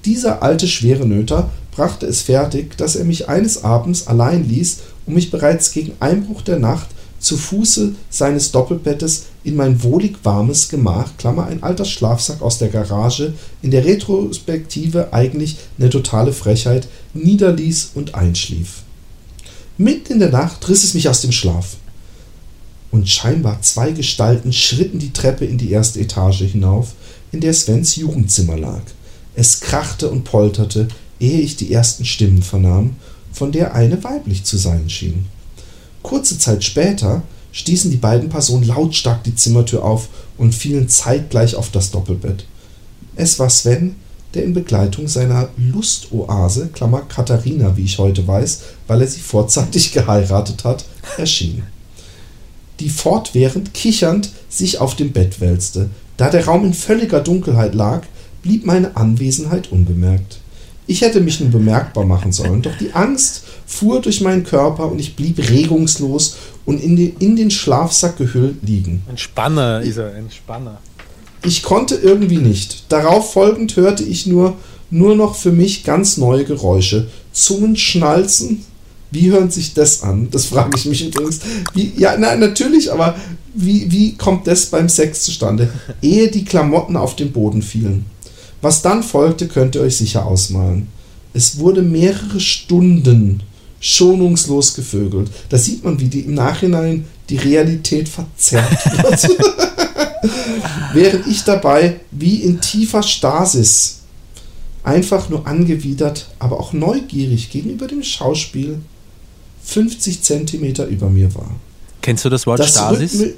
Speaker 1: Dieser alte schwere Nöter brachte es fertig, dass er mich eines Abends allein ließ und mich bereits gegen Einbruch der Nacht zu Fuße seines Doppelbettes in mein wohlig warmes Gemach, Klammer, ein alter Schlafsack aus der Garage, in der Retrospektive eigentlich eine totale Frechheit, niederließ und einschlief. Mitten in der Nacht riss es mich aus dem Schlaf. Und scheinbar zwei Gestalten schritten die Treppe in die erste Etage hinauf, in der Svens Jugendzimmer lag. Es krachte und polterte, ehe ich die ersten Stimmen vernahm, von der eine weiblich zu sein schien. Kurze Zeit später stießen die beiden Personen lautstark die Zimmertür auf und fielen zeitgleich auf das Doppelbett. Es war Sven, der in Begleitung seiner Lustoase, Klammer Katharina, wie ich heute weiß, weil er sie vorzeitig geheiratet hat, erschien. Die fortwährend kichernd sich auf dem Bett wälzte. Da der Raum in völliger Dunkelheit lag, blieb meine Anwesenheit unbemerkt. Ich hätte mich nun bemerkbar machen sollen, doch die Angst fuhr durch meinen Körper und ich blieb regungslos und in den, in den Schlafsack gehüllt liegen.
Speaker 2: Ein Spanner ist er, ein Spanner.
Speaker 1: Ich konnte irgendwie nicht. Darauf folgend hörte ich nur, nur noch für mich ganz neue Geräusche. Zungenschnalzen. Wie hören sich das an? Das frage ich mich übrigens. Wie, ja, nein, natürlich, aber wie, wie kommt das beim Sex zustande? Ehe die Klamotten auf den Boden fielen. Was dann folgte, könnt ihr euch sicher ausmalen. Es wurde mehrere Stunden schonungslos gevögelt. Da sieht man, wie die im Nachhinein die Realität verzerrt wird. Während ich dabei wie in tiefer Stasis einfach nur angewidert, aber auch neugierig gegenüber dem Schauspiel 50 Zentimeter über mir war.
Speaker 2: Kennst du das Wort das Stasis? Rhythmi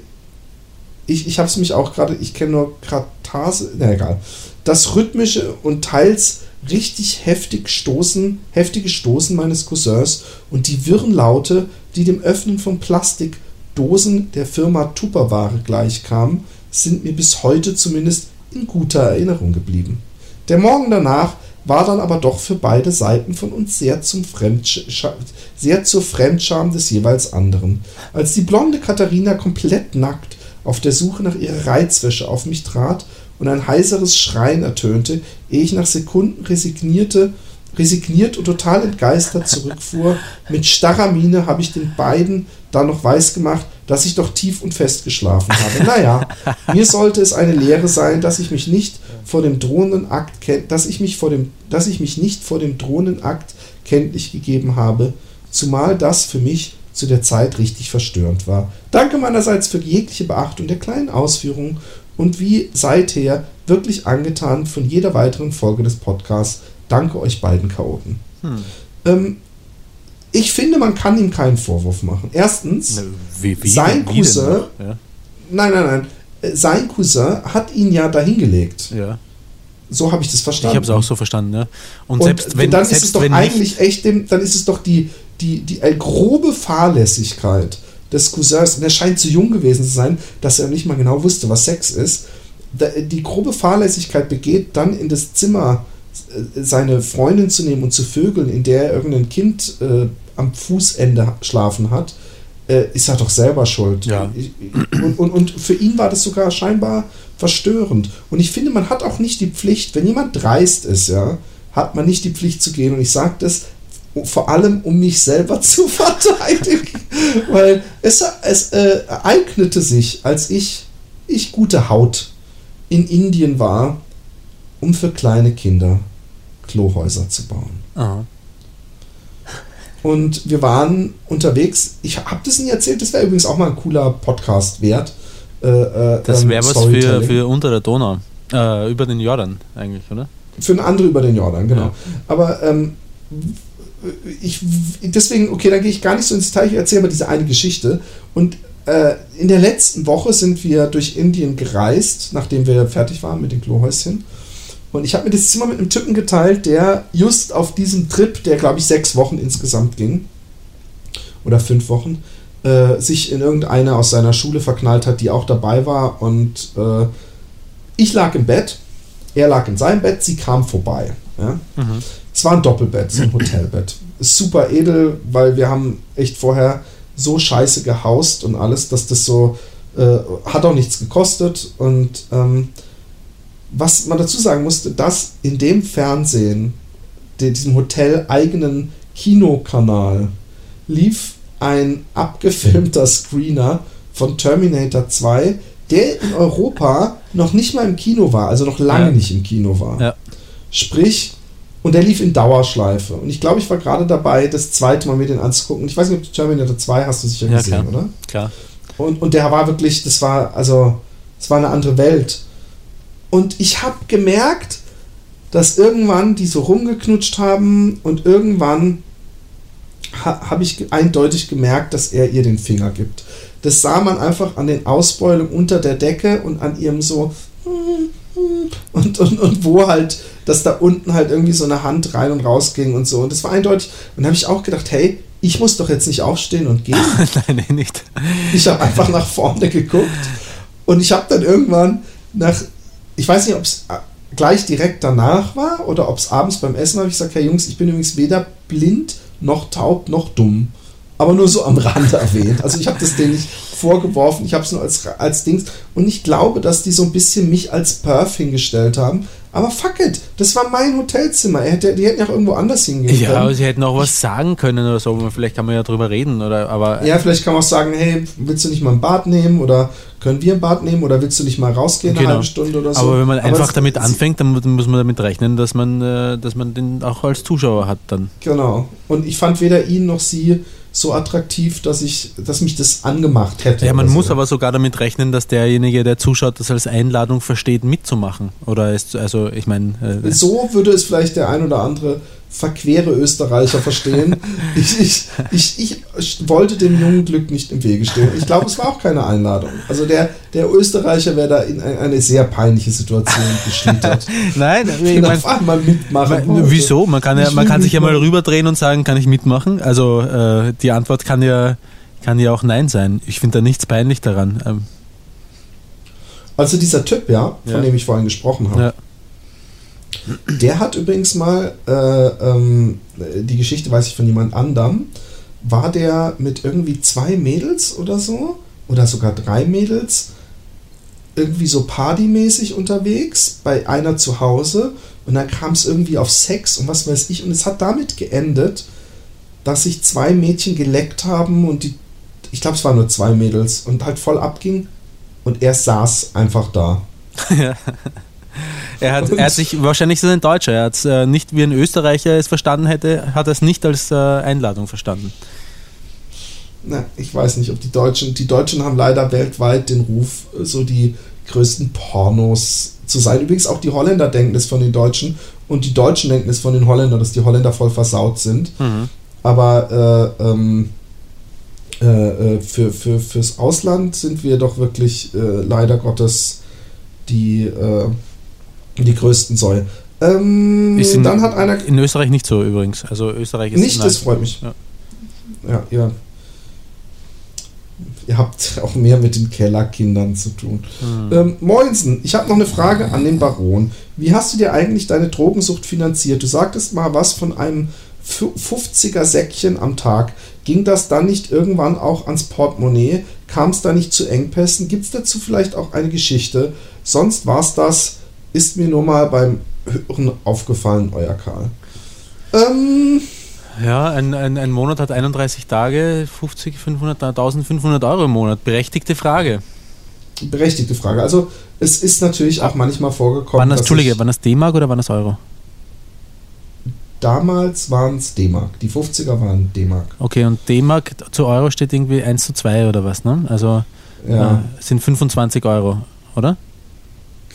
Speaker 1: ich ich habe es mich auch gerade, ich kenne nur Kratase, na egal. Das rhythmische und teils richtig heftig stoßen, heftige Stoßen meines Cousins und die wirren Laute, die dem Öffnen von Plastikdosen der Firma Tupperware gleichkamen, sind mir bis heute zumindest in guter Erinnerung geblieben. Der Morgen danach war dann aber doch für beide Seiten von uns sehr, zum sehr zur Fremdscham des jeweils anderen. Als die blonde Katharina komplett nackt auf der Suche nach ihrer Reizwäsche auf mich trat und ein heiseres Schreien ertönte, ehe ich nach Sekunden resignierte, resigniert und total entgeistert zurückfuhr. Mit starrer Miene habe ich den beiden dann noch weisgemacht, dass ich doch tief und fest geschlafen habe. Naja, mir sollte es eine Lehre sein, dass ich mich nicht vor dem drohenden Akt dass ich mich vor dem, dass ich mich nicht vor dem drohenden Akt kenntlich gegeben habe, zumal das für mich zu der Zeit richtig verstörend war. Danke meinerseits für jegliche Beachtung der kleinen Ausführungen und wie seither wirklich angetan von jeder weiteren Folge des Podcasts. Danke euch beiden Chaoten. Hm. Ähm, ich finde, man kann ihm keinen Vorwurf machen. Erstens, wie, wie, sein wie Cousin, ja? nein, nein, nein, äh, sein Cousin hat ihn ja dahingelegt.
Speaker 2: Ja.
Speaker 1: So habe ich das verstanden. Ich
Speaker 2: habe es auch so verstanden, ja.
Speaker 1: Und, Und selbst wenn dann selbst ist es doch eigentlich echt dem, dann ist es doch die, die, die äh, grobe Fahrlässigkeit des Cousins, und er scheint zu jung gewesen zu sein, dass er nicht mal genau wusste, was Sex ist, die grobe Fahrlässigkeit begeht, dann in das Zimmer äh, seine Freundin zu nehmen und zu vögeln, in der er irgendein Kind äh, am Fußende schlafen hat, äh, ist er doch selber schuld.
Speaker 2: Ja.
Speaker 1: Und, und, und für ihn war das sogar scheinbar verstörend. Und ich finde, man hat auch nicht die Pflicht, wenn jemand dreist ist, ja, hat man nicht die Pflicht zu gehen. Und ich sage das vor allem, um mich selber zu verteidigen, weil es, es äh, eignete sich, als ich, ich gute Haut in Indien war, um für kleine Kinder Klohäuser zu bauen.
Speaker 2: Aha.
Speaker 1: Und wir waren unterwegs. Ich habe das nie erzählt. Das wäre übrigens auch mal ein cooler Podcast wert.
Speaker 2: Äh, äh, das wäre ähm, was für, für unter der Donau. Äh, über den Jordan eigentlich, oder?
Speaker 1: Für eine andere über den Jordan, genau. Ja. Aber ähm, ich, deswegen, okay, da gehe ich gar nicht so ins Detail. Ich erzähle aber diese eine Geschichte. Und äh, in der letzten Woche sind wir durch Indien gereist, nachdem wir fertig waren mit den Klohäuschen. Und ich habe mir das Zimmer mit einem Typen geteilt, der just auf diesem Trip, der glaube ich sechs Wochen insgesamt ging, oder fünf Wochen, äh, sich in irgendeine aus seiner Schule verknallt hat, die auch dabei war. Und äh, ich lag im Bett, er lag in seinem Bett, sie kam vorbei. Ja? Mhm. Es war ein Doppelbett, so ein Hotelbett. Super edel, weil wir haben echt vorher so scheiße gehaust und alles, dass das so äh, hat auch nichts gekostet und ähm, was man dazu sagen musste, dass in dem Fernsehen diesem Hotel eigenen Kinokanal lief ein abgefilmter Screener von Terminator 2, der in Europa noch nicht mal im Kino war, also noch lange
Speaker 2: Ja.
Speaker 1: nicht im Kino war.
Speaker 2: Ja.
Speaker 1: Sprich, und der lief in Dauerschleife. Und ich glaube, ich war gerade dabei, das zweite Mal mir den anzugucken. Ich weiß nicht, ob du Terminator 2 hast du sicher
Speaker 2: Ja,
Speaker 1: gesehen,
Speaker 2: klar.
Speaker 1: oder?
Speaker 2: Klar.
Speaker 1: Und, und der war wirklich, das war, also, das war eine andere Welt. Und ich habe gemerkt, dass irgendwann die so rumgeknutscht haben und irgendwann ha, habe ich eindeutig gemerkt, dass er ihr den Finger gibt. Das sah man einfach an den Ausbeulungen unter der Decke und an ihrem so und, und, und wo halt, dass da unten halt irgendwie so eine Hand rein und raus ging und so. Und das war eindeutig. Und da habe ich auch gedacht, hey, ich muss doch jetzt nicht aufstehen und gehen.
Speaker 2: Nein, nee, nicht.
Speaker 1: Ich habe einfach nach vorne geguckt und ich habe dann irgendwann nach, ich weiß nicht, ob es gleich direkt danach war oder ob es abends beim Essen war, habe ich gesagt, hey Jungs, ich bin übrigens weder blind noch taub noch dumm. Aber nur so am Rande erwähnt. Also ich habe das denen nicht vorgeworfen, ich habe es nur als, als Dings. Und ich glaube, dass die so ein bisschen mich als Perf hingestellt haben. Aber fuck it, das war mein Hotelzimmer. Er hätte, die hätten ja auch irgendwo anders hingehen
Speaker 2: Ja,
Speaker 1: können.
Speaker 2: aber sie hätten auch was sagen können oder so. aber Vielleicht kann man ja drüber reden. Oder, aber
Speaker 1: Ja, vielleicht kann man auch sagen, hey, willst du nicht mal ein Bad nehmen oder können wir ein Bad nehmen oder willst du nicht mal rausgehen eine
Speaker 2: Genau.
Speaker 1: halbe Stunde oder so?
Speaker 2: Aber wenn man einfach
Speaker 1: das-
Speaker 2: damit anfängt, dann mu- muss man damit rechnen, dass man, äh, dass man den auch als Zuschauer hat dann.
Speaker 1: Genau. Und ich fand weder ihn noch sie so attraktiv, dass ich, dass mich das angemacht hätte.
Speaker 2: Ja, man
Speaker 1: oder
Speaker 2: muss
Speaker 1: so.
Speaker 2: aber sogar damit rechnen, dass derjenige, der zuschaut, das als Einladung versteht, mitzumachen. Oder ist, also ich meine, äh,
Speaker 1: So würde es vielleicht der ein oder andere verquere Österreicher verstehen. ich, ich, ich, ich wollte dem jungen Glück nicht im Wege stehen. Ich glaube, es war auch keine Einladung. Also der, der Österreicher wäre da in ein- eine sehr peinliche Situation geschlittert.
Speaker 2: nein, ich mein,
Speaker 1: auf einmal mitmachen wollte.
Speaker 2: Wieso? Man kann, ja, man kann sich ja mal rüberdrehen und sagen, kann ich mitmachen? Also äh, die Antwort kann ja, kann ja auch Nein sein. Ich finde da nichts peinlich daran. Ähm,
Speaker 1: Also dieser Typ, ja, von
Speaker 2: Ja.
Speaker 1: dem ich vorhin gesprochen habe,
Speaker 2: ja.
Speaker 1: Der hat übrigens mal, äh, ähm, die Geschichte weiß ich von jemand anderem, war der mit irgendwie zwei Mädels oder so, oder sogar drei Mädels, irgendwie so partymäßig unterwegs, bei einer zu Hause, und dann kam es irgendwie auf Sex und was weiß ich, und es hat damit geendet, dass sich zwei Mädchen geleckt haben und die, ich glaube, es waren nur zwei Mädels, und halt voll abging, und er saß einfach da.
Speaker 2: Er hat, er hat sich, wahrscheinlich ist er ein Deutscher, er hat es äh, nicht wie ein Österreicher es verstanden hätte, hat er es nicht als äh, Einladung verstanden.
Speaker 1: Na, ich weiß nicht, ob die Deutschen, die Deutschen haben leider weltweit den Ruf, so die größten Pornos zu sein. Übrigens auch die Holländer denken es von den Deutschen und die Deutschen denken es von den Holländern, dass die Holländer voll versaut sind.
Speaker 2: Mhm.
Speaker 1: Aber äh, ähm, äh, äh, für, für, fürs Ausland sind wir doch wirklich äh, leider Gottes die, äh, die größten Säue. Ähm,
Speaker 2: in,
Speaker 1: dann hat einer
Speaker 2: in Österreich nicht so übrigens. Also Österreich ist
Speaker 1: nicht,
Speaker 2: nein.
Speaker 1: das freut mich.
Speaker 2: Ja.
Speaker 1: Ja, ihr, ihr habt auch mehr mit den Kellerkindern zu tun.
Speaker 2: Hm.
Speaker 1: Ähm, Moinsen, ich habe noch eine Frage an den Baron. Wie hast du dir eigentlich deine Drogensucht finanziert? Du sagtest mal was von einem fu- 50er Säckchen am Tag. Ging das dann nicht irgendwann auch ans Portemonnaie? Kam es da nicht zu Engpässen? Gibt es dazu vielleicht auch eine Geschichte? Sonst war es das, ist mir nur mal beim Hören aufgefallen, euer Karl. Ähm,
Speaker 2: Ja, ein, ein, ein Monat hat 31 Tage, 50, 500, 1500 Euro im Monat. Berechtigte Frage.
Speaker 1: berechtigte Frage. Also es ist natürlich auch manchmal vorgekommen,
Speaker 2: Waren das,
Speaker 1: dass
Speaker 2: Entschuldige, waren das D-Mark oder waren das Euro?
Speaker 1: damals waren es D-Mark. Die 50er waren D-Mark.
Speaker 2: Okay, und D-Mark zu Euro steht irgendwie 1 zu 2 oder was, ne? Also
Speaker 1: Ja,
Speaker 2: äh, sind 25 Euro, oder?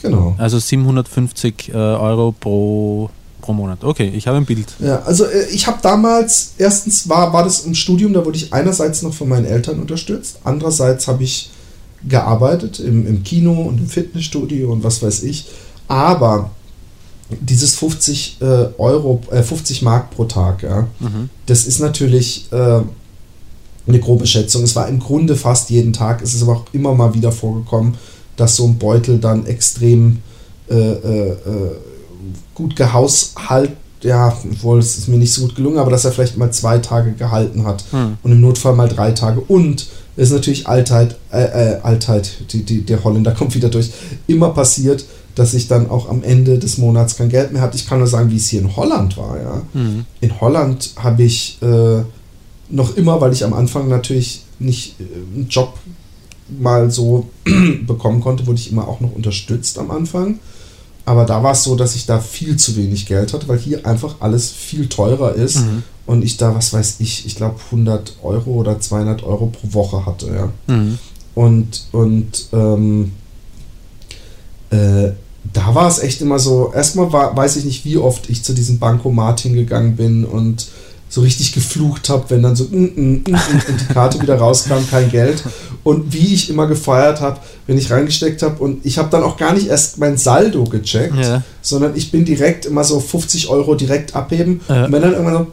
Speaker 1: Genau.
Speaker 2: Also 750 äh, Euro pro, pro Monat. Okay, ich habe ein Bild.
Speaker 1: Ja, also äh, ich habe damals, erstens war, war das im Studium, da wurde ich einerseits noch von meinen Eltern unterstützt, andererseits habe ich gearbeitet im, im Kino und im Fitnessstudio und was weiß ich. Aber dieses 50 äh, Euro, äh, 50 Mark pro Tag, ja,
Speaker 2: Mhm.
Speaker 1: das ist natürlich äh, eine grobe Schätzung. Es war im Grunde fast jeden Tag. Es ist aber auch immer mal wieder vorgekommen, dass so ein Beutel dann extrem äh, äh, äh, gut gehaushalt, ja, obwohl es ist mir nicht so gut gelungen, aber dass er vielleicht mal zwei Tage gehalten hat
Speaker 2: Hm.
Speaker 1: und im Notfall mal drei Tage. Und es ist natürlich Altheit, äh, äh, Altheit, die, die, der Holländer kommt wieder durch, immer passiert, dass ich dann auch am Ende des Monats kein Geld mehr hatte. Ich kann nur sagen, wie es hier in Holland war. Ja.
Speaker 2: Mhm.
Speaker 1: In Holland habe ich äh, noch immer, weil ich am Anfang natürlich nicht äh, einen Job mal so bekommen konnte, wurde ich immer auch noch unterstützt am Anfang. Aber da war es so, dass ich da viel zu wenig Geld hatte, weil hier einfach alles viel teurer ist
Speaker 2: Mhm.
Speaker 1: und ich da, was weiß ich, ich glaube 100 Euro oder 200 Euro pro Woche hatte. Ja.
Speaker 2: Mhm.
Speaker 1: Und, und ähm, äh, da war es echt immer so, erstmal war, weiß ich nicht, wie oft ich zu diesem Bankomat hingegangen bin und so richtig geflucht habe, wenn dann so mm, mm, mm, und die Karte wieder rauskam, kein Geld. Und wie ich immer gefeiert habe, wenn ich reingesteckt habe. Und ich habe dann auch gar nicht erst mein Saldo gecheckt,
Speaker 2: Ja.
Speaker 1: sondern ich bin direkt immer so 50 Euro direkt abheben.
Speaker 2: Ja.
Speaker 1: Und wenn dann irgendwann so,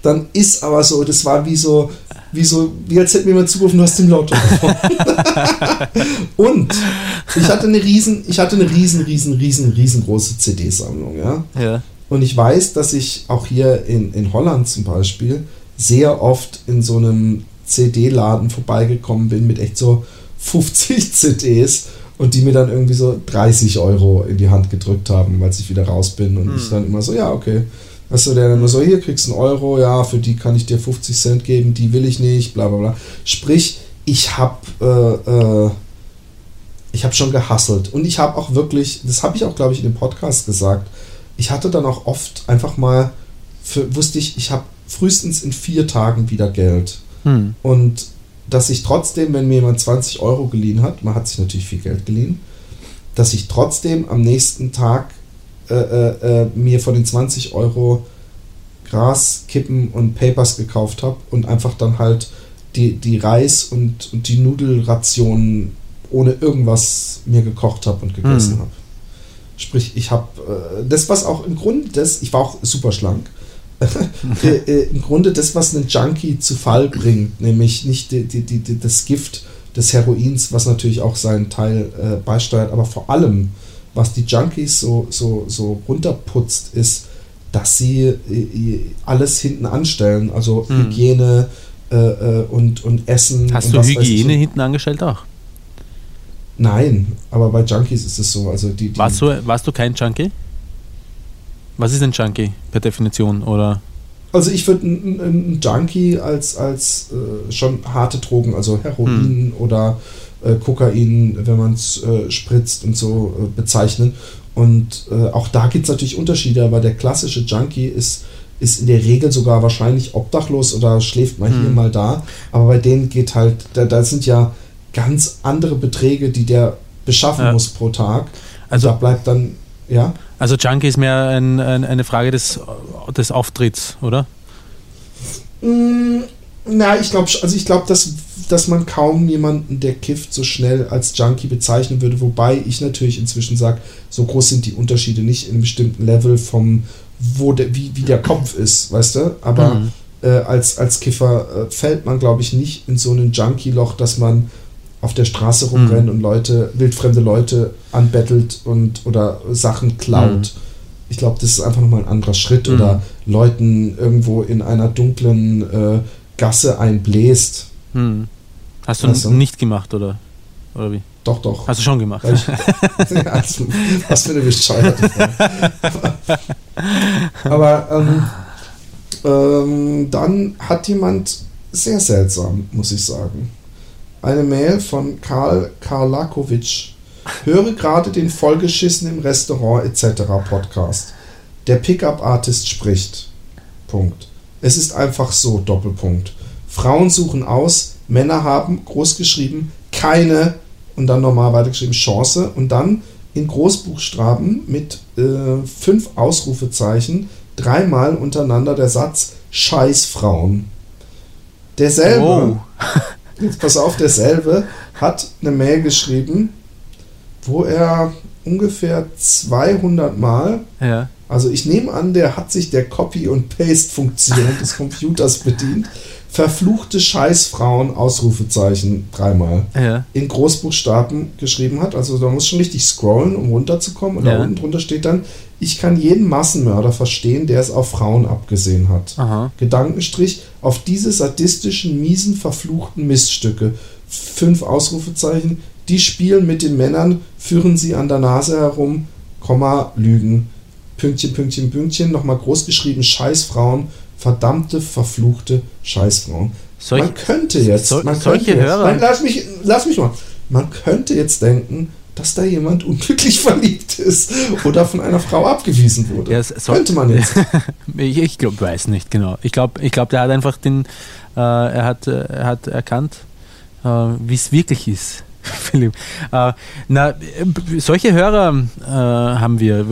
Speaker 1: dann ist aber so, das war wie so, wie so, wie als hätte mir jemand zugerufen, du hast den Lotto. Und ich hatte eine riesen, ich hatte eine riesen, riesen, riesen, riesengroße CD-Sammlung, ja.
Speaker 2: Ja.
Speaker 1: Und ich weiß, dass ich auch hier in, in Holland zum Beispiel sehr oft in so einem CD-Laden vorbeigekommen bin mit echt so 50 CDs und die mir dann irgendwie so 30 Euro in die Hand gedrückt haben, als ich wieder raus bin. Und ich dann immer so, ja, okay. Weißt du, der dann immer so, hier kriegst du einen Euro, ja, für die kann ich dir 50 Cent geben, die will ich nicht, bla bla bla. Sprich, ich habe äh, äh, ich habe schon gehasselt. Und ich habe auch wirklich, das habe ich auch, glaube ich, in dem Podcast gesagt, ich hatte dann auch oft einfach mal, für, wusste ich, ich habe frühestens in vier Tagen wieder Geld.
Speaker 2: Hm.
Speaker 1: Und dass ich trotzdem, wenn mir jemand 20 Euro geliehen hat, man hat sich natürlich viel Geld geliehen, dass ich trotzdem am nächsten Tag äh, äh, äh, mir von den 20 Euro Gras, Kippen und Papers gekauft habe und einfach dann halt die, die Reis und, und die Nudelrationen ohne irgendwas mir gekocht habe und gegessen
Speaker 2: Hm.
Speaker 1: habe. Sprich, ich habe äh, das, was auch im Grunde das, ich war auch super schlank, äh, äh, im Grunde das, was einen Junkie zu Fall bringt, nämlich nicht die, die, die, das Gift des Heroins, was natürlich auch seinen Teil äh, beisteuert, aber vor allem, was die Junkies so, so, so runterputzt, ist, dass sie äh, alles hinten anstellen, also
Speaker 2: Hm.
Speaker 1: Hygiene äh, äh, und, und Essen.
Speaker 2: Hast
Speaker 1: und
Speaker 2: du
Speaker 1: was weiß ich.
Speaker 2: Hygiene hinten angestellt auch?
Speaker 1: Nein, aber bei Junkies ist es so. Also die, die,
Speaker 2: Warst du, warst du kein Junkie? Was ist ein Junkie per Definition? Oder?
Speaker 1: Also ich würde einen Junkie als, als äh, schon harte Drogen, also Heroin oder äh, Kokain, wenn man es äh, spritzt und so äh, bezeichnen. Und äh, auch da gibt es natürlich Unterschiede, aber der klassische Junkie ist, ist in der Regel sogar wahrscheinlich obdachlos oder schläft mal hier,
Speaker 2: Hm.
Speaker 1: mal da. Aber bei denen geht halt, da, da sind ja ganz andere Beträge, die der beschaffen
Speaker 2: Ja.
Speaker 1: muss pro Tag.
Speaker 2: Also-
Speaker 1: Also da bleibt dann, ja.
Speaker 2: Also Junkie ist mehr ein, ein, eine Frage des, des Auftritts, oder?
Speaker 1: Mm, Na, ich glaube, also ich glaube, dass, dass man kaum jemanden, der kifft, so schnell als Junkie bezeichnen würde. Wobei ich natürlich inzwischen sage, so groß sind die Unterschiede nicht in einem bestimmten Level vom, wo der, wie, wie der Kopf ist, weißt du? Aber
Speaker 2: Mhm.
Speaker 1: äh, als, als Kiffer äh, fällt man, glaube ich, nicht in so ein Junkie-Loch, dass man auf der Straße rumrennt und Leute, wildfremde Leute anbettelt und oder Sachen klaut.
Speaker 2: Mhm.
Speaker 1: Ich glaube, das ist einfach nochmal ein anderer Schritt.
Speaker 2: Mhm.
Speaker 1: Oder Leuten irgendwo in einer dunklen äh, Gasse einbläst.
Speaker 2: Hm. Hast du
Speaker 1: Ach so.
Speaker 2: nicht gemacht, oder? Oder wie?
Speaker 1: Doch, doch.
Speaker 2: Hast du schon gemacht?
Speaker 1: Ich, also, was für eine bescheuerte Frage. Aber ähm, ähm, dann hat jemand sehr seltsam, muss ich sagen. Eine Mail von Karl Karlakovic. Höre gerade den vollgeschissen im Restaurant etc. Podcast. Der Pickup-Artist spricht. Punkt. Es ist einfach so, Doppelpunkt. Frauen suchen aus, Männer haben, groß geschrieben, keine und dann normal weitergeschrieben Chance und dann in Großbuchstaben mit äh, fünf Ausrufezeichen dreimal untereinander der Satz Scheißfrauen. Derselbe,
Speaker 2: Oh.
Speaker 1: jetzt pass auf, derselbe hat eine Mail geschrieben, wo er ungefähr 200 Mal
Speaker 2: Ja.
Speaker 1: also ich nehme an, der hat sich der Copy- und Paste-Funktion des Computers bedient. Verfluchte Scheißfrauen, Ausrufezeichen, dreimal.
Speaker 2: Ja.
Speaker 1: In Großbuchstaben geschrieben hat. Also da muss schon richtig scrollen, um runterzukommen. Und
Speaker 2: Ja.
Speaker 1: da unten drunter steht dann, ich kann jeden Massenmörder verstehen, der es auf Frauen abgesehen hat.
Speaker 2: Aha.
Speaker 1: Gedankenstrich auf diese sadistischen, miesen, verfluchten Miststücke. Fünf Ausrufezeichen, die spielen mit den Männern, führen sie an der Nase herum, Komma, lügen. Pünktchen, Pünktchen, Pünktchen, nochmal groß geschrieben, Scheißfrauen, verdammte, verfluchte Scheißfrauen.
Speaker 2: Solch,
Speaker 1: man könnte jetzt,
Speaker 2: so,
Speaker 1: man könnte jetzt,
Speaker 2: Hörer.
Speaker 1: Nein, lass mich, lass mich mal. Man könnte jetzt denken, dass da jemand unglücklich verliebt ist oder von einer Frau abgewiesen wurde.
Speaker 2: Ja, soll-
Speaker 1: könnte man jetzt.
Speaker 2: ich ich glaube, weiß nicht genau. Ich glaube, ich glaub, der hat einfach den, äh, er, hat, äh, er hat erkannt, äh, wie es wirklich ist. Philipp. Äh, na, solche Hörer äh, haben wir.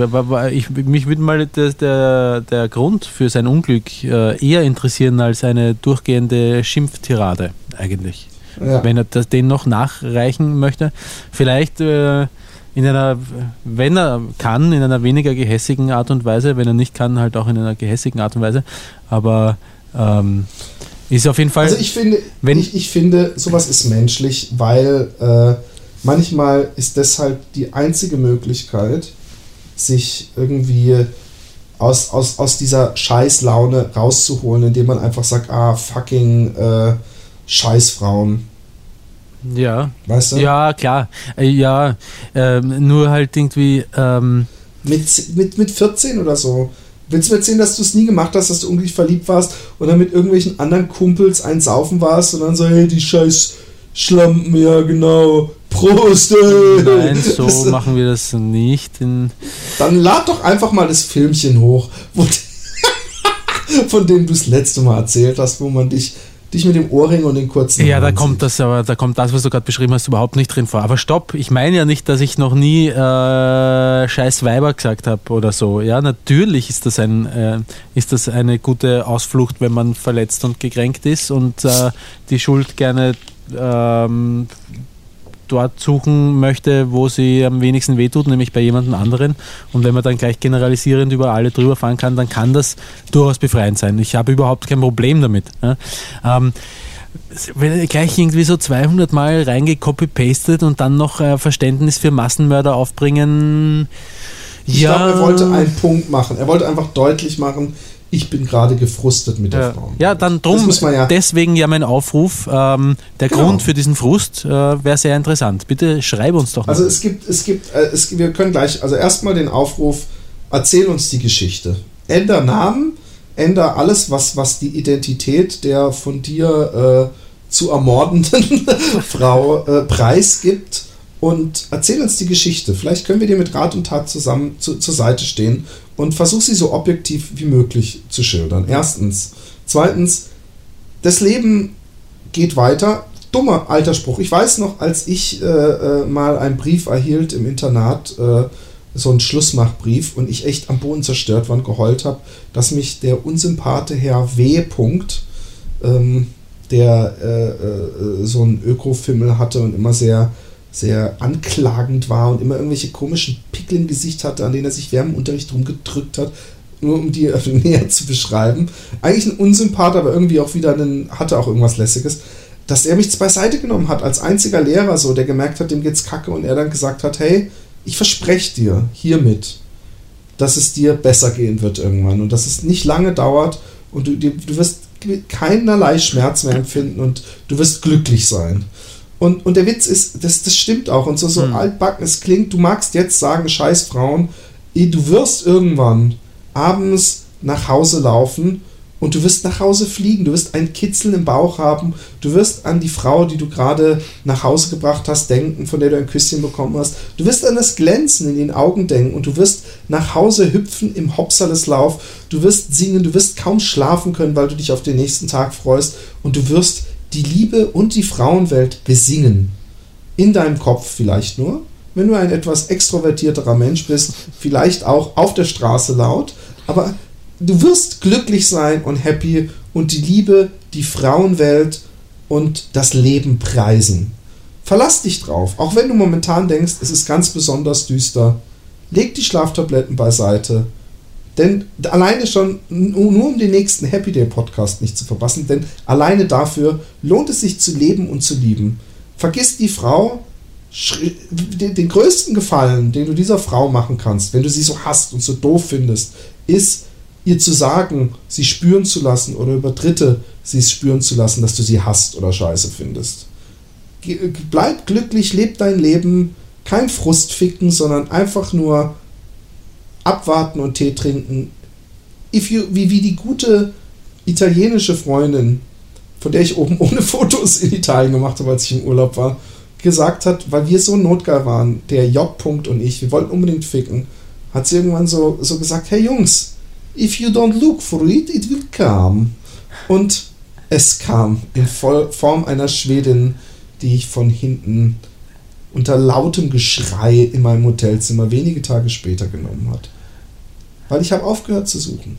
Speaker 2: Ich, mich würde mal das, der, der Grund für sein Unglück äh, eher interessieren als eine durchgehende Schimpftirade eigentlich.
Speaker 1: Ja.
Speaker 2: Wenn er das, den noch nachreichen möchte. Vielleicht äh, in einer, wenn er kann, in einer weniger gehässigen Art und Weise, wenn er nicht kann, halt auch in einer gehässigen Art und Weise. Aber ähm, ist auf jeden Fall.
Speaker 1: Also ich finde,
Speaker 2: Wenn-
Speaker 1: ich, ich finde, sowas ist menschlich, weil äh, manchmal ist deshalb die einzige Möglichkeit, sich irgendwie aus, aus, aus dieser Scheißlaune rauszuholen, indem man einfach sagt, ah, fucking äh, Scheißfrauen.
Speaker 2: ja,
Speaker 1: Weißt du?
Speaker 2: ja, klar. Äh, ja, ähm, nur halt irgendwie. Ähm,
Speaker 1: Mit, mit, mit 14 oder so. Willst du mir erzählen, dass du es nie gemacht hast, dass du unglücklich verliebt warst und dann mit irgendwelchen anderen Kumpels ein Saufen warst und dann so, hey, die scheiß Schlampen, ja genau, Prost, ey.
Speaker 2: nein, so
Speaker 1: Das-
Speaker 2: machen wir das nicht.
Speaker 1: Dann lad doch einfach mal das Filmchen hoch, wo, von dem du das letzte Mal erzählt hast, wo man dich, dich mit dem Ohrring und den kurzen
Speaker 2: Ja, da kommt
Speaker 1: sieht.
Speaker 2: das aber, da kommt das, was du gerade beschrieben hast, überhaupt nicht drin vor. Aber stopp, ich meine ja nicht, dass ich noch nie äh, scheiß Weiber gesagt habe oder so. Ja, natürlich ist das ein, äh, ist das eine gute Ausflucht, wenn man verletzt und gekränkt ist und äh, die Schuld gerne ähm, dort suchen möchte, wo sie am wenigsten wehtut, nämlich bei jemandem anderen. Und wenn man dann gleich generalisierend über alle drüber fahren kann, dann kann das durchaus befreiend sein. Ich habe überhaupt kein Problem damit. Ja. Ähm, wenn er gleich irgendwie so 200 Mal reingecopy-pastet und dann noch äh, Verständnis für Massenmörder aufbringen.
Speaker 1: Ich
Speaker 2: ja,
Speaker 1: glaube, er wollte einen Punkt machen. Er wollte einfach deutlich machen, ich bin gerade gefrustet mit der
Speaker 2: ja.
Speaker 1: Frau.
Speaker 2: ja, dann drum,
Speaker 1: ja-
Speaker 2: deswegen ja mein Aufruf. Ähm, der
Speaker 1: Genau.
Speaker 2: Grund für diesen Frust äh, wäre sehr interessant. Bitte schreib uns doch mal.
Speaker 1: Also es gibt, es gibt, äh, es, wir können gleich, also erstmal den Aufruf, erzähl uns die Geschichte. Änder Namen, änder alles, was, was die Identität der von dir äh, zu ermordenden Frau äh, preisgibt und erzähl uns die Geschichte. Vielleicht können wir dir mit Rat und Tat zusammen zu, zur Seite stehen und versuch sie so objektiv wie möglich zu schildern. Erstens. Zweitens, das Leben geht weiter. Dummer alter Spruch. Ich weiß noch, als ich äh, äh, mal einen Brief erhielt im Internat, äh, so einen Schlussmachbrief, und ich echt am Boden zerstört war und geheult habe, dass mich der unsympathe Herr W. Punkt, ähm, der äh, äh, so einen Ökofimmel hatte und immer sehr, sehr anklagend war und immer irgendwelche komischen Pickel im Gesicht hatte, an denen er sich während dem Unterricht rumgedrückt hat, nur um die näher zu beschreiben. Eigentlich ein Unsympath, aber irgendwie auch wieder einen, hatte auch irgendwas Lässiges dass er mich beiseite genommen hat als einziger Lehrer, so der gemerkt hat, dem geht's kacke und er dann gesagt hat, hey, ich verspreche dir hiermit, dass es dir besser gehen wird irgendwann und dass es nicht lange dauert und du, du wirst keinerlei Schmerz mehr empfinden und du wirst glücklich sein. Und, und der Witz ist, das, das stimmt auch und so, so
Speaker 2: Hm.
Speaker 1: altbacken, es klingt, du magst jetzt sagen, scheiß Frauen, eh, du wirst irgendwann abends nach Hause laufen und du wirst nach Hause fliegen, du wirst ein Kitzeln im Bauch haben, du wirst an die Frau, die du gerade nach Hause gebracht hast, denken, von der du ein Küsschen bekommen hast. Du wirst an das Glänzen in den Augen denken und du wirst nach Hause hüpfen im Hopsaleslauf, du wirst singen, du wirst kaum schlafen können, weil du dich auf den nächsten Tag freust und du wirst die Liebe und die Frauenwelt besingen. In deinem Kopf vielleicht nur, wenn du ein etwas extrovertierterer Mensch bist, vielleicht auch auf der Straße laut, aber du wirst glücklich sein und happy und die Liebe, die Frauenwelt und das Leben preisen. Verlass dich drauf, auch wenn du momentan denkst, es ist ganz besonders düster. Leg die Schlaftabletten beiseite. Denn alleine schon, nur um den nächsten Happy Day Podcast nicht zu verpassen, denn alleine dafür lohnt es sich zu leben und zu lieben. Vergiss die Frau, den, größten Gefallen, den du dieser Frau machen kannst, wenn du sie so hasst und so doof findest, ist, ihr zu sagen, sie spüren zu lassen oder über Dritte sie spüren zu lassen, dass du sie hasst oder scheiße findest. bleib glücklich, leb dein Leben, kein Frustficken, sondern einfach nur abwarten und Tee trinken. You, wie, wie die gute italienische Freundin, von der ich oben ohne Fotos in Italien gemacht habe, als ich im Urlaub war, gesagt hat, weil wir so notgeil waren, der J. und ich, wir wollten unbedingt ficken, hat sie irgendwann so, so gesagt, hey Jungs, if you don't look for it, it will come. Und es kam in Form einer Schwedin, die ich von hinten unter lautem Geschrei in meinem Hotelzimmer wenige Tage später genommen hat. Weil ich habe aufgehört zu suchen.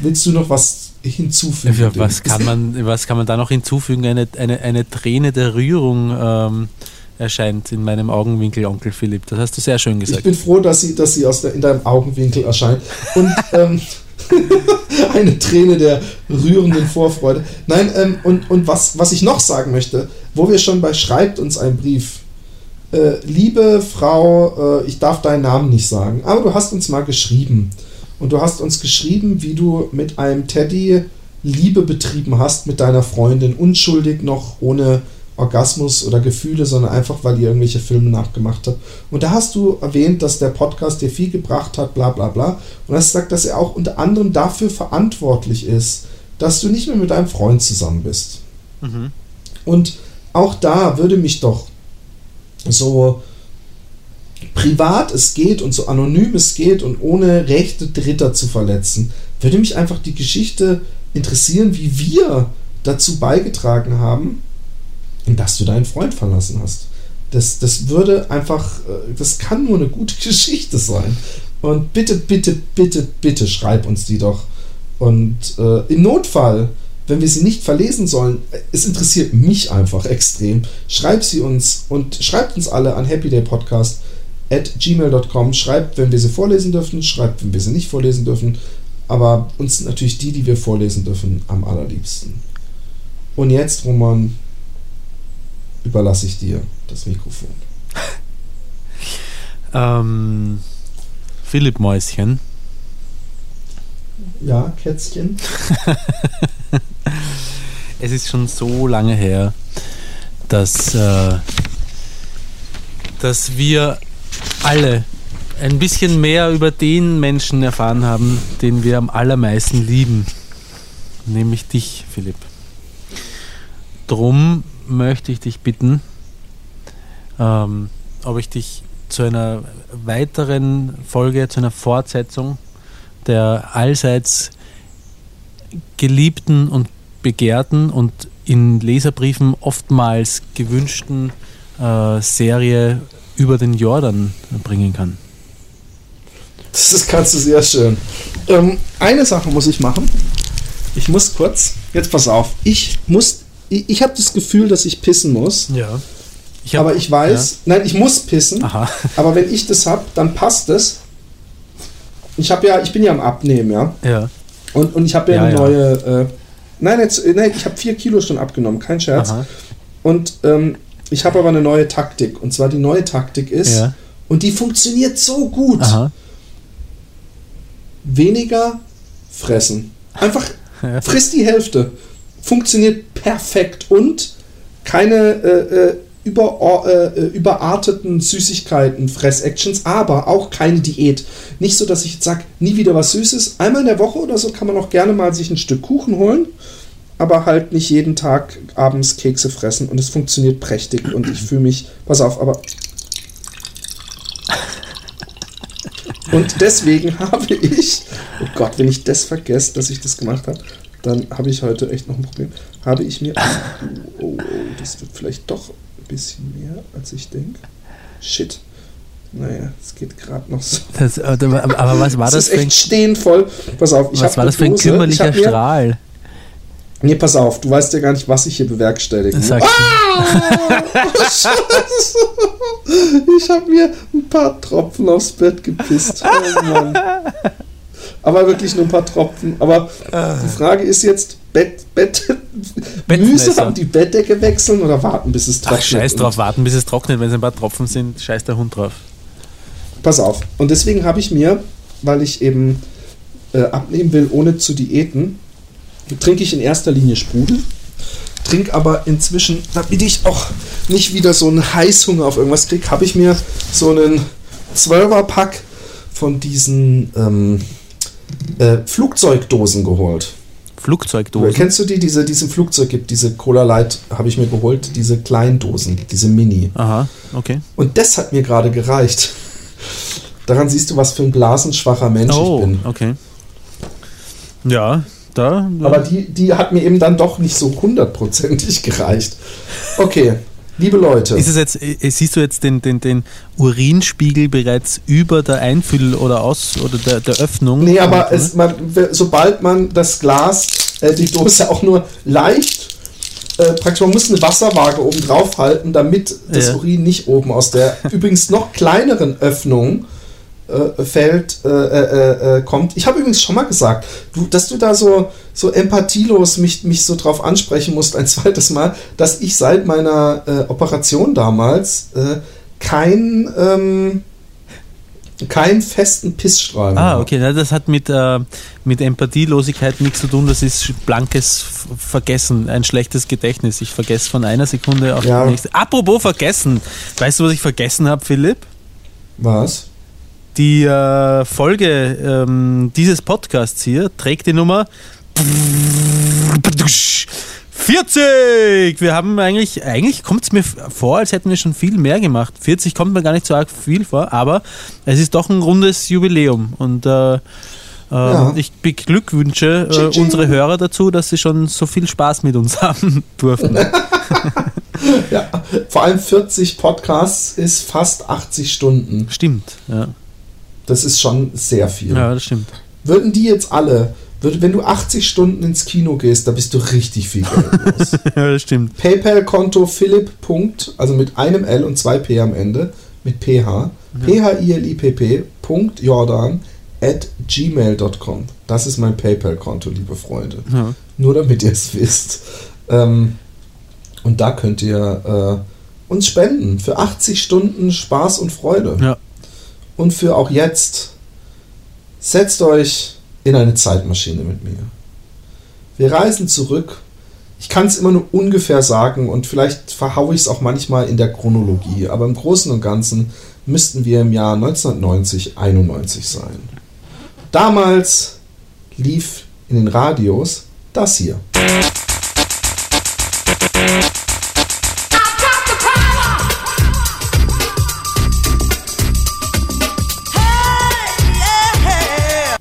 Speaker 1: Willst du noch was hinzufügen?
Speaker 2: Ja, was, kann man, was kann man da noch hinzufügen? Eine, eine, eine Träne der Rührung ähm, erscheint in meinem Augenwinkel, Onkel Philipp. Das hast du sehr schön gesagt.
Speaker 1: Ich bin froh, dass sie, dass sie aus der, in deinem Augenwinkel erscheint. Und ähm, eine Träne der rührenden Vorfreude. Nein, ähm, und, und was, was ich noch sagen möchte, wo wir schon bei Schreibt uns ein Brief. Äh, liebe Frau, äh, ich darf deinen Namen nicht sagen, aber du hast uns mal geschrieben. Und du hast uns geschrieben, wie du mit einem Teddy Liebe betrieben hast mit deiner Freundin, unschuldig noch, ohne Orgasmus oder Gefühle, sondern einfach, weil ihr irgendwelche Filme nachgemacht habt. Und da hast du erwähnt, dass der Podcast dir viel gebracht hat, bla bla bla. Und hast gesagt, dass er auch unter anderem dafür verantwortlich ist, dass du nicht mehr mit einem Freund zusammen bist. Mhm. Und auch da würde mich doch so privat es geht und so anonym es geht und ohne Rechte Dritter zu verletzen, würde mich einfach die Geschichte interessieren, wie wir dazu beigetragen haben, dass du deinen Freund verlassen hast. Das, das würde einfach, äh, das kann nur eine gute Geschichte sein. Und bitte, bitte, bitte, bitte schreib uns die doch. Und äh, im Notfall, wenn wir sie nicht verlesen sollen, es interessiert mich einfach extrem. Schreib sie uns und schreibt uns alle an happydaypodcast at gmail.com. Schreibt, wenn wir sie vorlesen dürfen, schreibt, wenn wir sie nicht vorlesen dürfen. Aber uns sind natürlich die, die wir vorlesen dürfen, am allerliebsten. Und jetzt, Roman, überlasse ich dir das Mikrofon.
Speaker 2: ähm, Philipp Mäuschen.
Speaker 1: Ja, Kätzchen.
Speaker 2: es ist schon so lange her, dass, äh, dass wir alle ein bisschen mehr über den Menschen erfahren haben, den wir am allermeisten lieben. Nämlich dich, Philipp. Drum möchte ich dich bitten, ähm, ob ich dich zu einer weiteren Folge, zu einer Fortsetzung der allseits geliebten und begehrten und in Leserbriefen oftmals gewünschten äh, Serie über den Jordan bringen kann.
Speaker 1: Das kannst du sehr schön. Ähm, eine Sache muss ich machen. Ich muss kurz, jetzt pass auf, ich muss ich, ich habe das Gefühl, dass ich pissen muss.
Speaker 2: Ja.
Speaker 1: Ich hab, aber ich weiß, ja. nein, ich muss pissen. Aha. Aber wenn ich das habe, dann passt es. Ich habe ja, ich bin ja am Abnehmen, ja.
Speaker 2: Ja.
Speaker 1: Und, und ich habe ja, ja, eine ja. neue. Äh, nein, jetzt, äh, nein, ich habe vier Kilo schon abgenommen, kein Scherz. Aha. Und ähm, ich habe aber eine neue Taktik. Und zwar die neue Taktik ist, ja. und die funktioniert so gut. Aha. Weniger fressen. Einfach frisst die Hälfte funktioniert perfekt und keine äh, äh über, äh, äh, überarteten Süßigkeiten, Fress-Actions, aber auch keine Diät. Nicht so, dass ich jetzt sage, nie wieder was Süßes. Einmal in der Woche oder so kann man auch gerne mal sich ein Stück Kuchen holen, aber halt nicht jeden Tag abends Kekse fressen und es funktioniert prächtig und ich fühle mich, pass auf, aber. Und deswegen habe ich, oh Gott, wenn ich das vergesse, dass ich das gemacht habe, dann habe ich heute echt noch ein Problem. Habe ich mir. Oh, oh, das wird vielleicht doch bisschen mehr, als ich denke. Shit. Naja, es geht gerade noch so.
Speaker 2: Das, aber, aber, was war das?
Speaker 1: Das ist echt stehen voll. Pass auf,
Speaker 2: ich Was war das für ein kümmerlicher Strahl?
Speaker 1: Nee, pass auf, du weißt ja gar nicht, was ich hier bewerkstellige.
Speaker 2: Ah!
Speaker 1: ich habe mir ein paar Tropfen aufs Bett gepisst. Oh Mann aber wirklich nur ein paar Tropfen. Aber die Frage ist jetzt, Bett, Bett, mühsam die Bettdecke wechseln oder warten, bis es trocknet? Ach,
Speaker 2: scheiß drauf, warten, bis es trocknet. Wenn es ein paar Tropfen sind, scheiß der Hund drauf.
Speaker 1: Pass auf. Und deswegen habe ich mir, weil ich eben äh, abnehmen will, ohne zu diäten, trinke ich in erster Linie Sprudel. trinke aber inzwischen, damit ich auch nicht wieder so einen Heißhunger auf irgendwas kriege, habe ich mir so einen 12er-Pack von diesen ähm, äh, Flugzeugdosen geholt.
Speaker 2: Flugzeugdosen?
Speaker 1: Kennst du die, diese, die es im Flugzeug gibt? Diese Cola Light habe ich mir geholt, diese kleinen Dosen, diese Mini.
Speaker 2: Aha, okay.
Speaker 1: Und das hat mir gerade gereicht. Daran siehst du, was für ein blasenschwacher Mensch
Speaker 2: oh,
Speaker 1: ich bin.
Speaker 2: okay. Ja, da. ja.
Speaker 1: Aber die, die hat mir eben dann doch nicht so hundertprozentig gereicht. Okay, liebe Leute.
Speaker 2: Ist es jetzt, äh, siehst du jetzt den, den, den Urinspiegel bereits über der Einfüll- oder Aus- oder der, der Öffnung?
Speaker 1: Nee, aber
Speaker 2: Und, ne?
Speaker 1: es, man, sobald man das Glas, äh, die Dose auch nur leicht, äh, praktisch, man muss eine Wasserwaage oben drauf halten, damit das
Speaker 2: Ja.
Speaker 1: Urin nicht oben aus der übrigens noch kleineren Öffnung äh, fällt, äh, äh, äh, kommt. Ich habe übrigens schon mal gesagt, du, dass du da so, so empathielos mich, mich so drauf ansprechen musst, ein zweites Mal, dass ich seit meiner äh, Operation damals äh, kein, ähm, keinen festen Pissstrahl mehr
Speaker 2: Ah, okay, das hat mit, äh, mit Empathielosigkeit nichts zu tun, das ist blankes Vergessen, ein schlechtes Gedächtnis. Ich vergesse von einer Sekunde auf
Speaker 1: Ja.
Speaker 2: die nächste. Apropos vergessen, weißt du, was ich vergessen habe, Philipp?
Speaker 1: Was?
Speaker 2: Die äh, Folge ähm, dieses Podcasts hier trägt die Nummer 40! Wir haben eigentlich, eigentlich kommt es mir vor, als hätten wir schon viel mehr gemacht. 40 kommt mir gar nicht so arg viel vor, aber es ist doch ein rundes Jubiläum und äh, äh,
Speaker 1: Ja.
Speaker 2: ich beglückwünsche äh,
Speaker 1: tsching.
Speaker 2: unsere Hörer dazu, dass sie schon so viel Spaß mit uns haben durften.
Speaker 1: Ja, vor allem 40 Podcasts ist fast 80 Stunden.
Speaker 2: stimmt, ja.
Speaker 1: Das ist schon sehr viel.
Speaker 2: ja, das stimmt.
Speaker 1: Würden die jetzt alle, wenn du 80 Stunden ins Kino gehst, da bist du richtig viel Geld los.
Speaker 2: ja, das stimmt.
Speaker 1: PayPal-Konto Philipp. Also mit einem L und zwei P am Ende, mit PH, P-H-I-L-I-P-P, Punkt Jordan at gmail.com. Das ist mein PayPal-Konto, liebe Freunde.
Speaker 2: Ja.
Speaker 1: Nur damit ihr es wisst. Ähm, und da könnt ihr äh, uns spenden für 80 Stunden Spaß und Freude.
Speaker 2: Ja.
Speaker 1: Und für auch jetzt, setzt euch in eine Zeitmaschine mit mir. Wir reisen zurück. Ich kann es immer nur ungefähr sagen und vielleicht verhaue ich es auch manchmal in der Chronologie, aber im Großen und Ganzen müssten wir im Jahr 1990, 91 sein. Damals lief in den Radios das hier.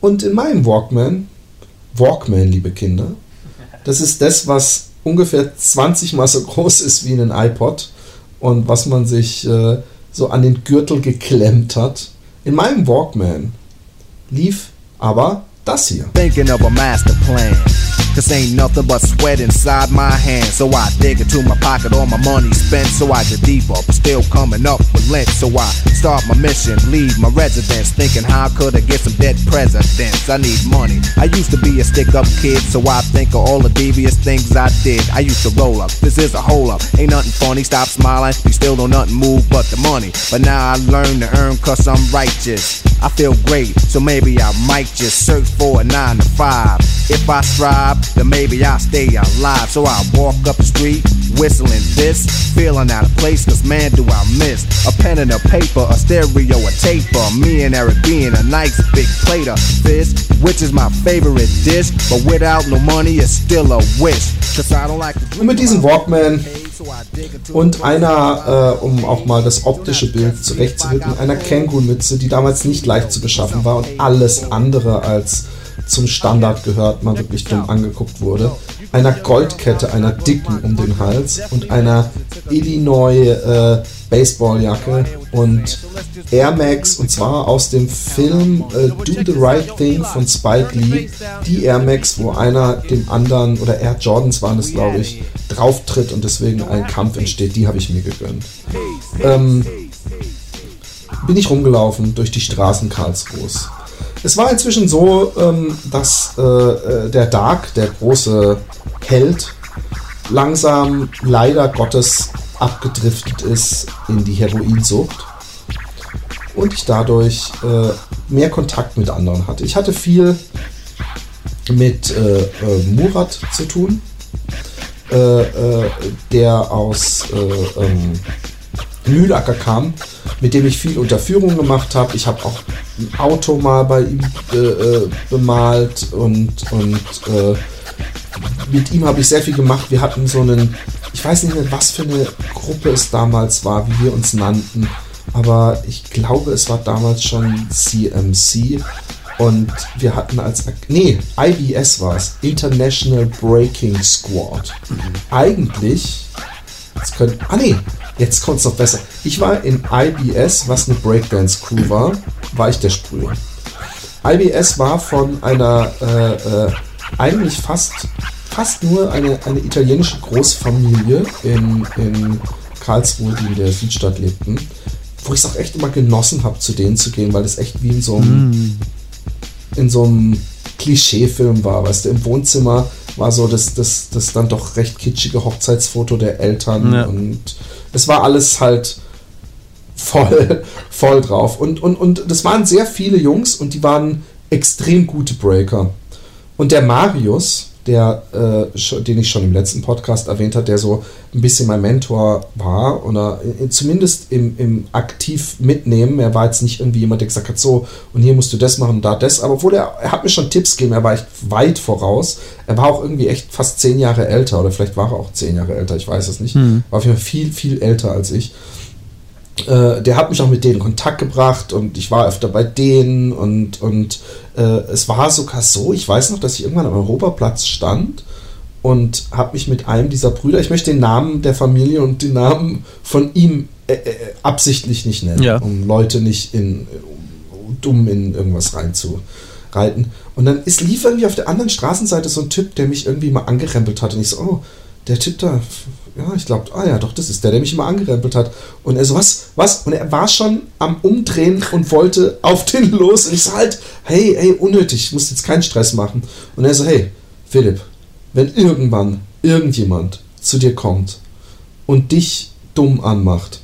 Speaker 1: Und in meinem Walkman, Walkman, liebe Kinder, das ist das, was ungefähr 20 mal so groß ist wie ein iPod und was man sich äh, so an den Gürtel geklemmt hat. In meinem Walkman lief aber das hier.
Speaker 3: thinking of a master plan. Cause ain't nothing but sweat inside my hands. So I dig into my pocket, all my money spent. So I get deeper, but still coming up with lint. So I start my mission, leave my residence. Thinking how could I get some dead presidents? I need money. I used to be a stick up kid, so I think of all the devious things I did. I used to roll up, this is a hole up. Ain't nothing funny, stop smiling. You still don't nothing move but the money. But now I learn to earn cause I'm righteous. I feel great, so maybe I might just search for a nine to five. If I strive, then maybe I'll stay alive. So I walk up the street, whistling this, feeling out of place, cause man, do I miss a pen and a paper, a stereo, a taper. Me and Eric being a nice big plate of fish, which is my favorite dish. But without no money, it's still a wish. Cause I don't like to
Speaker 1: Und mit diesem Walkman und einer, äh, um auch mal das optische Bild zurechtzurücken, einer Känguru-Mütze, die damals nicht leicht zu beschaffen war und alles andere als zum Standard gehört, man wirklich dumm angeguckt wurde, einer Goldkette, einer dicken um den Hals und einer Illinois äh, Baseballjacke und Air Max und zwar aus dem Film äh, Do the Right Thing von Spike Lee, die Air Max, wo einer dem anderen oder Air Jordans waren es glaube ich, drauftritt und deswegen ein Kampf entsteht, die habe ich mir gegönnt. Ähm, bin ich rumgelaufen durch die Straßen Karlsruhes. Es war inzwischen so, ähm, dass äh, äh, der Dark, der große Held, langsam leider Gottes abgedriftet ist in die Heroinsucht und ich dadurch äh, mehr Kontakt mit anderen hatte. Ich hatte viel mit äh, äh, Murat zu tun. äh, der aus äh, ähm, Mühlacker kam, mit dem ich viel Unterführung gemacht habe. Ich habe auch ein Auto mal bei ihm äh, äh, bemalt und, und äh, mit ihm habe ich sehr viel gemacht. Wir hatten so einen, ich weiß nicht mehr, was für eine Gruppe es damals war, wie wir uns nannten, aber ich glaube, es war damals schon CMC und wir hatten als, nee, IBS war es, International Breaking Squad. Eigentlich, jetzt können, ah nee, jetzt kommt es noch besser. Ich war in IBS, was eine Breakdance-Crew war, war ich der Sprüher. IBS war von einer äh, äh, eigentlich fast, fast nur eine, eine italienische Großfamilie in, in Karlsruhe, die in der Südstadt lebten, wo ich es auch echt immer genossen habe, zu denen zu gehen, weil das echt wie in so einem, mm. in so einem Klischeefilm war. Weißt du, im Wohnzimmer war so das, das, das dann doch recht kitschige Hochzeitsfoto der Eltern ja. und es war alles halt voll, voll drauf. Und, und, und das waren sehr viele Jungs und die waren extrem gute Breaker. Und der Marius, der, äh, den ich schon im letzten Podcast erwähnt habe, der so ein bisschen mein Mentor war oder zumindest im, im aktiv mitnehmen. Er war jetzt nicht irgendwie jemand, der gesagt hat, so und hier musst du das machen und da das. Aber obwohl er, er hat mir schon Tipps gegeben, er war echt weit voraus. Er war auch irgendwie echt fast zehn Jahre älter oder vielleicht war er auch zehn Jahre älter, ich weiß es nicht. Mhm. War auf jeden Fall viel, viel älter als ich. Äh, der hat mich auch mit denen in Kontakt gebracht und ich war öfter bei denen und, und äh, es war sogar so, ich weiß noch, dass ich irgendwann am Europaplatz stand und habe mich mit einem dieser Brüder, ich möchte den Namen der Familie und den Namen von ihm äh, äh absichtlich nicht nennen, ja. um Leute nicht in, dumm in irgendwas reinzureiten. Und dann ist, lief irgendwie auf der anderen Straßenseite so ein Typ, der mich irgendwie mal angerempelt hat und ich so, oh, der Typ da, ja, ich glaube, ah ja, doch, das ist der, der mich immer angerempelt hat. Und er so, was, was? Und er war schon am Umdrehen und wollte auf den los. Und ich so, halt, hey, hey, unnötig, ich muss jetzt keinen Stress machen. Und er so, hey, Philipp, wenn irgendwann irgendjemand zu dir kommt und dich dumm anmacht,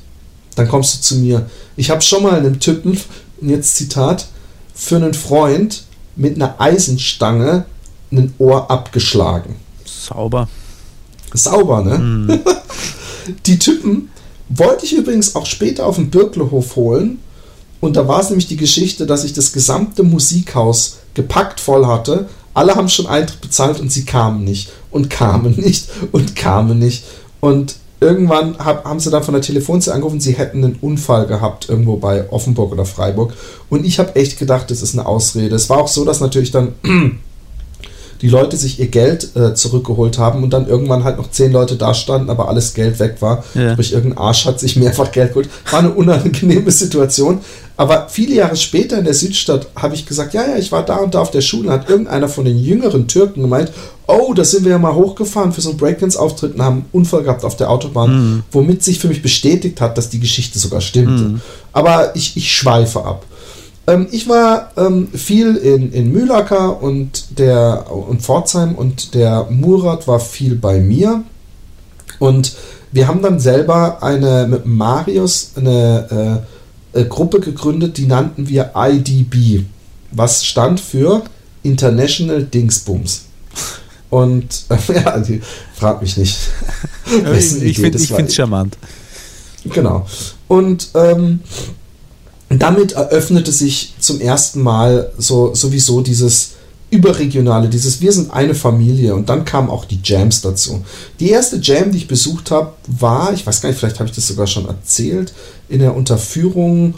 Speaker 1: dann kommst du zu mir. Ich habe schon mal einem Typen, jetzt Zitat, für einen Freund mit einer Eisenstange ein Ohr abgeschlagen.
Speaker 2: Sauber.
Speaker 1: Sauber, ne? Mm. die Typen wollte ich übrigens auch später auf dem Birklehof holen. Und da war es nämlich die Geschichte, dass ich das gesamte Musikhaus gepackt voll hatte. Alle haben schon Eintritt bezahlt und sie kamen nicht und kamen nicht und kamen nicht. Und irgendwann hab, haben sie dann von der Telefonzelle angerufen, sie hätten einen Unfall gehabt irgendwo bei Offenburg oder Freiburg. Und ich habe echt gedacht, das ist eine Ausrede. Es war auch so, dass natürlich dann die Leute sich ihr Geld äh, zurückgeholt haben und dann irgendwann halt noch zehn Leute da standen, aber alles Geld weg war. Ja. Sprich, irgendein Arsch hat sich mehrfach Geld geholt. War eine unangenehme Situation. Aber viele Jahre später in der Südstadt habe ich gesagt, ja, ja, ich war da und da auf der Schule, hat irgendeiner von den jüngeren Türken gemeint, oh, da sind wir ja mal hochgefahren für so einen Breakdance-Auftritt und haben einen Unfall gehabt auf der Autobahn, mhm. womit sich für mich bestätigt hat, dass die Geschichte sogar stimmte. Mhm. Aber ich, ich schweife ab. Ähm, ich war ähm, viel in, in Mühlacker und, der, und Pforzheim und der Murat war viel bei mir. Und wir haben dann selber eine mit Marius eine äh, äh, Gruppe gegründet, die nannten wir IDB, was stand für International Dingsbums. Und äh, ja, die, frag mich nicht.
Speaker 2: ich ich finde es charmant.
Speaker 1: Genau. Und ähm, damit eröffnete sich zum ersten Mal so sowieso dieses überregionale, dieses Wir sind eine Familie und dann kamen auch die Jams dazu. Die erste Jam, die ich besucht habe, war, ich weiß gar nicht, vielleicht habe ich das sogar schon erzählt, in der Unterführung,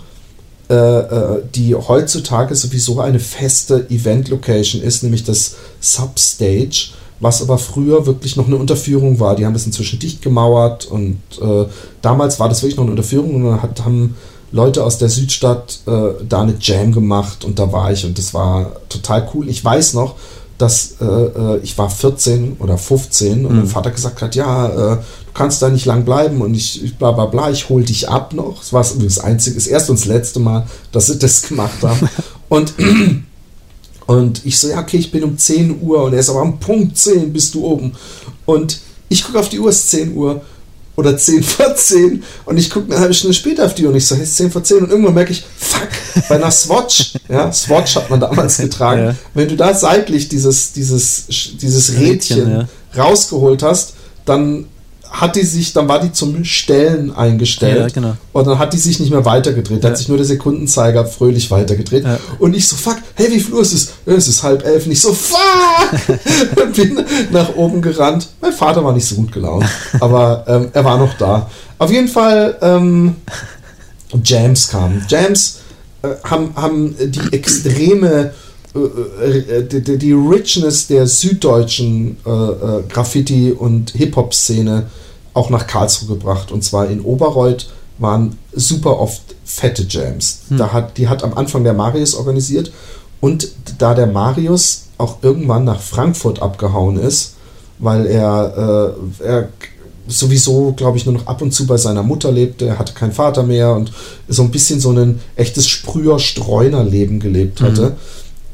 Speaker 1: äh, äh, die heutzutage sowieso eine feste Event-Location ist, nämlich das Substage, was aber früher wirklich noch eine Unterführung war. Die haben das inzwischen dicht gemauert und äh, damals war das wirklich noch eine Unterführung und hat, haben Leute aus der Südstadt äh, da eine Jam gemacht und da war ich und das war total cool. Ich weiß noch, dass äh, äh ich war 14 oder 15 und mhm. mein Vater gesagt hat, ja, äh, du kannst da nicht lang bleiben und ich, ich bla bla bla, ich hol dich ab noch. Das war das einzige, das erste und das letzte Mal, dass sie das gemacht haben. und und ich so, ja, okay, ich bin um 10 Uhr und er ist aber am Punkt 10 bist du oben. Und ich gucke auf die Uhr, es ist 10 Uhr oder 10 vor 10 und ich gucke eine halbe Stunde später auf die und ich so, hey, es ist 10 vor 10 und irgendwann merke ich, fuck, bei einer Swatch, ja, Swatch hat man damals getragen, ja. wenn du da seitlich dieses, dieses, dieses Rädchen, Rädchen ja. rausgeholt hast, dann hat die sich, dann war die zum Stellen eingestellt.
Speaker 2: Ja, genau.
Speaker 1: Und dann hat die sich nicht mehr weitergedreht. Da
Speaker 2: Ja.
Speaker 1: hat sich nur der Sekundenzeiger fröhlich weitergedreht.
Speaker 2: Ja.
Speaker 1: Und ich so, fuck, hey, wie viel Uhr ist es? "Ja, Es ist halb elf. Und ich so, fuck! und bin nach oben gerannt. Mein Vater war nicht so gut gelaunt. Aber ähm, er war noch da. Auf jeden Fall, ähm, Jams kamen. Jams äh, haben, haben die extreme die, die- die Richness der süddeutschen äh, äh, Graffiti- und Hip-Hop-Szene auch nach Karlsruhe gebracht. Und zwar in Oberreuth waren super oft fette Jams. Da hat, die hat am Anfang der Marius organisiert. Und da der Marius auch irgendwann nach Frankfurt abgehauen ist, weil er, äh, er sowieso, glaube ich, nur noch ab und zu bei seiner Mutter lebte. Er hatte keinen Vater mehr und so ein bisschen so ein echtes Sprüher-Streuner-Leben gelebt hatte.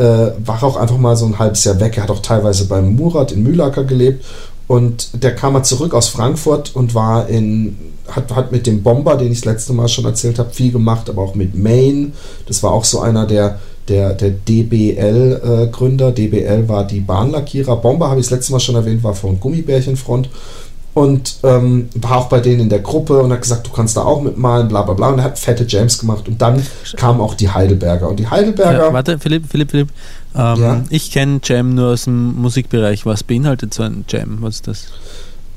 Speaker 1: Äh, war auch einfach mal so ein halbes Jahr weg. Er hat auch teilweise beim Murat in Mühlacker gelebt. Und der kam mal zurück aus Frankfurt und war in, hat, hat mit dem Bomber, den ich das letzte Mal schon erzählt habe, viel gemacht, aber auch mit Maine. Das war auch so einer der, der, der DBL-Gründer. DBL war die Bahnlackierer. Bomber, habe ich das letzte Mal schon erwähnt, war von Gummibärchenfront. Und ähm, war auch bei denen in der Gruppe und hat gesagt, du kannst da auch mitmalen, bla bla bla. Und er hat fette Jams gemacht. Und dann kamen auch die Heidelberger. Und die Heidelberger.
Speaker 2: Ja, warte, Philipp, Philipp, Philipp. Ähm,
Speaker 1: Ja?
Speaker 2: Ich kenne Jam nur aus dem Musikbereich. Was beinhaltet so ein Jam? Was ist das?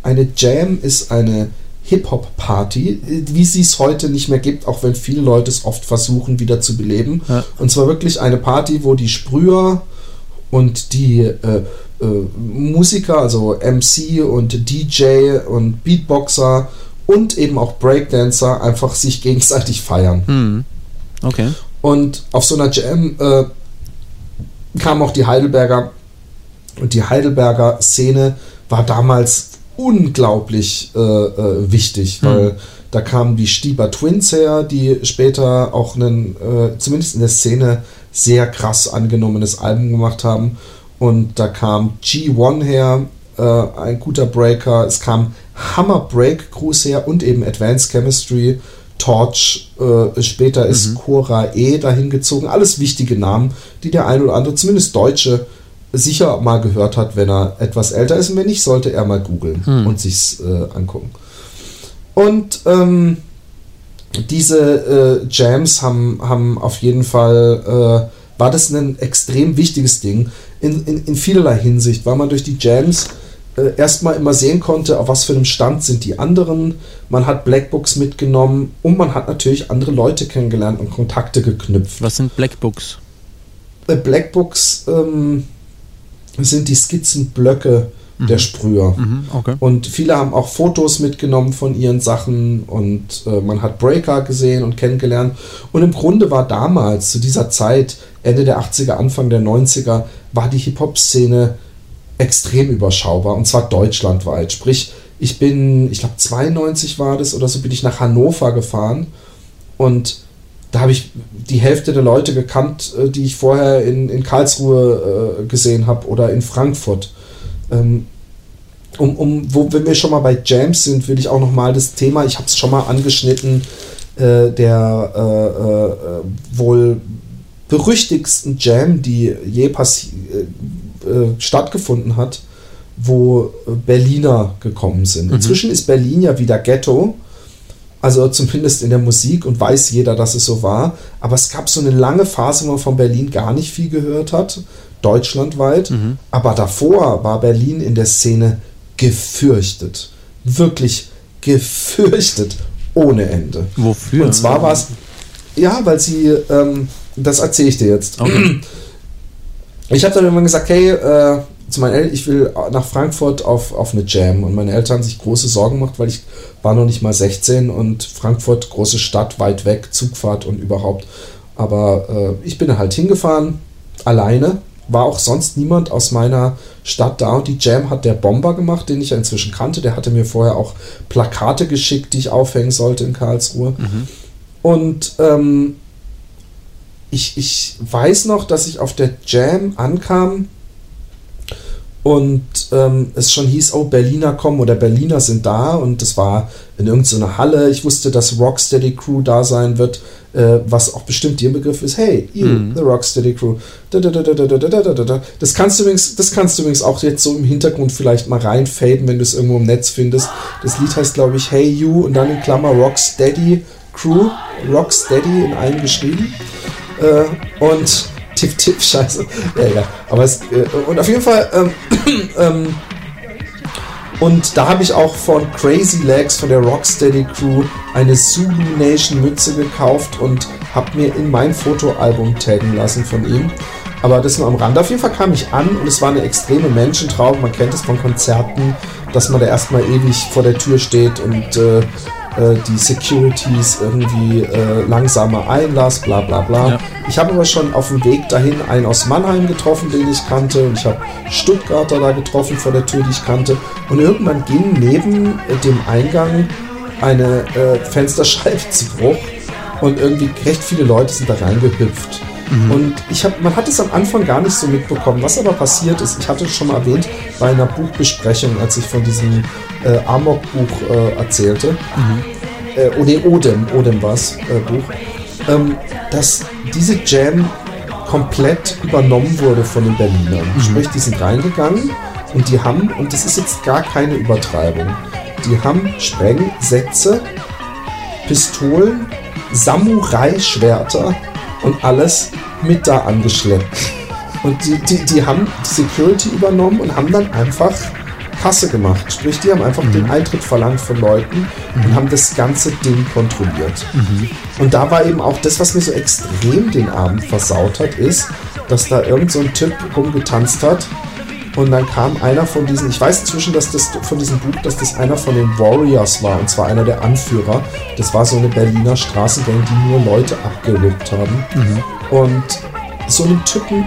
Speaker 1: Eine Jam ist eine Hip-Hop-Party, wie sie es heute nicht mehr gibt, auch wenn viele Leute es oft versuchen, wieder zu beleben.
Speaker 2: Ja.
Speaker 1: Und zwar wirklich eine Party, wo die Sprüher und die äh, Musiker, also MC und DJ und Beatboxer und eben auch Breakdancer einfach sich gegenseitig feiern.
Speaker 2: Hm. Okay.
Speaker 1: Und auf so einer Jam äh, kamen auch die Heidelberger. Und die Heidelberger Szene war damals unglaublich äh, äh, wichtig,
Speaker 2: Hm.
Speaker 1: weil da kamen die Stieber Twins her, die später auch einen, äh, zumindest in der Szene, sehr krass angenommenes Album gemacht haben. Und da kam G1 her, äh, ein guter Breaker. Es kam Hammer Break Cruise her und eben Advanced Chemistry. Torch, äh, später ist Cora E dahin gezogen. Alles wichtige Namen, die der ein oder andere, zumindest Deutsche, sicher mal gehört hat, wenn er etwas älter ist. Und wenn nicht, sollte er mal googeln und sich's äh, angucken. Und ähm, diese äh, Jams haben, haben auf jeden Fall, äh, war das ein extrem wichtiges Ding in, in, in vielerlei Hinsicht, weil man durch die Jams äh, erstmal immer sehen konnte, auf was für einem Stand sind die anderen. Man hat Blackbooks mitgenommen und man hat natürlich andere Leute kennengelernt und Kontakte geknüpft.
Speaker 2: Was sind Blackbooks?
Speaker 1: Äh, Blackbooks ähm, sind die Skizzenblöcke der Sprüher.
Speaker 2: Mhm, okay.
Speaker 1: Und viele haben auch Fotos mitgenommen von ihren Sachen und äh, man hat Breaker gesehen und kennengelernt. Und im Grunde war damals, zu dieser Zeit, Ende der 80er, Anfang der 90er, war die Hip-Hop-Szene extrem überschaubar und zwar deutschlandweit. Sprich, ich bin, ich glaube 92 war das oder so, bin ich nach Hannover gefahren und da habe ich die Hälfte der Leute gekannt, äh, die ich vorher in, in Karlsruhe äh, gesehen habe oder in Frankfurt. Ähm, um, um, wo, wenn wir schon mal bei Jams sind, will ich auch noch mal das Thema, ich habe es schon mal angeschnitten, äh, der äh, äh, wohl berüchtigsten Jam, die je äh, äh, stattgefunden hat, wo äh, Berliner gekommen sind. Inzwischen ist Berlin ja wieder Ghetto, also zumindest in der Musik und weiß jeder, dass es so war. Aber es gab so eine lange Phase, wo man von Berlin gar nicht viel gehört hat, deutschlandweit. Aber davor war Berlin in der Szene gefürchtet. Wirklich gefürchtet ohne Ende.
Speaker 2: Wofür?
Speaker 1: Und zwar war es, ja, weil sie, ähm, das erzähle ich dir jetzt.
Speaker 2: Okay.
Speaker 1: Ich habe dann irgendwann gesagt, hey, äh, zu meinen Eltern, ich will nach Frankfurt auf, auf eine Jam. Und meine Eltern haben sich große Sorgen gemacht, weil ich war noch nicht mal 16 und Frankfurt, große Stadt, weit weg, Zugfahrt und überhaupt. Aber äh, ich bin halt hingefahren, alleine. War auch sonst niemand aus meiner Stadt da und die Jam hat der Bomber gemacht, den ich ja inzwischen kannte. Der hatte mir vorher auch Plakate geschickt, die ich aufhängen sollte in Karlsruhe. Und ähm, ich, ich weiß noch, dass ich auf der Jam ankam und ähm, es schon hieß, oh, Berliner kommen oder Berliner sind da und es war in irgendeiner Halle. Ich wusste, dass Rocksteady Crew da sein wird, äh, was auch bestimmt ihr Begriff ist. Hey, you, mhm. the Rocksteady Crew. Da, da, da, das kannst du übrigens, das kannst du übrigens auch jetzt so im Hintergrund vielleicht mal reinfaden, wenn du es irgendwo im Netz findest. Das Lied heißt, glaube ich, Hey You und dann in Klammer Rocksteady Crew, Rocksteady in einem geschrieben. Äh, und Tipp, Tipp, scheiße. Ja, ja. Aber es, äh, und auf jeden Fall, ähm, ähm, und da habe ich auch von Crazy Legs, von der Rocksteady Crew, eine Zulu Nation Mütze gekauft und habe mir in mein Fotoalbum taggen lassen von ihm. Aber das nur am Rand. Auf jeden Fall kam ich an und es war eine extreme Menschentraube. Man kennt es von Konzerten, dass man da erstmal ewig vor der Tür steht und äh, äh, die Securities irgendwie äh, langsamer einlass, bla bla bla. Ja. Ich habe aber schon auf dem Weg dahin einen aus Mannheim getroffen, den ich kannte, und ich habe Stuttgarter da getroffen vor der Tür, die ich kannte. Und irgendwann ging neben dem Eingang eine äh, Fensterscheibe zu Bruch und irgendwie recht viele Leute sind da reingehüpft. Mhm. Und ich hab, man hat es am Anfang gar nicht so mitbekommen. Was aber passiert ist, ich hatte es schon mal erwähnt bei einer Buchbesprechung, als ich von diesem äh, Amok-Buch äh, erzählte. Mhm. Äh, oder Odem, Odem war es, äh, Buch. Ähm, dass diese Jam komplett übernommen wurde von den Berlinern. Mhm. Sprich, die sind reingegangen und die haben, und das ist jetzt gar keine Übertreibung, die haben Sprengsätze, Pistolen, Samurai-Schwerter und alles mit da angeschleppt. Und die, die, die haben Security übernommen und haben dann einfach Kasse gemacht. Sprich, die haben einfach mhm. den Eintritt verlangt von Leuten mhm. und haben das ganze Ding kontrolliert. Mhm. Und da war eben auch das, was mir so extrem den Abend versaut hat, ist, dass da irgend so ein Typ rumgetanzt hat und dann kam einer von diesen, ich weiß inzwischen, dass das von diesem Buch, dass das einer von den Warriors war, und zwar einer der Anführer. Das war so eine Berliner Straßengang, die nur Leute abgerückt haben. Mhm. Und so einen Typen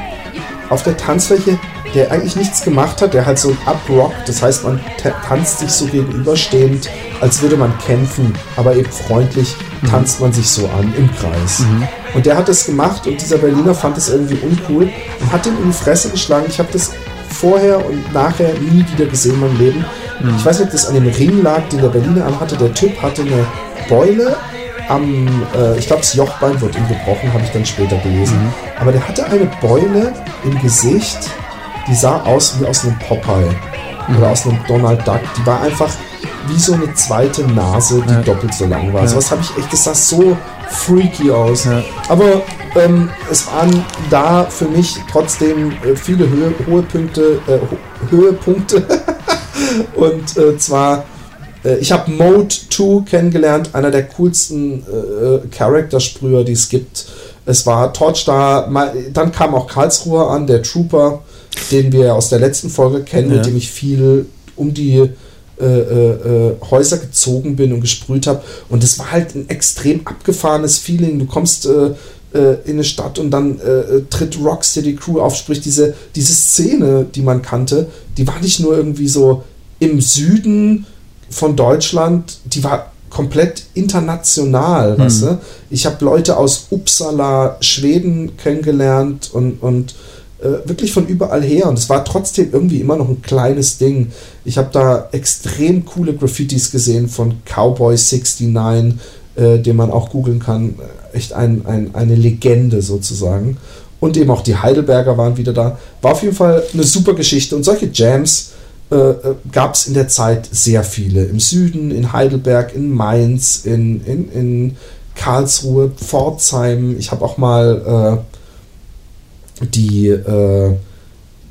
Speaker 1: auf der Tanzfläche der eigentlich nichts gemacht hat, der halt so abrockt. Das heißt, man tanzt sich so gegenüberstehend, als würde man kämpfen, aber eben freundlich mhm. tanzt man sich so an im Kreis. Mhm. Und der hat das gemacht und dieser Berliner fand es irgendwie uncool und hat ihm in die Fresse geschlagen. Ich habe das vorher und nachher nie wieder gesehen in meinem Leben. Mhm. Ich weiß nicht, ob das an dem Ring lag, den der Berliner anhatte. Der Typ hatte eine Beule am, äh, ich glaube, das Jochbein wird ihm gebrochen, habe ich dann später gelesen. Mhm. Aber der hatte eine Beule im Gesicht, die sah aus wie aus einem Popeye mhm. oder aus einem Donald Duck. Die war einfach wie so eine zweite Nase, die ja. doppelt so lang war. Ja. So was habe ich echt, das sah so freaky aus. Ja. Aber ähm, es waren da für mich trotzdem äh, viele Höhe, Höhepunkte, äh, Höhepunkte. und äh, zwar äh, ich habe Mode 2 kennengelernt, einer der coolsten äh, Charaktersprüher, die es gibt. Es war Torch da, dann kam auch Karlsruhe an, der Trooper den wir aus der letzten Folge kennen, ja. mit dem ich viel um die äh, äh, äh, Häuser gezogen bin und gesprüht habe. Und es war halt ein extrem abgefahrenes Feeling. Du kommst äh, äh in eine Stadt und dann äh, tritt Rocksteady Crew auf, sprich diese, diese Szene, die man kannte, die war nicht nur irgendwie so im Süden von Deutschland, die war komplett international, mhm. weißt du? Ich habe Leute aus Uppsala, Schweden kennengelernt und, und äh, wirklich von überall her und es war trotzdem irgendwie immer noch ein kleines Ding. Ich habe da extrem coole Graffitis gesehen von Cowboy 69, äh, den man auch googeln kann. Echt ein, ein, eine Legende sozusagen. Und eben auch die Heidelberger waren wieder da. War auf jeden Fall eine super Geschichte und solche Jams äh, äh gab es in der Zeit sehr viele. Im Süden, in Heidelberg, in Mainz, in, in, in Karlsruhe, Pforzheim. Ich habe auch mal äh, die, äh,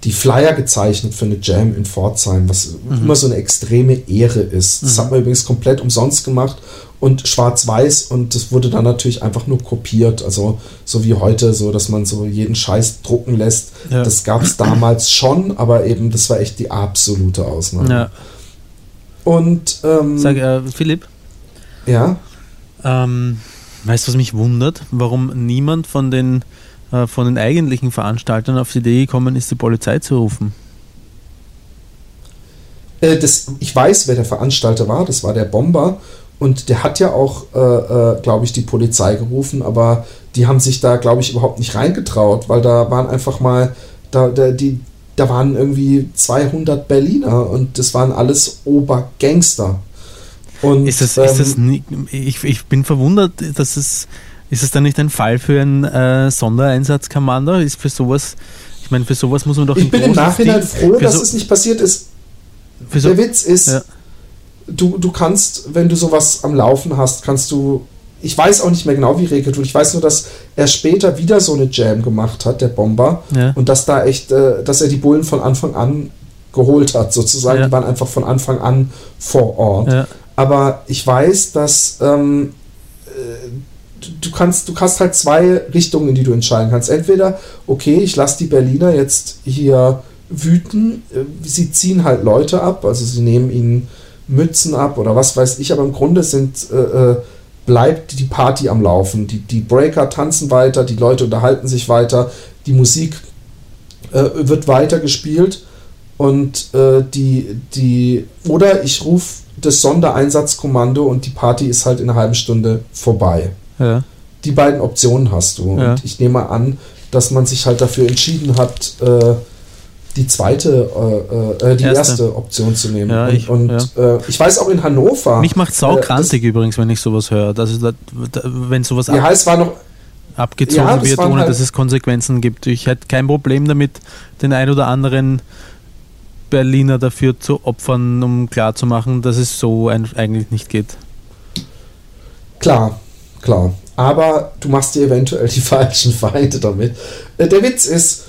Speaker 1: die Flyer gezeichnet für eine Jam in Pforzheim, was mhm. immer so eine extreme Ehre ist. Das mhm. hat man übrigens komplett umsonst gemacht und schwarz-weiß und das wurde dann natürlich einfach nur kopiert. Also so wie heute, so dass man so jeden Scheiß drucken lässt. Ja. Das gab es damals schon, aber eben das war echt die absolute Ausnahme. Ja. Und ähm,
Speaker 2: sag äh, Philipp.
Speaker 1: Ja.
Speaker 2: Ähm, weißt du, was mich wundert? Warum niemand von den von den eigentlichen Veranstaltern auf die Idee gekommen ist, die Polizei zu rufen?
Speaker 1: Äh, das, ich weiß, wer der Veranstalter war. Das war der Bomber. Und der hat ja auch, äh, äh, glaube ich, die Polizei gerufen, aber die haben sich da, glaube ich, überhaupt nicht reingetraut, weil da waren einfach mal, da, da die, da waren irgendwie 200 Berliner und das waren alles Obergangster.
Speaker 2: Und, ist das, ähm, ist das nicht, ich, ich bin verwundert, dass es, ist es dann nicht ein Fall für ein äh, Sondereinsatzkommando? Ist für sowas, ich meine, für sowas muss man doch.
Speaker 1: Ich bin im Nachhinein Stil, froh, dass so, es nicht passiert ist. Der so, Witz ist, ja. du, du kannst, wenn du sowas am Laufen hast, kannst du ich weiß auch nicht mehr genau, wie regelt wurde. Ich weiß nur, dass er später wieder so eine Jam gemacht hat, der Bomber. Ja. Und dass da echt, äh, dass er die Bullen von Anfang an geholt hat, sozusagen. Ja. Die waren einfach von Anfang an vor Ort. Aber ich weiß, dass ähm, äh, du kannst, du hast halt zwei Richtungen, in die du entscheiden kannst. Entweder, okay, ich lasse die Berliner jetzt hier wüten, äh, sie ziehen halt Leute ab, also sie nehmen ihnen Mützen ab oder was weiß ich, aber im Grunde sind äh, äh bleibt die Party am Laufen. Die, die Breaker tanzen weiter, die Leute unterhalten sich weiter, die Musik äh, wird weiter gespielt und äh, die, die, oder ich rufe das Sondereinsatzkommando und die Party ist halt in einer halben Stunde vorbei. Ja. Die beiden Optionen hast du. Ja. Und ich nehme an, dass man sich halt dafür entschieden hat, äh, die zweite, äh, äh, die erste. erste. Option zu nehmen. Ja, ich, und, und ja. äh, ich weiß auch in Hannover.
Speaker 2: Mich macht saukrantig äh, übrigens, wenn ich sowas höre. Also, da, da, wenn sowas
Speaker 1: ja, es war noch,
Speaker 2: abgezogen ja, wird, ohne halt dass es Konsequenzen gibt. Ich hätte kein Problem damit, den ein oder anderen Berliner dafür zu opfern, um klarzumachen, dass es so ein, eigentlich nicht geht.
Speaker 1: Klar, klar. Aber du machst dir eventuell die falschen Feinde damit. Äh, der Witz ist,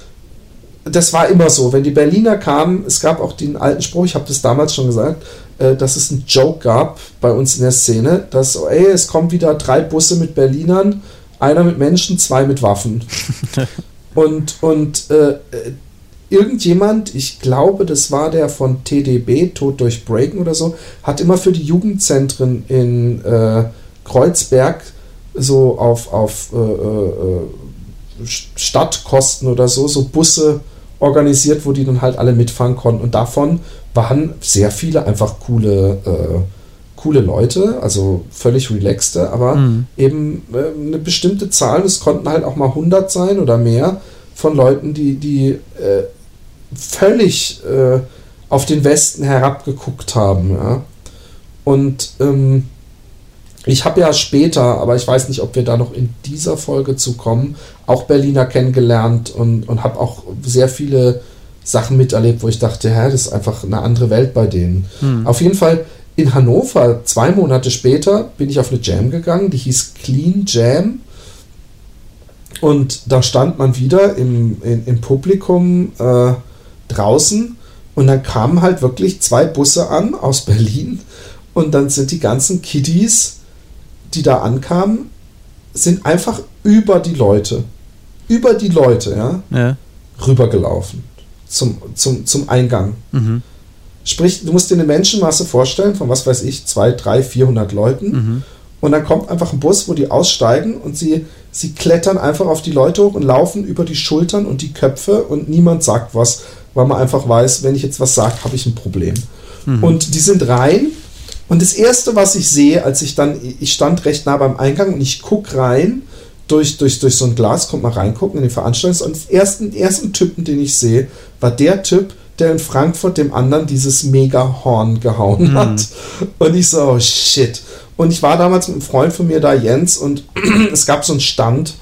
Speaker 1: das war immer so. Wenn die Berliner kamen, es gab auch den alten Spruch, ich habe das damals schon gesagt, äh, dass es einen Joke gab bei uns in der Szene, dass, oh, ey, es kommen wieder drei Busse mit Berlinern, einer mit Menschen, zwei mit Waffen. und und äh, irgendjemand, ich glaube, das war der von TDB, Tod durch Breaken oder so, hat immer für die Jugendzentren in äh, Kreuzberg so auf, auf äh, äh, äh Stadtkosten oder so, so Busse organisiert, wo die dann halt alle mitfahren konnten. Und davon waren sehr viele einfach coole, äh, coole Leute, also völlig relaxte, aber mhm. eben äh, eine bestimmte Zahl, es konnten halt auch mal 100 sein oder mehr von Leuten, die, die äh, völlig auf den Westen herabgeguckt haben. Ja? Und ähm, ich habe ja später, aber ich weiß nicht, ob wir da noch in dieser Folge zu kommen, auch Berliner kennengelernt und, und habe auch sehr viele Sachen miterlebt, wo ich dachte, ja, das ist einfach eine andere Welt bei denen. Hm. Auf jeden Fall in Hannover, zwei Monate später, bin ich auf eine Jam gegangen, die hieß Clean Jam. Und da stand man wieder im, in, im Publikum äh, draußen und dann kamen halt wirklich zwei Busse an aus Berlin und dann sind die ganzen Kiddies die da ankamen, sind einfach über die Leute, über die Leute, ja, ja. rübergelaufen zum, zum, zum Eingang. Mhm. Sprich, du musst dir eine Menschenmasse vorstellen von was weiß ich, 2, 3, 400 Leuten. Mhm. Und dann kommt einfach ein Bus, wo die aussteigen und sie, sie klettern einfach auf die Leute hoch und laufen über die Schultern und die Köpfe und niemand sagt was, weil man einfach weiß, wenn ich jetzt was sage, habe ich ein Problem. Mhm. Und die sind rein und das Erste, was ich sehe, als ich dann, ich stand recht nah beim Eingang und ich gucke rein, durch, durch, durch so ein Glas, kommt mal reingucken in den Veranstaltungs- und den ersten, ersten Typen, den ich sehe, war der Typ, der in Frankfurt dem anderen dieses Mega-Horn gehauen mhm. hat. Und ich so, oh shit. Und ich war damals mit einem Freund von mir da, Jens, und es gab so einen Stand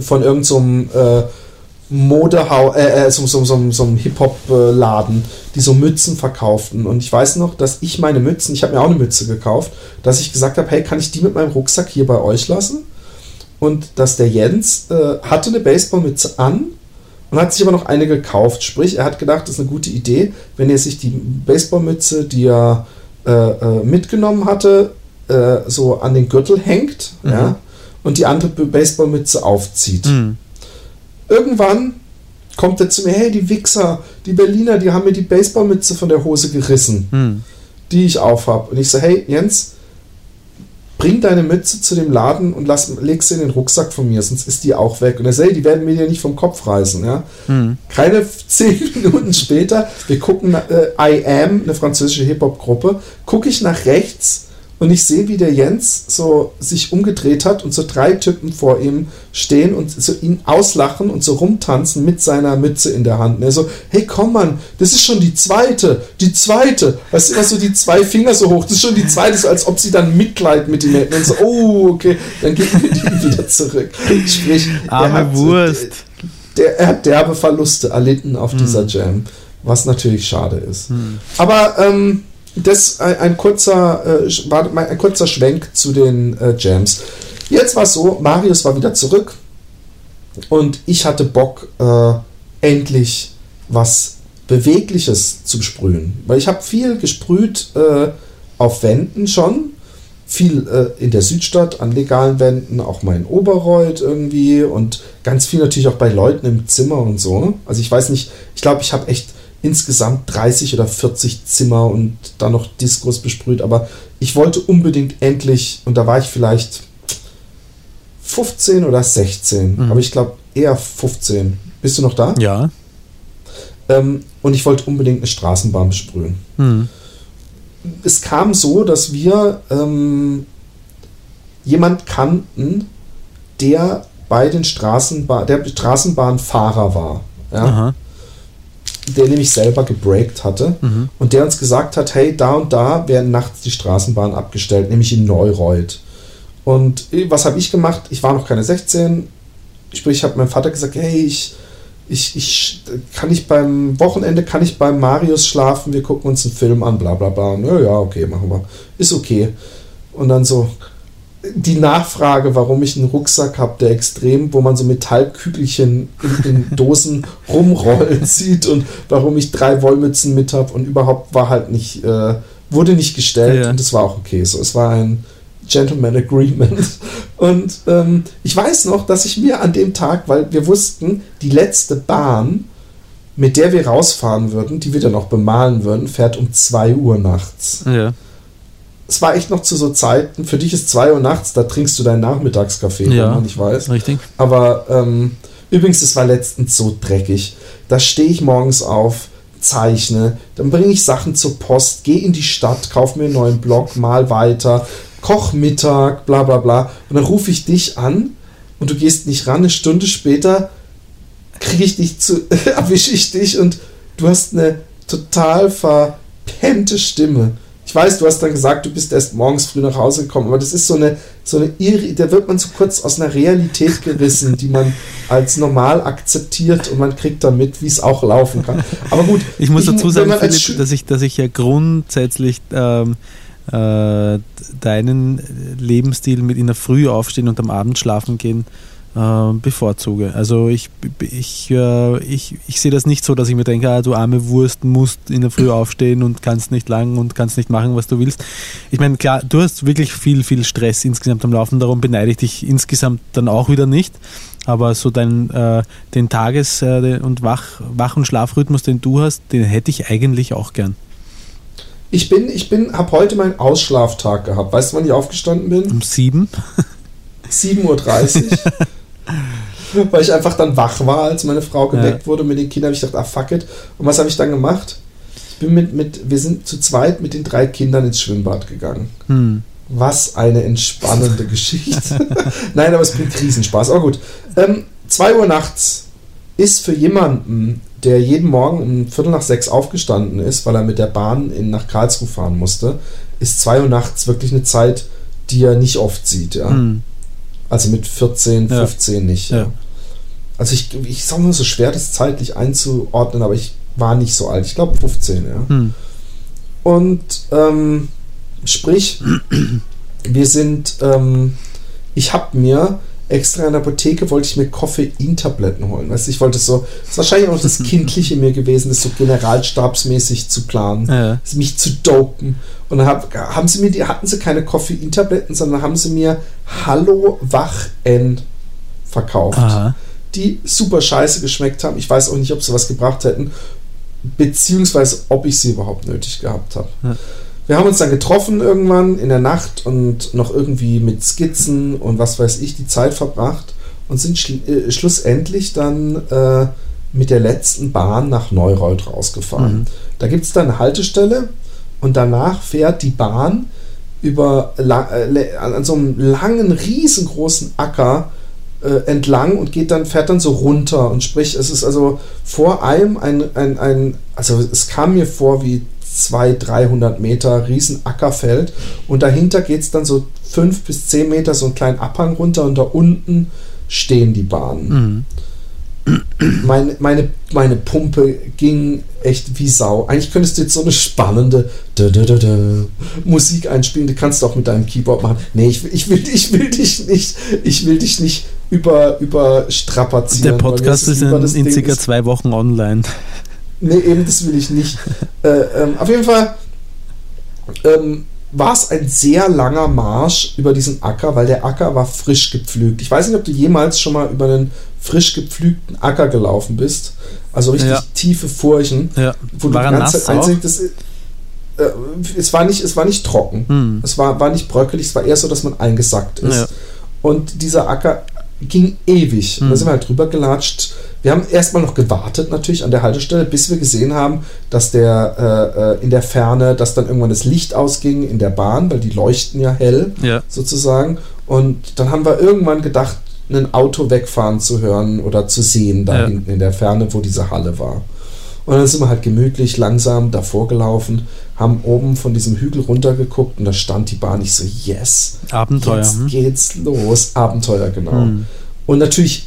Speaker 1: von irgendeinem so äh, Modehau, äh, äh, so, so, so, so einem Hip-Hop-Laden, die so Mützen verkauften. Und ich weiß noch, dass ich meine Mützen, ich habe mir auch eine Mütze gekauft, dass ich gesagt habe, hey, kann ich die mit meinem Rucksack hier bei euch lassen? Und dass der Jens äh, hatte eine Baseballmütze an und hat sich aber noch eine gekauft. Sprich, er hat gedacht, das ist eine gute Idee, wenn er sich die Baseballmütze, die er äh, äh mitgenommen hatte, äh, so an den Gürtel hängt, mhm. ja, und die andere Baseballmütze aufzieht. Mhm. Irgendwann kommt er zu mir, hey, die Wichser, die Berliner, die haben mir die Baseballmütze von der Hose gerissen, hm. die ich aufhab. Und ich so, hey, Jens, bring deine Mütze zu dem Laden und lass, leg sie in den Rucksack von mir, sonst ist die auch weg. Und er sagt, hey, die werden mir ja nicht vom Kopf reißen. Ja? Hm. Keine zehn Minuten später, wir gucken, äh, I Am, eine französische Hip-Hop-Gruppe, gucke ich nach rechts Und ich sehe, wie der Jens so sich umgedreht hat und so drei Typen vor ihm stehen und so ihn auslachen und so rumtanzen mit seiner Mütze in der Hand. Und er so, hey komm Mann, das ist schon die zweite, die zweite. Weißt du, immer so die zwei Finger so hoch, das ist schon die zweite, so als ob sie dann Mitleid mit ihm hätten. Und so, oh, okay, dann gehen wir die wieder zurück. Sprich,
Speaker 2: Arme
Speaker 1: hat,
Speaker 2: Wurst.
Speaker 1: Der, er hat derbe Verluste erlitten auf dieser Jam, was natürlich schade ist.
Speaker 2: Hm.
Speaker 1: Aber ähm, das ein, ein kurzer äh, war ein kurzer Schwenk zu den äh, Jams. Jetzt war es so, Marius war wieder zurück und ich hatte Bock äh, endlich was Bewegliches zu sprühen, weil ich habe viel gesprüht äh, auf Wänden schon, viel äh, in der Südstadt an legalen Wänden, auch mal in Oberreuth irgendwie und ganz viel natürlich auch bei Leuten im Zimmer und so. Also ich weiß nicht, ich glaube, ich habe echt insgesamt 30 oder 40 Zimmer und dann noch Diskos besprüht, aber ich wollte unbedingt endlich, und da war ich vielleicht 15 oder 16,
Speaker 2: Mhm.
Speaker 1: aber ich glaube eher 15. Bist du noch da?
Speaker 2: Ja.
Speaker 1: Ähm, und ich wollte unbedingt eine Straßenbahn besprühen.
Speaker 2: Hm.
Speaker 1: es kam so, dass wir ähm, jemand kannten, der bei den Straßenbahn, der Straßenbahnfahrer war, ja, Der nämlich selber gebreakt hatte
Speaker 2: Mhm.
Speaker 1: und der uns gesagt hat, hey, da und da werden nachts die Straßenbahnen abgestellt, nämlich in Neureuth. Und äh, was habe ich gemacht? Ich war noch keine 16, sprich, ich habe meinem Vater gesagt, hey, ich, ich, ich kann ich beim Wochenende kann ich beim Marius schlafen, wir gucken uns einen Film an, bla bla bla. Und, Ja, ja, okay, machen wir. Ist okay. Und dann so die Nachfrage, warum ich einen Rucksack habe, der extrem, wo man so Metallkügelchen in, in Dosen rumrollen sieht und warum ich drei Wollmützen mit habe und überhaupt war halt nicht, äh, wurde nicht gestellt
Speaker 2: Ja.
Speaker 1: und es war auch okay. So, es war ein Gentleman Agreement. Und ähm, ich weiß noch, dass ich mir an dem Tag, weil wir wussten, die letzte Bahn, mit der wir rausfahren würden, die wir dann noch bemalen würden, fährt um 2 Uhr nachts.
Speaker 2: Ja.
Speaker 1: Es war echt noch zu so Zeiten, für dich ist 2 Uhr nachts, da trinkst du deinen Nachmittagskaffee,
Speaker 2: Ja.
Speaker 1: wenn man nicht weiß.
Speaker 2: Richtig.
Speaker 1: Aber ähm, übrigens, es war letztens so dreckig. Da stehe ich morgens auf, zeichne, dann bringe ich Sachen zur Post, gehe in die Stadt, kaufe mir einen neuen Blog, mal weiter, koch Mittag, bla bla bla. Und dann rufe ich dich an und du gehst nicht ran. Eine Stunde später kriege ich dich zu, erwische ich dich und du hast eine total verpennte Stimme. Ich weiß, du hast dann gesagt, du bist erst morgens früh nach Hause gekommen, aber das ist so eine, so eine Irri da wird man so kurz aus einer Realität gerissen, die man als normal akzeptiert und man kriegt dann mit, wie es auch laufen kann. Aber gut,
Speaker 2: Ich muss dazu
Speaker 1: wenn
Speaker 2: sagen, Philipp, dass ich, dass ich ja grundsätzlich ähm, äh, deinen Lebensstil mit in der Früh aufstehen und am Abend schlafen gehen äh, bevorzuge. Also ich, ich, äh, ich, ich sehe das nicht so, dass ich mir denke, ah, du arme Wurst musst in der Früh aufstehen und kannst nicht lang und kannst nicht machen, was du willst. Ich meine, klar, du hast wirklich viel, viel Stress insgesamt am Laufen, darum beneide ich dich insgesamt dann auch wieder nicht. Aber so dein, äh, den Tages- äh, und Wach-, Wach und Schlafrhythmus, den du hast, den hätte ich eigentlich auch gern.
Speaker 1: ich bin, ich bin, habe heute meinen Ausschlaftag gehabt. Weißt du, wann ich aufgestanden bin?
Speaker 2: Um sieben?
Speaker 1: 7.30 Uhr. Weil ich einfach dann wach war, als meine Frau geweckt
Speaker 2: Ja.
Speaker 1: wurde mit den Kindern. Habe ich gedacht, ah fuck it. Und was habe ich dann gemacht? Ich bin mit, mit, wir sind zu zweit mit den drei Kindern ins Schwimmbad gegangen.
Speaker 2: Hm.
Speaker 1: Was eine entspannende Geschichte. Nein, aber es bringt Riesenspaß. Aber gut. Ähm, 2 Uhr nachts ist für jemanden, der jeden Morgen um Viertel nach sechs aufgestanden ist, weil er mit der Bahn in, nach Karlsruhe fahren musste, ist 2 Uhr nachts wirklich eine Zeit, die er nicht oft sieht. Ja?
Speaker 2: Hm.
Speaker 1: Also mit 14,
Speaker 2: Ja.
Speaker 1: 15 nicht. Ja.
Speaker 2: Ja.
Speaker 1: Also ich, ich sage nur so schwer, das zeitlich einzuordnen, aber ich war nicht so alt. Ich glaube 15, ja.
Speaker 2: Hm.
Speaker 1: Und ähm, sprich, wir sind, ähm, ich habe mir extra in der Apotheke wollte ich mir Koffeintabletten holen. Weißt ich wollte so, das ist wahrscheinlich auch das Kindliche in mir gewesen, das so generalstabsmäßig zu planen,
Speaker 2: Ja.
Speaker 1: mich zu dopen. Und dann hab, haben sie mir die, hatten sie keine Koffeintabletten, sondern haben sie mir Hallo Wach N verkauft
Speaker 2: Aha.
Speaker 1: die super scheiße geschmeckt haben. Ich weiß auch nicht, ob sie was gebracht hätten, beziehungsweise ob ich sie überhaupt nötig gehabt habe.
Speaker 2: Ja.
Speaker 1: Wir haben uns dann getroffen irgendwann in der Nacht und noch irgendwie mit Skizzen und was weiß ich die Zeit verbracht und sind schl äh, schlussendlich dann äh, mit der letzten Bahn nach Neureuth rausgefahren.
Speaker 2: Mhm.
Speaker 1: Da gibt es dann eine Haltestelle und danach fährt die Bahn über äh, an so einem langen, riesengroßen Acker äh, entlang und geht dann, fährt dann so runter. Und sprich, es ist also vor allem ein, ein, ein also es kam mir vor wie 200, 300 Meter riesen Ackerfeld und dahinter geht es dann so 5 bis 10 Meter so einen kleinen Abhang runter und da unten stehen die Bahnen. Meine, meine, meine Pumpe ging echt wie Sau. Eigentlich könntest du jetzt so eine spannende dö, dö, dö Musik einspielen. Die kannst du auch mit deinem Keyboard machen. Nee, ich, will- ich, will, ich will dich nicht, ich will dich nicht über, überstrapazieren.
Speaker 2: Der Podcast ist in, in circa zwei Wochen online.
Speaker 1: Nee, eben, das will ich nicht. äh, ähm, auf jeden Fall ähm, war es ein sehr langer Marsch über diesen Acker, weil der Acker war frisch gepflügt. Ich weiß nicht, ob du jemals schon mal über einen frisch gepflügten Acker gelaufen bist. Also richtig
Speaker 2: Ja.
Speaker 1: tiefe Furchen,
Speaker 2: Ja.
Speaker 1: wo du
Speaker 2: War
Speaker 1: die
Speaker 2: er
Speaker 1: ganze Zeit einzig, das, äh, es war nicht, es war nicht trocken.
Speaker 2: Hm.
Speaker 1: Es war, war nicht bröckelig, es war eher so, dass man eingesackt ist.
Speaker 2: Ja.
Speaker 1: Und dieser Acker ging ewig. Und Da
Speaker 2: Hm.
Speaker 1: sind wir halt drüber gelatscht. Wir haben erstmal noch gewartet natürlich an der Haltestelle, bis wir gesehen haben, dass der äh, äh, in der Ferne, dass dann irgendwann das Licht ausging in der Bahn, weil die leuchten ja hell
Speaker 2: Ja.
Speaker 1: sozusagen. Und dann haben wir irgendwann gedacht, ein Auto wegfahren zu hören oder zu sehen da
Speaker 2: Ja.
Speaker 1: hinten in der Ferne, wo diese Halle war. Und dann sind wir halt gemütlich langsam davor gelaufen, haben oben von diesem Hügel runtergeguckt und da stand die Bahn. Ich so, yes,
Speaker 2: Abenteuer.
Speaker 1: jetzt
Speaker 2: Hm?
Speaker 1: geht's los. Abenteuer, genau.
Speaker 2: Hm.
Speaker 1: Und natürlich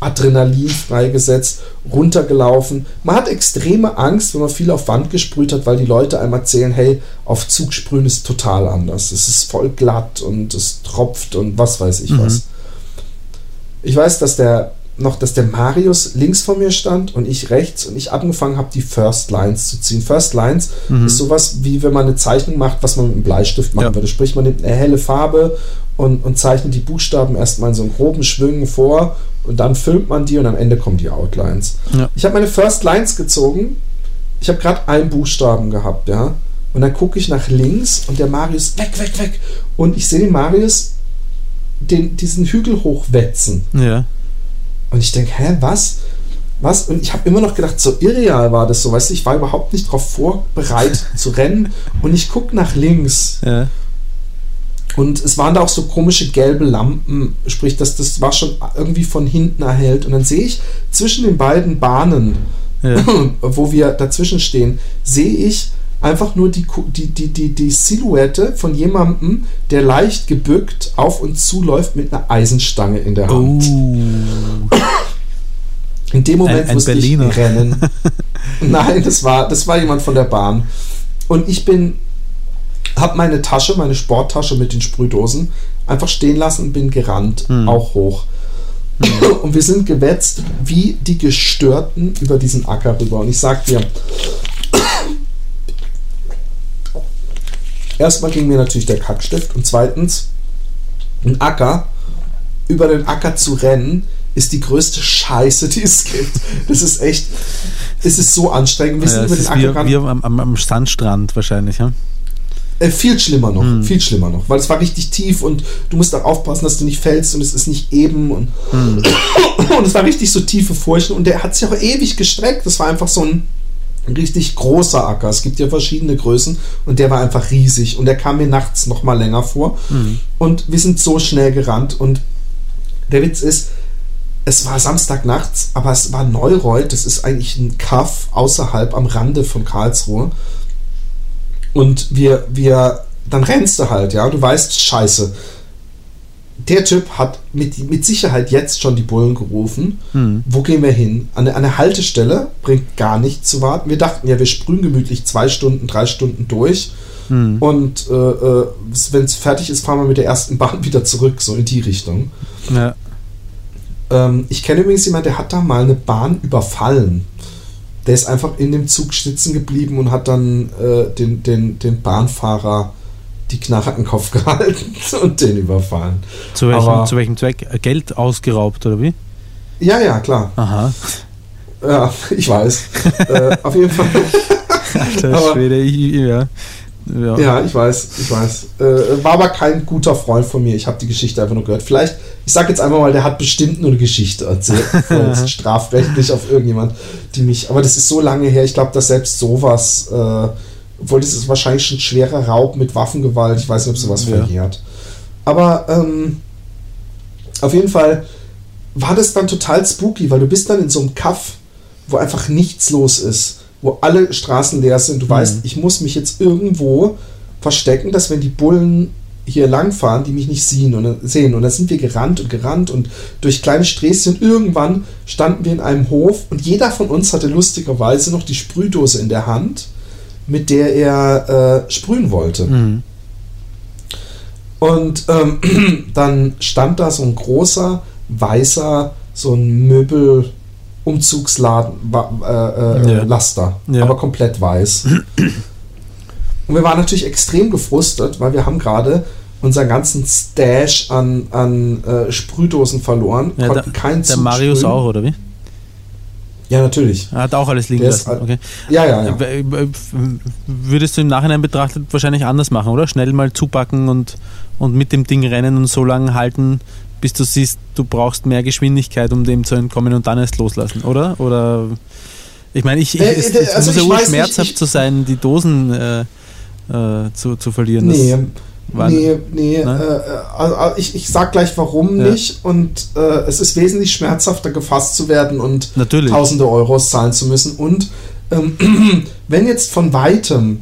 Speaker 1: Adrenalin freigesetzt, runtergelaufen. Man hat extreme Angst, wenn man viel auf Wand gesprüht hat, weil die Leute einem erzählen, hey, auf Zug sprühen ist total anders. Es ist voll glatt und es tropft und was weiß ich
Speaker 2: Mhm.
Speaker 1: was. Ich weiß, dass der noch, dass der Marius links von mir stand und ich rechts und ich angefangen habe, die First Lines zu ziehen. First Lines
Speaker 2: Mhm.
Speaker 1: ist sowas, wie wenn man eine Zeichnung macht, was man mit einem Bleistift machen
Speaker 2: Ja.
Speaker 1: würde. Sprich, man nimmt eine helle Farbe und, und zeichnet die Buchstaben erstmal in so einen groben Schwüngen vor und dann filmt man die und am Ende kommen die Outlines.
Speaker 2: Ja.
Speaker 1: Ich habe meine First Lines gezogen. Ich habe gerade einen Buchstaben gehabt, ja. Und dann gucke ich nach links und der Marius weg, weg, weg. Und ich sehe den Marius den, diesen Hügel hochwetzen.
Speaker 2: Ja.
Speaker 1: Und ich denke, hä, was? Was? Und ich habe immer noch gedacht, so irreal war das so, weißt du, ich war überhaupt nicht darauf vorbereitet zu rennen. Und ich gucke nach links
Speaker 2: Ja.
Speaker 1: Und es waren da auch so komische gelbe Lampen, sprich, dass das war schon irgendwie von hinten erhellt. Und dann sehe ich zwischen den beiden Bahnen,
Speaker 2: Ja.
Speaker 1: wo wir dazwischen stehen, sehe ich einfach nur die, die, die, die, die Silhouette von jemandem, der leicht gebückt auf uns zuläuft mit einer Eisenstange in der Hand.
Speaker 2: Oh.
Speaker 1: In dem Moment
Speaker 2: Ein- ein
Speaker 1: musste
Speaker 2: Berliner.
Speaker 1: ich rennen. Nein, das war, das war jemand von der Bahn. Und ich bin, habe meine Tasche, meine Sporttasche mit den Sprühdosen einfach stehen lassen und bin gerannt,
Speaker 2: Hm.
Speaker 1: auch hoch. Und wir sind gewetzt wie die Gestörten über diesen Acker rüber. Und ich sag dir, erstmal ging mir natürlich der Kackstift und zweitens, ein Acker, über den Acker zu rennen, ist die größte Scheiße, die es gibt. Das ist echt, es ist so anstrengend. Wir sind
Speaker 2: Ja,
Speaker 1: über den Acker
Speaker 2: wie, wie am, am, am Sandstrand wahrscheinlich. Ja?
Speaker 1: Äh, viel schlimmer noch,
Speaker 2: Hm.
Speaker 1: viel schlimmer noch, weil es war richtig tief und du musst auch aufpassen, dass du nicht fällst und es ist nicht eben und,
Speaker 2: Hm.
Speaker 1: und es war richtig so tiefe Furchen und der hat sich auch ewig gestreckt. Das war einfach so ein richtig großer Acker. Es gibt ja verschiedene Größen und der war einfach riesig und der kam mir nachts noch mal länger vor
Speaker 2: Hm.
Speaker 1: und wir sind so schnell gerannt und der Witz ist, es war Samstag nachts, aber es war Neureuth, das ist eigentlich ein Kaff außerhalb am Rande von Karlsruhe. Und wir, wir, dann rennst du halt, ja, du weißt, scheiße. Der Typ hat mit, mit Sicherheit jetzt schon die Bullen gerufen.
Speaker 2: Hm.
Speaker 1: Wo gehen wir hin? An eine, Haltestelle bringt gar nichts zu warten. Wir dachten ja, wir sprühen gemütlich zwei Stunden, drei Stunden durch.
Speaker 2: Hm.
Speaker 1: Und äh, äh, wenn es fertig ist, fahren wir mit der ersten Bahn wieder zurück, so in die Richtung.
Speaker 2: Ja.
Speaker 1: Ähm, ich kenne übrigens jemanden, der hat da mal eine Bahn überfallen. Der ist einfach in dem Zug sitzen geblieben und hat dann äh, den, den, den Bahnfahrer die Knarre an den Kopf gehalten und den überfallen.
Speaker 2: Zu, welchem,
Speaker 1: Aber-
Speaker 2: zu welchem Zweck? Geld ausgeraubt oder wie?
Speaker 1: Ja, ja, klar.
Speaker 2: Aha.
Speaker 1: Ja, ich weiß. äh, auf jeden Fall.
Speaker 2: Alter
Speaker 1: Aber-
Speaker 2: Schwede, ich, ja. Ja.
Speaker 1: Ja, ich weiß, ich weiß. Äh, war aber kein guter Freund von mir. Ich habe die Geschichte einfach nur gehört. Vielleicht, ich sage jetzt einfach mal, der hat bestimmt nur eine Geschichte erzählt. Strafrechtlich auf irgendjemand, die mich. Aber das ist so lange her. Ich glaube, dass selbst sowas äh, obwohl das ist wahrscheinlich schon schwerer Raub mit Waffengewalt. Ich weiß nicht, ob sowas
Speaker 2: Ja.
Speaker 1: verjährt. Aber ähm, auf jeden Fall war das dann total spooky, weil du bist dann in so einem Kaff, wo einfach nichts los ist, wo alle Straßen leer sind. Du weißt, ich muss mich jetzt irgendwo verstecken, dass wenn die Bullen hier langfahren, die mich nicht sehen und sehen. Und dann sind wir gerannt und gerannt und durch kleine Sträßchen. Irgendwann standen wir in einem Hof und jeder von uns hatte lustigerweise noch die Sprühdose in der Hand, mit der er äh, sprühen wollte.
Speaker 2: Mhm.
Speaker 1: Und ähm, dann stand da so ein großer, weißer, so ein Möbel-Umzugsladen, wa- äh, äh,
Speaker 2: Ja.
Speaker 1: Laster,
Speaker 2: Ja.
Speaker 1: aber komplett weiß. Und wir waren natürlich extrem gefrustet, weil wir haben gerade unseren ganzen Stash an, an äh, Sprühdosen verloren,
Speaker 2: Ja,
Speaker 1: konnten keinen
Speaker 2: Der Marius
Speaker 1: sprühen.
Speaker 2: auch, oder wie?
Speaker 1: Ja, natürlich.
Speaker 2: Er hat auch alles liegen
Speaker 1: Der ist
Speaker 2: lassen.
Speaker 1: al-
Speaker 2: Okay.
Speaker 1: Ja, ja, ja.
Speaker 2: Äh, Würdest du im Nachhinein betrachtet wahrscheinlich anders machen, oder? Schnell mal zupacken und, und mit dem Ding rennen und so lange halten, bis du siehst, du brauchst mehr Geschwindigkeit, um dem zu entkommen und dann erst loslassen, oder? Oder ich meine, ich, ich,
Speaker 1: Äh,
Speaker 2: es,
Speaker 1: äh,
Speaker 2: es
Speaker 1: also
Speaker 2: muss ja urschmerzhaft zu sein, die Dosen äh, äh, zu, zu verlieren.
Speaker 1: Nee, nee, nee.
Speaker 2: Nein?
Speaker 1: Äh, also, also ich, ich sag gleich warum
Speaker 2: Ja.
Speaker 1: nicht. Und äh, es ist wesentlich schmerzhafter, gefasst zu werden und
Speaker 2: Natürlich.
Speaker 1: tausende Euros zahlen zu müssen. Und ähm, wenn jetzt von weitem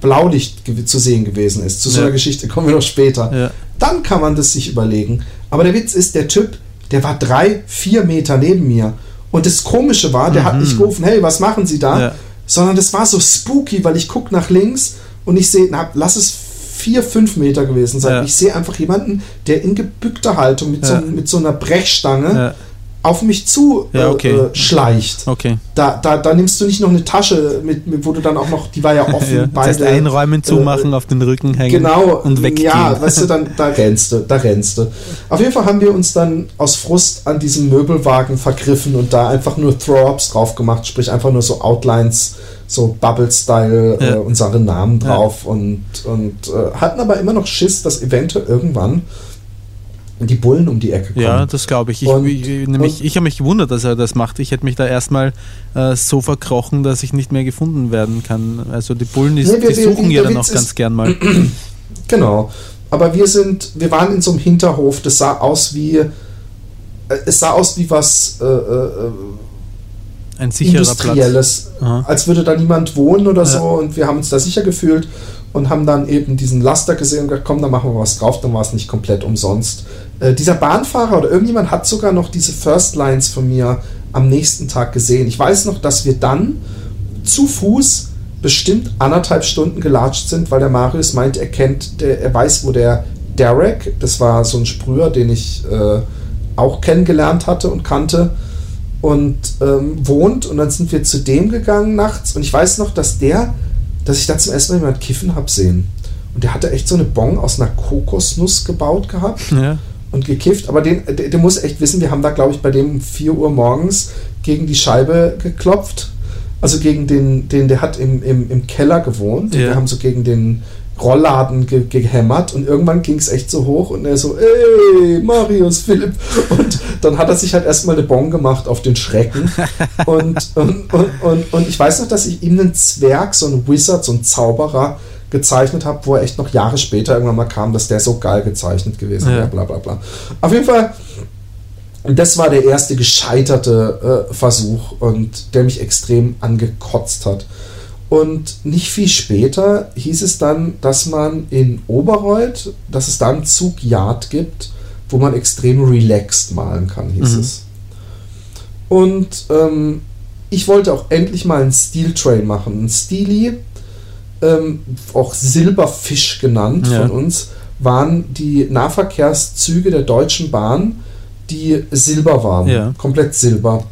Speaker 1: Blaulicht zu sehen gewesen ist, zu so
Speaker 2: Ja.
Speaker 1: einer Geschichte kommen wir noch später,
Speaker 2: Ja.
Speaker 1: dann kann man das sich überlegen. Aber der Witz ist, der Typ, der war drei, vier Meter neben mir. Und das Komische war, der hat nicht gerufen, hey, was machen Sie da?
Speaker 2: Mhm. Ja.
Speaker 1: Sondern das war so spooky, weil ich gucke nach links und ich sehe, na, lass es vier, fünf Meter gewesen sein.
Speaker 2: Ja.
Speaker 1: Ich sehe einfach jemanden, der in gebückter Haltung mit, so,
Speaker 2: Ja.
Speaker 1: mit so einer Brechstange
Speaker 2: Ja.
Speaker 1: auf mich zu
Speaker 2: Ja, okay.
Speaker 1: äh, äh, schleicht.
Speaker 2: Okay.
Speaker 1: Da, da, da nimmst du nicht noch eine Tasche mit, mit wo du dann auch noch, die war ja offen,
Speaker 2: Ja. Das heißt,
Speaker 1: beide,
Speaker 2: einräumen, zumachen,
Speaker 1: äh,
Speaker 2: auf den Rücken hängen
Speaker 1: Genau,
Speaker 2: und weggehen.
Speaker 1: Ja, weißt du, dann da rennst du, da rennst du. Auf jeden Fall haben wir uns dann aus Frust an diesem Möbelwagen vergriffen und da einfach nur Throw-Ups drauf gemacht, sprich einfach nur so Outlines, so Bubble-Style,
Speaker 2: Ja.
Speaker 1: äh, unsere Namen
Speaker 2: Ja.
Speaker 1: drauf und, und äh, hatten aber immer noch Schiss, dass eventuell irgendwann die Bullen um die Ecke kommen.
Speaker 2: Ja, das glaube ich. Ich,
Speaker 1: Und-
Speaker 2: ich, nämlich, ich habe mich gewundert, dass er das macht. Ich hätte mich da erstmal äh, so verkrochen, dass ich nicht mehr gefunden werden kann. Also die Bullen, die,
Speaker 1: Nee, wir-
Speaker 2: die
Speaker 1: wir-
Speaker 2: suchen ja
Speaker 1: der
Speaker 2: dann auch ganz gern mal.
Speaker 1: Genau. Aber wir sind, wir waren in so einem Hinterhof, das sah aus wie, äh, es sah aus wie was äh, äh,
Speaker 2: Ein sicherer Platz.
Speaker 1: Industrielles,
Speaker 2: Aha.
Speaker 1: als würde da niemand wohnen oder
Speaker 2: Ja.
Speaker 1: so und wir haben uns da sicher gefühlt und haben dann eben diesen Laster gesehen und gesagt, komm, da machen wir was drauf, dann war es nicht komplett umsonst. Äh, dieser Bahnfahrer oder irgendjemand hat sogar noch diese First Lines von mir am nächsten Tag gesehen. Ich weiß noch, dass wir dann zu Fuß bestimmt anderthalb Stunden gelatscht sind, weil der Marius meint, er kennt, der, er weiß, wo der Derek, das war so ein Sprüher, den ich äh, auch kennengelernt hatte und kannte, und ähm, wohnt. Und dann sind wir zu dem gegangen nachts. Und ich weiß noch, dass der, dass ich da zum ersten Mal jemand kiffen hab sehen. Und der hatte echt so eine Bon aus einer Kokosnuss gebaut gehabt
Speaker 2: Ja.
Speaker 1: und gekifft. Aber den, der, der muss echt wissen, wir haben da, glaube ich, bei dem um 4 Uhr morgens gegen die Scheibe geklopft. Also gegen den, den der hat im, im, im Keller gewohnt.
Speaker 2: Ja.
Speaker 1: wir haben so gegen den Rollladen ge gehämmert und irgendwann ging es echt so hoch und er so, ey, Marius, Philipp. Und dann hat er sich halt erstmal eine Bon gemacht auf den Schrecken. und, und, und, und, und ich weiß noch, dass ich ihm einen Zwerg, so einen Wizard, so einen Zauberer gezeichnet habe, wo er echt noch Jahre später irgendwann mal kam, dass der so geil gezeichnet gewesen
Speaker 2: Ja.
Speaker 1: wäre, bla bla bla. Auf jeden Fall, das war der erste gescheiterte äh, Versuch und der mich extrem angekotzt hat. Und nicht viel später hieß es dann, dass man in Oberreuth, dass es da einen Zugyard gibt, wo man extrem relaxed malen kann, hieß
Speaker 2: Mhm.
Speaker 1: es. Und ähm, ich wollte auch endlich mal einen Steel Trail machen. Ein Steely, ähm, auch Silberfisch genannt
Speaker 2: Ja.
Speaker 1: von uns, waren die Nahverkehrszüge der Deutschen Bahn, die silber waren.
Speaker 2: Ja.
Speaker 1: Komplett silber.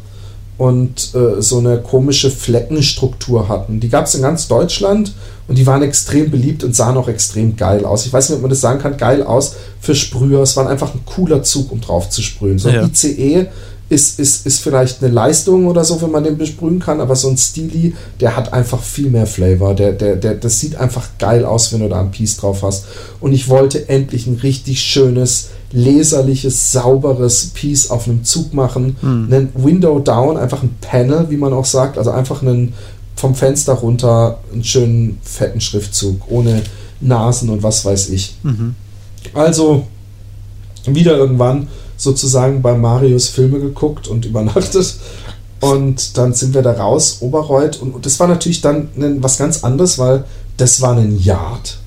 Speaker 1: Und äh, so eine komische Fleckenstruktur hatten. Die gab es in ganz Deutschland und die waren extrem beliebt und sahen auch extrem geil aus. Ich weiß nicht, ob man das sagen kann, geil aus für Sprüher. Es war einfach ein cooler Zug, um drauf zu sprühen. So ein
Speaker 2: Ja.
Speaker 1: ICE ist, ist, ist vielleicht eine Leistung oder so, wenn man den besprühen kann, aber so ein Stili, der hat einfach viel mehr Flavor. Der, der, der, das sieht einfach geil aus, wenn du da ein Piece drauf hast. Und ich wollte endlich ein richtig schönes, leserliches, sauberes Piece auf einem Zug machen.
Speaker 2: Hm.
Speaker 1: Einen Window Down, einfach ein Panel, wie man auch sagt, also einfach einen vom Fenster runter einen schönen fetten Schriftzug, ohne Nasen und was weiß ich.
Speaker 2: Mhm.
Speaker 1: Also wieder irgendwann sozusagen bei Marius Filme geguckt und übernachtet. Und dann sind wir da raus, Oberreuth. Und, und das war natürlich dann ein, was ganz anderes, weil das war ein Yard.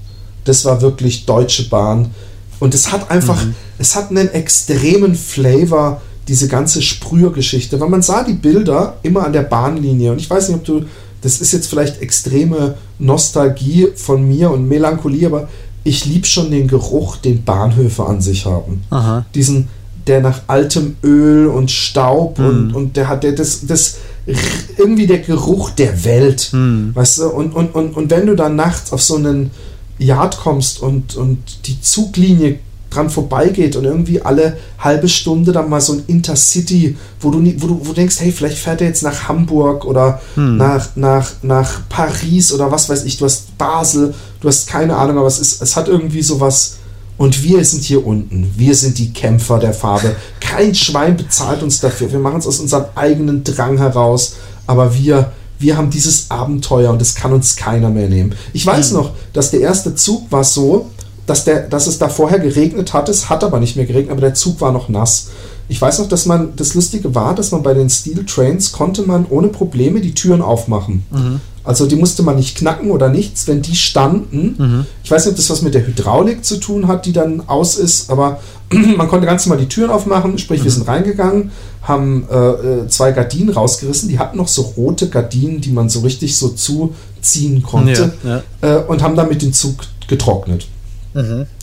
Speaker 1: Das war wirklich Deutsche Bahn. Und es hat einfach,
Speaker 2: Mhm.
Speaker 1: Es hat einen extremen Flavor, diese ganze Sprühergeschichte. Weil man sah die Bilder immer an der Bahnlinie. Und ich weiß nicht, ob du, das ist jetzt vielleicht extreme Nostalgie von mir und Melancholie, aber ich liebe schon den Geruch, den Bahnhöfe an sich haben
Speaker 2: Aha.
Speaker 1: diesen, der nach altem Öl und Staub und,
Speaker 2: Mhm.
Speaker 1: und der hat der das, das irgendwie der Geruch der Welt.
Speaker 2: Mhm.
Speaker 1: Weißt du, und, und, und, und wenn du dann nachts auf so einen Yard kommst und, und die Zuglinie dran vorbeigeht und irgendwie alle halbe Stunde dann mal so ein Intercity, wo du, wo du, wo du denkst, hey, vielleicht fährt er jetzt nach Hamburg oder
Speaker 2: Hm.
Speaker 1: nach, nach, nach Paris oder was weiß ich, du hast Basel, du hast keine Ahnung, aber es, ist, es hat irgendwie sowas. Und wir sind hier unten. Wir sind die Kämpfer der Farbe. Kein Schwein bezahlt uns dafür. Wir machen es aus unserem eigenen Drang heraus. Aber wir, wir haben dieses Abenteuer und das kann uns keiner mehr nehmen. Ich weiß noch, dass der erste Zug war so, dass, der, dass es da vorher geregnet hat. Es hat aber nicht mehr geregnet, aber der Zug war noch nass. Ich weiß noch, dass man, das Lustige war, dass man bei den Steel Trains konnte man ohne Probleme die Türen aufmachen. Also die musste man nicht knacken oder nichts, wenn die standen. Ich weiß nicht, ob das was mit der Hydraulik zu tun hat, die dann aus ist, aber man konnte ganz normal die Türen aufmachen, sprich wir sind reingegangen, haben äh, äh, zwei Gardinen rausgerissen, die hatten noch so rote Gardinen, die man so richtig so zuziehen konnte
Speaker 2: Ja,
Speaker 1: äh, und haben damit den Zug getrocknet.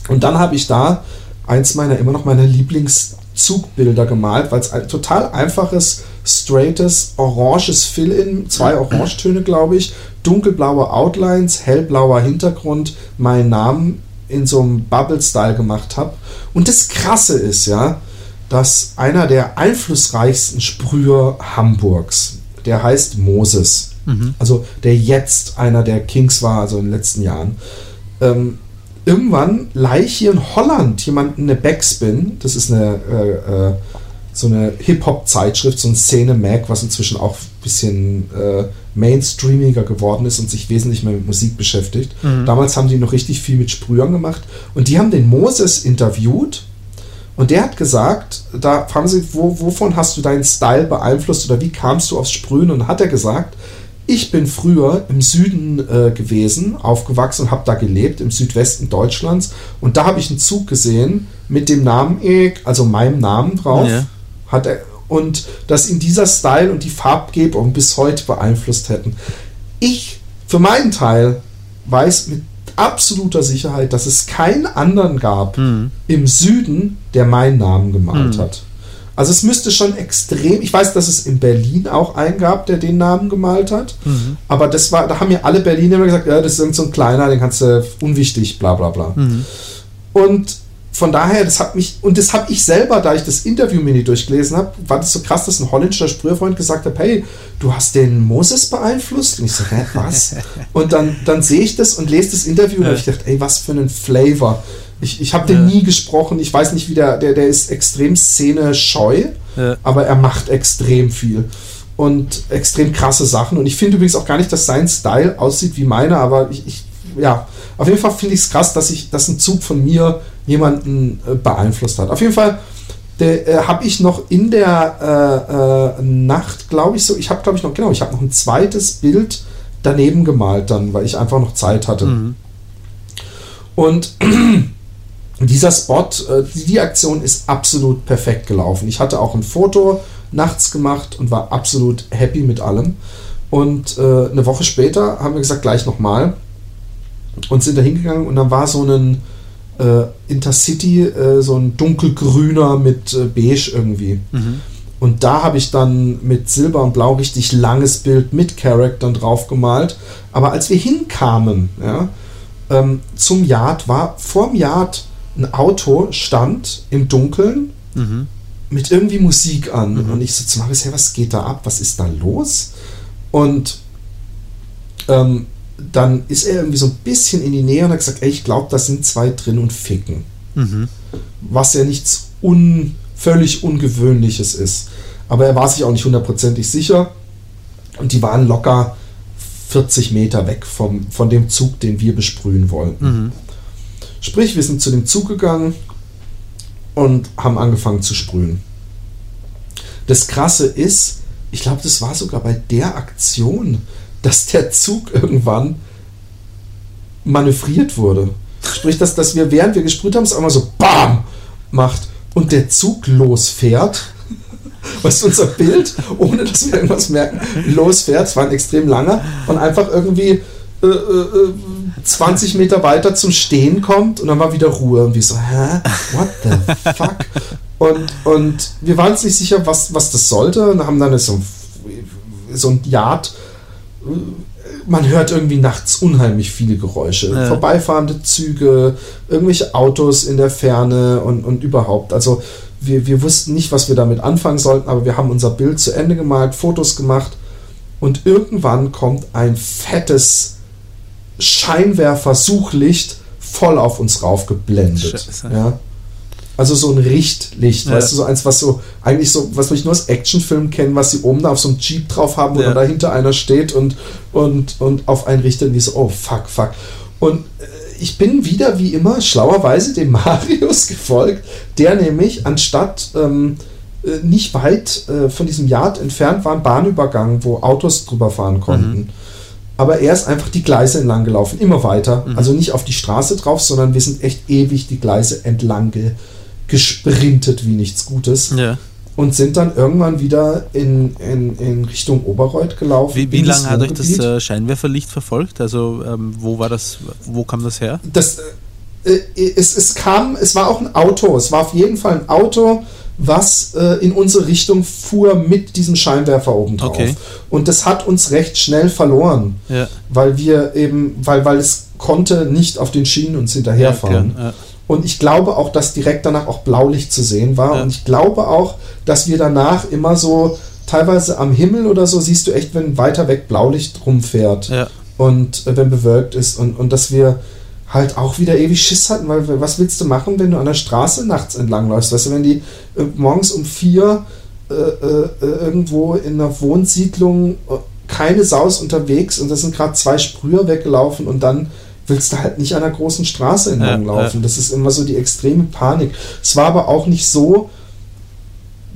Speaker 1: Und dann habe ich da eins meiner immer noch meiner Lieblingszugbilder gemalt, weil es ein total einfaches, straightes, oranges Fill-In, zwei Orangetöne, glaube ich, dunkelblaue Outlines, hellblauer Hintergrund, meinen Namen in so einem Bubble-Style gemacht habe. Und das Krasse ist ja, dass einer der einflussreichsten Sprüher Hamburgs, der heißt Moses, also der jetzt einer der Kings war, also in den letzten Jahren, ähm, irgendwann leih hier in Holland jemanden eine Backspin. Das ist eine äh, äh, so eine Hip-Hop-Zeitschrift, so ein Szene-Mag, was inzwischen auch ein bisschen äh, mainstreamiger geworden ist und sich wesentlich mehr mit Musik beschäftigt. Damals haben die noch richtig viel mit Sprühern gemacht und die haben den Moses interviewt und der hat gesagt, da fragen sie, wo, wovon hast du deinen Style beeinflusst oder wie kamst du aufs Sprühen? Und hat er gesagt, ich bin früher im Süden äh, gewesen, aufgewachsen und habe da gelebt, im Südwesten Deutschlands. Und da habe ich einen Zug gesehen mit dem Namen Erik, also meinem Namen drauf.
Speaker 2: Ja.
Speaker 1: Hat er, und dass ihn dieser Style und die Farbgebung bis heute beeinflusst hätten. Ich, für meinen Teil, weiß mit absoluter Sicherheit, dass es keinen anderen gab
Speaker 2: Mhm.
Speaker 1: im Süden, der meinen Namen gemalt
Speaker 2: Hm.
Speaker 1: hat. Also es müsste schon extrem, ich weiß, dass es in Berlin auch einen gab, der den Namen gemalt hat,
Speaker 2: Mhm.
Speaker 1: aber das war, da haben mir alle Berliner immer gesagt, ja, das ist irgend so ein kleiner, den kannst du unwichtig, bla bla bla.
Speaker 2: Mhm.
Speaker 1: Und von daher, das hat mich, und das habe ich selber, da ich das Interview mir nicht durchgelesen habe, war das so krass, dass ein holländischer Sprüherfreund gesagt hat, hey, du hast den Moses beeinflusst? Und ich so, hä, was? und dann, dann sehe ich das und lese das Interview und
Speaker 2: Ja.
Speaker 1: habe ich gedacht, ey, was für ein Flavor. Ich, ich habe den
Speaker 2: Ja.
Speaker 1: nie gesprochen, ich weiß nicht, wie der, der, der ist extrem szene-scheu,
Speaker 2: Ja.
Speaker 1: aber er macht extrem viel. Und extrem krasse Sachen. Und ich finde übrigens auch gar nicht, dass sein Style aussieht wie meiner, aber ich, ich ja, auf jeden Fall finde ich es krass, dass ich, dass ein Zug von mir jemanden äh, beeinflusst hat. Auf jeden Fall äh, habe ich noch in der äh, äh, Nacht, glaube ich, so, ich habe, glaube ich, noch, genau, ich habe noch ein zweites Bild daneben gemalt dann, weil ich einfach noch Zeit hatte.
Speaker 2: Mhm.
Speaker 1: Und dieser Spot, äh, die, die Aktion ist absolut perfekt gelaufen. Ich hatte auch ein Foto nachts gemacht und war absolut happy mit allem. Und äh, eine Woche später haben wir gesagt, gleich nochmal. Und sind da hingegangen und dann war so ein äh, Intercity, äh, so ein dunkelgrüner mit äh, beige irgendwie.
Speaker 2: Mhm.
Speaker 1: Und da habe ich dann mit Silber und Blau richtig langes Bild mit Charaktern drauf gemalt. Aber als wir hinkamen, ja, ähm, zum Yard, war vorm Yard ein Auto, stand im Dunkeln
Speaker 2: Mhm.
Speaker 1: mit irgendwie Musik an. Und ich so zu Marius, hey, was geht da ab? Was ist da los? Und ähm, dann ist er irgendwie so ein bisschen in die Nähe und hat gesagt, ey, ich glaube, da sind zwei drin und ficken
Speaker 2: Mhm.
Speaker 1: was ja nichts un, völlig Ungewöhnliches ist. Aber er war sich auch nicht hundertprozentig sicher. Und die waren locker 40 Meter weg vom, von dem Zug, den wir besprühen wollten. Sprich, wir sind zu dem Zug gegangen und haben angefangen zu sprühen. Das Krasse ist, ich glaube, das war sogar bei der Aktion, dass der Zug irgendwann manövriert wurde. Sprich, dass, dass wir, während wir gesprüht haben, es einmal so BAM macht und der Zug losfährt. Weißt du, unser Bild, ohne dass wir irgendwas merken, losfährt. Es war ein extrem langer und einfach irgendwie äh, äh, 20 Meter weiter zum Stehen kommt und dann war wieder Ruhe. Und wir so, hä? What the fuck? Und, und wir waren uns nicht sicher, was, was das sollte und haben dann so, so ein Yard. Man hört irgendwie nachts unheimlich viele Geräusche.
Speaker 2: Ja.
Speaker 1: Vorbeifahrende Züge, irgendwelche Autos in der Ferne und, und überhaupt. Also wir, wir wussten nicht, was wir damit anfangen sollten, aber wir haben unser Bild zu Ende gemalt, Fotos gemacht und irgendwann kommt ein fettes Scheinwerfer-Suchlicht voll auf uns raufgeblendet.
Speaker 2: Scheiße.
Speaker 1: Ja. Also so ein Richtlicht,
Speaker 2: Ja.
Speaker 1: weißt du, so eins, was so, eigentlich so, was ich nur aus Actionfilmen kenne, was sie oben da auf so einem Jeep drauf haben, wo
Speaker 2: Ja.
Speaker 1: dann dahinter einer steht und, und, und auf einen richtet und wie so, oh fuck, fuck. Und äh, ich bin wieder wie immer schlauerweise dem Marius gefolgt, der nämlich anstatt ähm, äh, nicht weit äh, von diesem Yard entfernt war ein Bahnübergang, wo Autos drüber fahren konnten. Aber er ist einfach die Gleise entlang gelaufen, immer weiter. Also nicht auf die Straße drauf, sondern wir sind echt ewig die Gleise entlang ge gesprintet wie nichts Gutes
Speaker 2: Ja.
Speaker 1: und sind dann irgendwann wieder in, in, in Richtung Oberreuth gelaufen.
Speaker 2: Wie, wie lange hat euch das äh, Scheinwerferlicht verfolgt? Also ähm, wo war das, wo kam das her?
Speaker 1: das äh, äh, es, es kam, es war auch ein Auto, es war auf jeden Fall ein Auto, was äh, in unsere Richtung fuhr mit diesem Scheinwerfer oben drauf.
Speaker 2: Okay.
Speaker 1: Und das hat uns recht schnell verloren,
Speaker 2: Ja.
Speaker 1: weil wir eben, weil, weil es konnte nicht auf den Schienen uns hinterherfahren.
Speaker 2: Ja.
Speaker 1: Und ich glaube auch, dass direkt danach auch Blaulicht zu sehen war.
Speaker 2: Ja.
Speaker 1: Und ich glaube auch, dass wir danach immer so, teilweise am Himmel oder so, siehst du echt, wenn weiter weg Blaulicht rumfährt
Speaker 2: Ja.
Speaker 1: und äh, wenn bewölkt ist. Und, und dass wir halt auch wieder ewig Schiss hatten, weil was willst du machen, wenn du an der Straße nachts entlangläufst? Weißt du, wenn die äh, morgens um vier äh, äh, äh, irgendwo in einer Wohnsiedlung äh, keine Saus unterwegs und da sind gerade zwei Sprüher weggelaufen und dann willst du halt nicht an der großen Straße entlang
Speaker 2: Ja,
Speaker 1: laufen.
Speaker 2: ja.
Speaker 1: Das ist immer so die extreme Panik. Es war aber auch nicht so,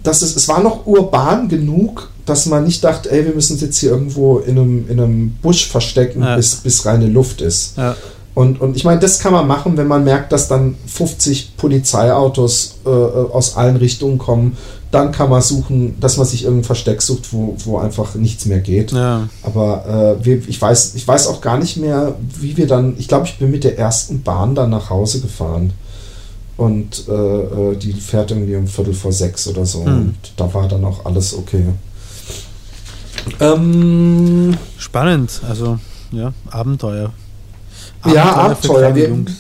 Speaker 1: dass es, es war noch urban genug, dass man nicht dachte, ey, wir müssen uns jetzt hier irgendwo in einem, in einem Busch verstecken,
Speaker 2: Ja.
Speaker 1: bis, bis reine Luft ist.
Speaker 2: Ja.
Speaker 1: Und, und ich meine, das kann man machen, wenn man merkt, dass dann 50 Polizeiautos äh, äh, aus allen Richtungen kommen. Dann kann man suchen, dass man sich irgendein Versteck sucht, wo, wo einfach nichts mehr geht.
Speaker 2: ja.
Speaker 1: Aber äh, wir, ich, weiß, ich weiß auch gar nicht mehr, wie wir dann. Ich glaube, ich bin mit der ersten Bahn dann nach Hause gefahren. Und äh, äh, die fährt irgendwie um Viertel vor sechs oder so.
Speaker 2: Hm.
Speaker 1: Und da war dann auch alles okay. Ähm,
Speaker 2: Spannend, also ja, Abenteuer.
Speaker 1: Ja,
Speaker 2: für
Speaker 1: Abenteuer.
Speaker 2: kleine
Speaker 1: Wir-
Speaker 2: Jungs.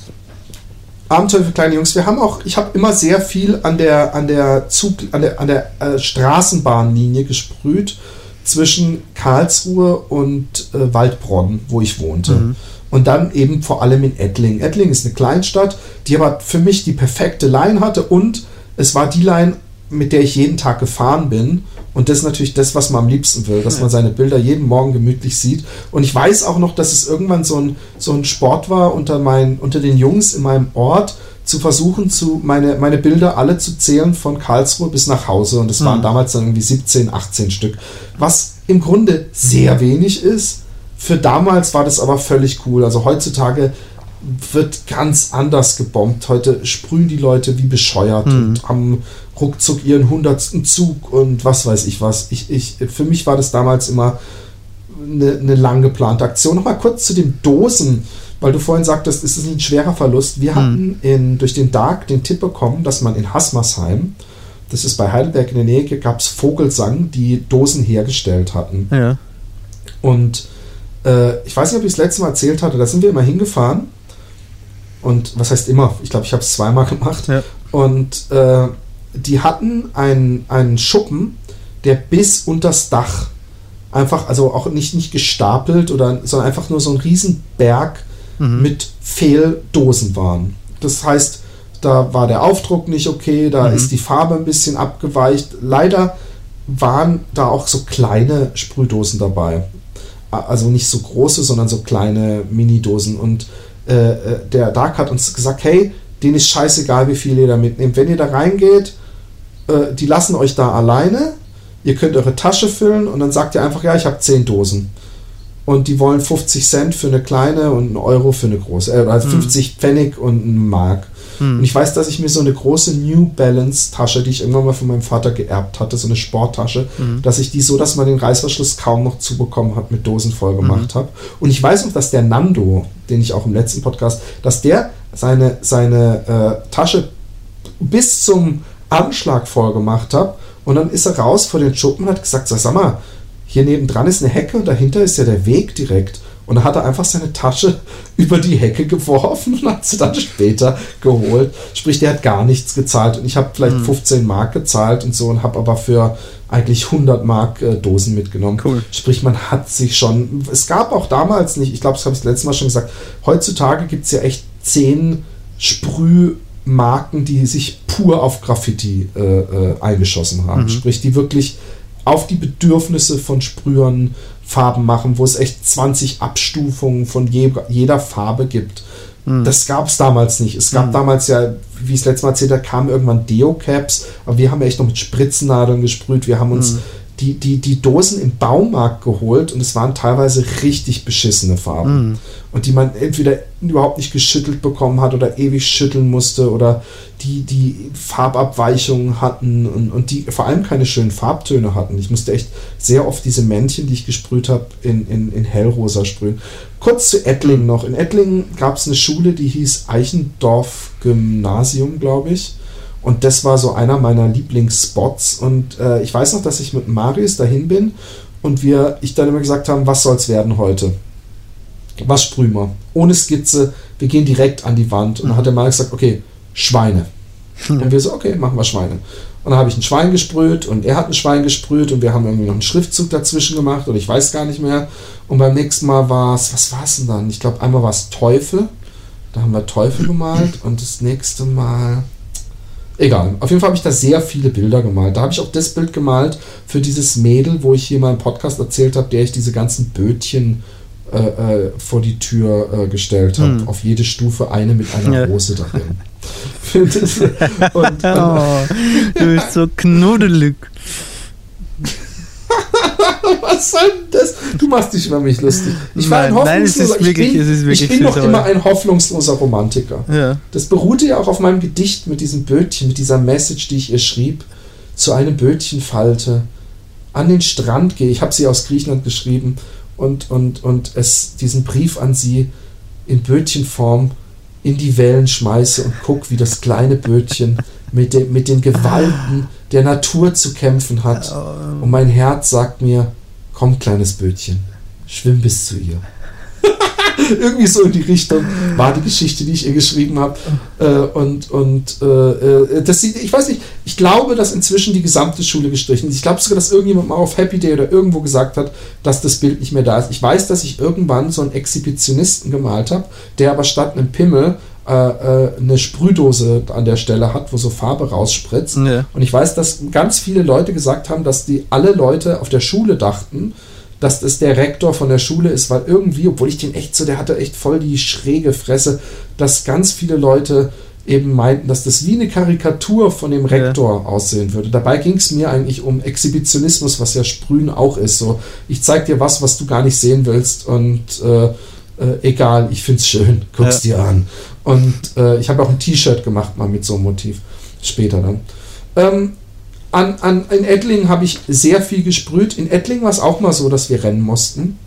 Speaker 1: Abenteuer für kleine Jungs. Wir haben auch, ich habe immer sehr viel an der, an der Zug, an der, an der äh, Straßenbahnlinie gesprüht zwischen Karlsruhe und äh, Waldbronn, wo ich wohnte.
Speaker 2: Mhm.
Speaker 1: Und dann eben vor allem in Ettling. Ettling ist eine Kleinstadt, die aber für mich die perfekte Line hatte und es war die Line, mit der ich jeden Tag gefahren bin. Und das ist natürlich das, was man am liebsten will, dass man seine Bilder jeden Morgen gemütlich sieht. Und ich weiß auch noch, dass es irgendwann so ein, so ein Sport war unter, mein, unter den Jungs in meinem Ort, zu versuchen, zu meine, meine Bilder alle zu zählen von Karlsruhe bis nach Hause. Und es waren
Speaker 2: Mhm.
Speaker 1: damals dann irgendwie 17, 18 Stück. Was im Grunde sehr wenig ist. Für damals war das aber völlig cool. Also heutzutage wird ganz anders gebombt. Heute sprühen die Leute wie bescheuert
Speaker 2: Mhm.
Speaker 1: und haben ruckzuck ihren hundertsten Zug und was weiß ich was. Ich, ich, für mich war das damals immer eine, eine lang geplante Aktion. Nochmal kurz zu den Dosen, weil du vorhin sagtest, ist es nicht ein schwerer Verlust. Wir
Speaker 2: Mhm.
Speaker 1: hatten in, durch den Dark den Tipp bekommen, dass man in Hasmersheim, das ist bei Heidelberg in der Nähe, gab es Vogelsang, die Dosen hergestellt hatten.
Speaker 2: Ja.
Speaker 1: Und äh, ich weiß nicht, ob ich es letztes Mal erzählt hatte, da sind wir immer hingefahren. Und was heißt immer? Ich glaube, ich habe es zweimal gemacht.
Speaker 2: Ja.
Speaker 1: Und äh, die hatten einen, einen Schuppen, der bis unters Dach einfach, also auch nicht, nicht gestapelt, oder, sondern einfach nur so ein Riesenberg
Speaker 2: Mhm.
Speaker 1: mit Fehldosen waren. Das heißt, da war der Aufdruck nicht okay, da
Speaker 2: Mhm.
Speaker 1: ist die Farbe ein bisschen abgeweicht. Leider waren da auch so kleine Sprühdosen dabei. also nicht so große, sondern so kleine Mini-Dosen. Und äh, äh, der Dark hat uns gesagt, hey, denen ist scheißegal, wie viel ihr da mitnehmt. Wenn ihr da reingeht, äh, die lassen euch da alleine, ihr könnt eure Tasche füllen und dann sagt ihr einfach, ja, ich habe 10 Dosen. Und die wollen 50 Cent für eine kleine und einen Euro für eine große, äh, also 50 mhm. Pfennig und einen Mark. Mhm. Und ich weiß, dass ich mir so eine große New Balance Tasche, die ich irgendwann mal von meinem Vater geerbt hatte, so eine Sporttasche, mhm. dass ich die so, dass man den Reißverschluss kaum noch zubekommen hat, mit Dosen voll gemacht mhm. habe. Und ich weiß noch, dass der Nando, den ich auch im letzten Podcast, dass der seine, seine äh, Tasche bis zum Anschlag voll gemacht hat. Und dann ist er raus vor den Schuppen und hat gesagt, sag mal, hier nebendran ist eine Hecke und dahinter ist ja der Weg direkt. Und da hat er einfach seine Tasche über die Hecke geworfen und hat sie dann später geholt. Sprich, der hat gar nichts gezahlt. Und ich habe vielleicht mhm. 15 Mark gezahlt und so und habe aber für eigentlich 100 Mark äh, Dosen mitgenommen. Cool. Sprich, man hat sich schon. Es gab auch damals nicht, ich glaube, das habe ich das letzte Mal schon gesagt, heutzutage gibt es ja echt 10 Sprühmarken, die sich pur auf Graffiti äh, äh, eingeschossen haben. Mhm. Sprich, die wirklich auf die Bedürfnisse von Sprühern Farben machen, wo es echt 20 Abstufungen von je, jeder Farbe gibt. Mhm. Das gab es damals nicht. Es gab mhm. damals ja, wie ich es letztes Mal erzählt habe, kamen irgendwann Deo-Caps, aber wir haben ja echt noch mit Spritzennadeln gesprüht. Wir haben uns mhm die, die, die Dosen im Baumarkt geholt und es waren teilweise richtig beschissene Farben. Mm. Und die man entweder überhaupt nicht geschüttelt bekommen hat oder ewig schütteln musste oder die, die Farbabweichungen hatten und, und die vor allem keine schönen Farbtöne hatten. Ich musste echt sehr oft diese Männchen, die ich gesprüht habe, in, in, in hellrosa sprühen. Kurz zu Ettlingen noch. In Ettlingen gab es eine Schule, die hieß Eichendorf Gymnasium, glaube ich. Und das war so einer meiner Lieblingsspots. Und äh, ich weiß noch, dass ich mit Marius dahin bin und wir, ich dann immer gesagt haben, was soll es werden heute? Was sprühen wir? Ohne Skizze, wir gehen direkt an die Wand. Und dann hat der Marius gesagt, okay, Schweine. Und wir so, okay, machen wir Schweine. Und dann habe ich ein Schwein gesprüht und er hat ein Schwein gesprüht und wir haben irgendwie noch einen Schriftzug dazwischen gemacht oder ich weiß gar nicht mehr. Und beim nächsten Mal war es, was war es denn dann? Ich glaube, einmal war es Teufel. Da haben wir Teufel gemalt und das nächste Mal, Egal. Auf jeden Fall habe ich da sehr viele Bilder gemalt. Da habe ich auch das Bild gemalt für dieses Mädel, wo ich hier mal im Podcast erzählt habe, der ich diese ganzen Bötchen äh, äh, vor die Tür äh, gestellt habe. Hm. Auf jede Stufe eine mit einer. Rose darin.
Speaker 2: und, und, oh, du bist so knuddelig.
Speaker 1: Was soll denn das? Du machst dich über mich lustig. Ich war nein, ein hoffnungsloser. Nein, wirklich, ich bin, ich bin noch immer ein hoffnungsloser Romantiker. Ja. Das beruhte ja auch auf meinem Gedicht mit diesem Bötchen, mit dieser Message, die ich ihr schrieb. Zu einem Bötchen falte, an den Strand gehe. Ich habe sie aus Griechenland geschrieben und, und, und es, diesen Brief an sie in Bötchenform in die Wellen schmeiße und guck, wie das kleine Bötchen mit, de, mit den Gewalten der Natur zu kämpfen hat. Und mein Herz sagt mir, komm kleines Bötchen, schwimm bis zu ihr. Irgendwie so in die Richtung war die Geschichte, die ich ihr geschrieben habe. Äh, und und äh, äh, das ich weiß nicht, ich glaube, dass inzwischen die gesamte Schule gestrichen ist. Ich glaube sogar, dass irgendjemand mal auf Happy Day oder irgendwo gesagt hat, dass das Bild nicht mehr da ist. Ich weiß, dass ich irgendwann so einen Exhibitionisten gemalt habe, der aber statt einem Pimmel äh, äh, eine Sprühdose an der Stelle hat, wo so Farbe rausspritzt. Ja. Und ich weiß, dass ganz viele Leute gesagt haben, dass die alle Leute auf der Schule dachten, dass das der Rektor von der Schule ist, weil irgendwie, obwohl ich den echt so, der hatte echt voll die schräge Fresse, dass ganz viele Leute eben meinten, dass das wie eine Karikatur von dem Rektor ja. aussehen würde. Dabei ging es mir eigentlich um Exhibitionismus, was ja Sprühen auch ist. So, ich zeig dir was, was du gar nicht sehen willst und äh, äh, egal, ich find's schön, guck's ja. dir an. Und äh, ich habe auch ein T-Shirt gemacht, mal mit so einem Motiv. Später dann. Ähm, an, an, in Ettlingen habe ich sehr viel gesprüht. In Ettlingen war es auch mal so, dass wir rennen mussten.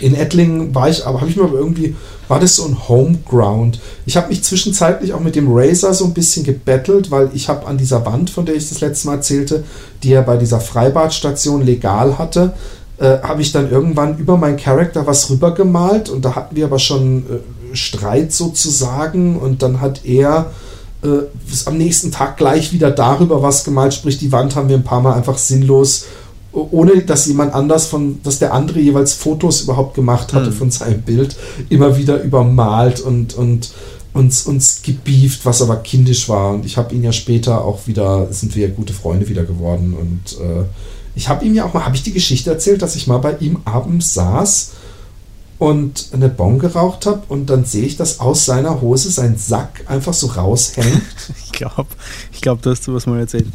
Speaker 1: In Ettlingen war ich, aber habe ich mir irgendwie, war das so ein Homeground. Ich habe mich zwischenzeitlich auch mit dem Razer so ein bisschen gebettelt, weil ich habe an dieser Wand, von der ich das letzte Mal erzählte, die er bei dieser Freibadstation legal hatte, äh, habe ich dann irgendwann über meinen Charakter was rübergemalt und da hatten wir aber schon äh, Streit sozusagen und dann hat er äh, am nächsten Tag gleich wieder darüber was gemalt, sprich die Wand haben wir ein paar Mal einfach sinnlos ohne dass jemand anders von, dass der andere jeweils Fotos überhaupt gemacht hatte mhm. von seinem Bild, immer wieder übermalt und, und uns, uns gebieft, was aber kindisch war. Und ich habe ihn ja später auch wieder, sind wir ja gute Freunde wieder geworden und äh, ich habe ihm ja auch mal, habe ich die Geschichte erzählt, dass ich mal bei ihm abends saß und eine Bon geraucht habe und dann sehe ich, dass aus seiner Hose sein Sack einfach so raushängt.
Speaker 2: ich glaube, ich glaub, du hast sowas mal erzählt.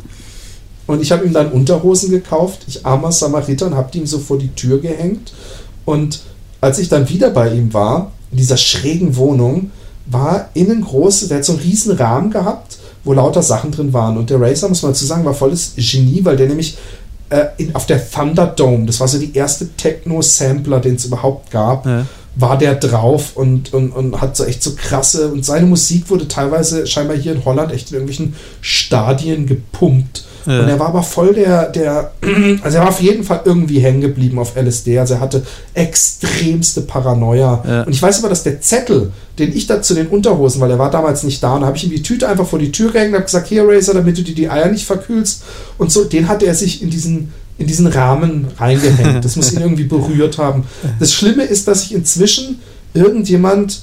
Speaker 1: Und ich habe ihm dann Unterhosen gekauft, ich armer Samariter, und habe die ihm so vor die Tür gehängt. Und als ich dann wieder bei ihm war, in dieser schrägen Wohnung, war innen groß, der hat so einen riesen Rahmen gehabt, wo lauter Sachen drin waren. Und der Racer, muss man dazu sagen, war volles Genie, weil der nämlich in, auf der Thunderdome, das war so die erste Techno-Sampler, den es überhaupt gab, ja. War der drauf und, und, und hat so echt so krasse, und seine Musik wurde teilweise scheinbar hier in Holland echt in irgendwelchen Stadien gepumpt. Ja. Und er war aber voll der, der, also er war auf jeden Fall irgendwie hängen geblieben auf LSD. Also er hatte extremste Paranoia. Ja. Und ich weiß aber, dass der Zettel, den ich da zu den Unterhosen, weil er war damals nicht da, und da habe ich ihm die Tüte einfach vor die Tür gehängt und habe gesagt, hier Razer, damit du dir die Eier nicht verkühlst. Und so, den hat er sich in diesen, in diesen Rahmen reingehängt. Das muss ihn irgendwie berührt haben. Das Schlimme ist, dass ich inzwischen irgendjemand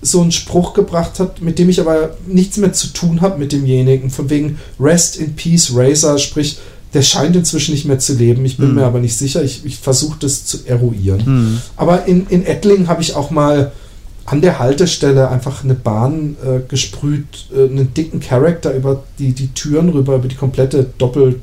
Speaker 1: so einen Spruch gebracht hat, mit dem ich aber nichts mehr zu tun habe mit demjenigen, von wegen Rest in Peace Razor, sprich, der scheint inzwischen nicht mehr zu leben. Ich bin mhm. mir aber nicht sicher. Ich, ich versuche das zu eruieren. Mhm. Aber in, in Ettling habe ich auch mal an der Haltestelle einfach eine Bahn äh, gesprüht, äh, einen dicken Charakter über die, die Türen rüber, über die komplette Doppel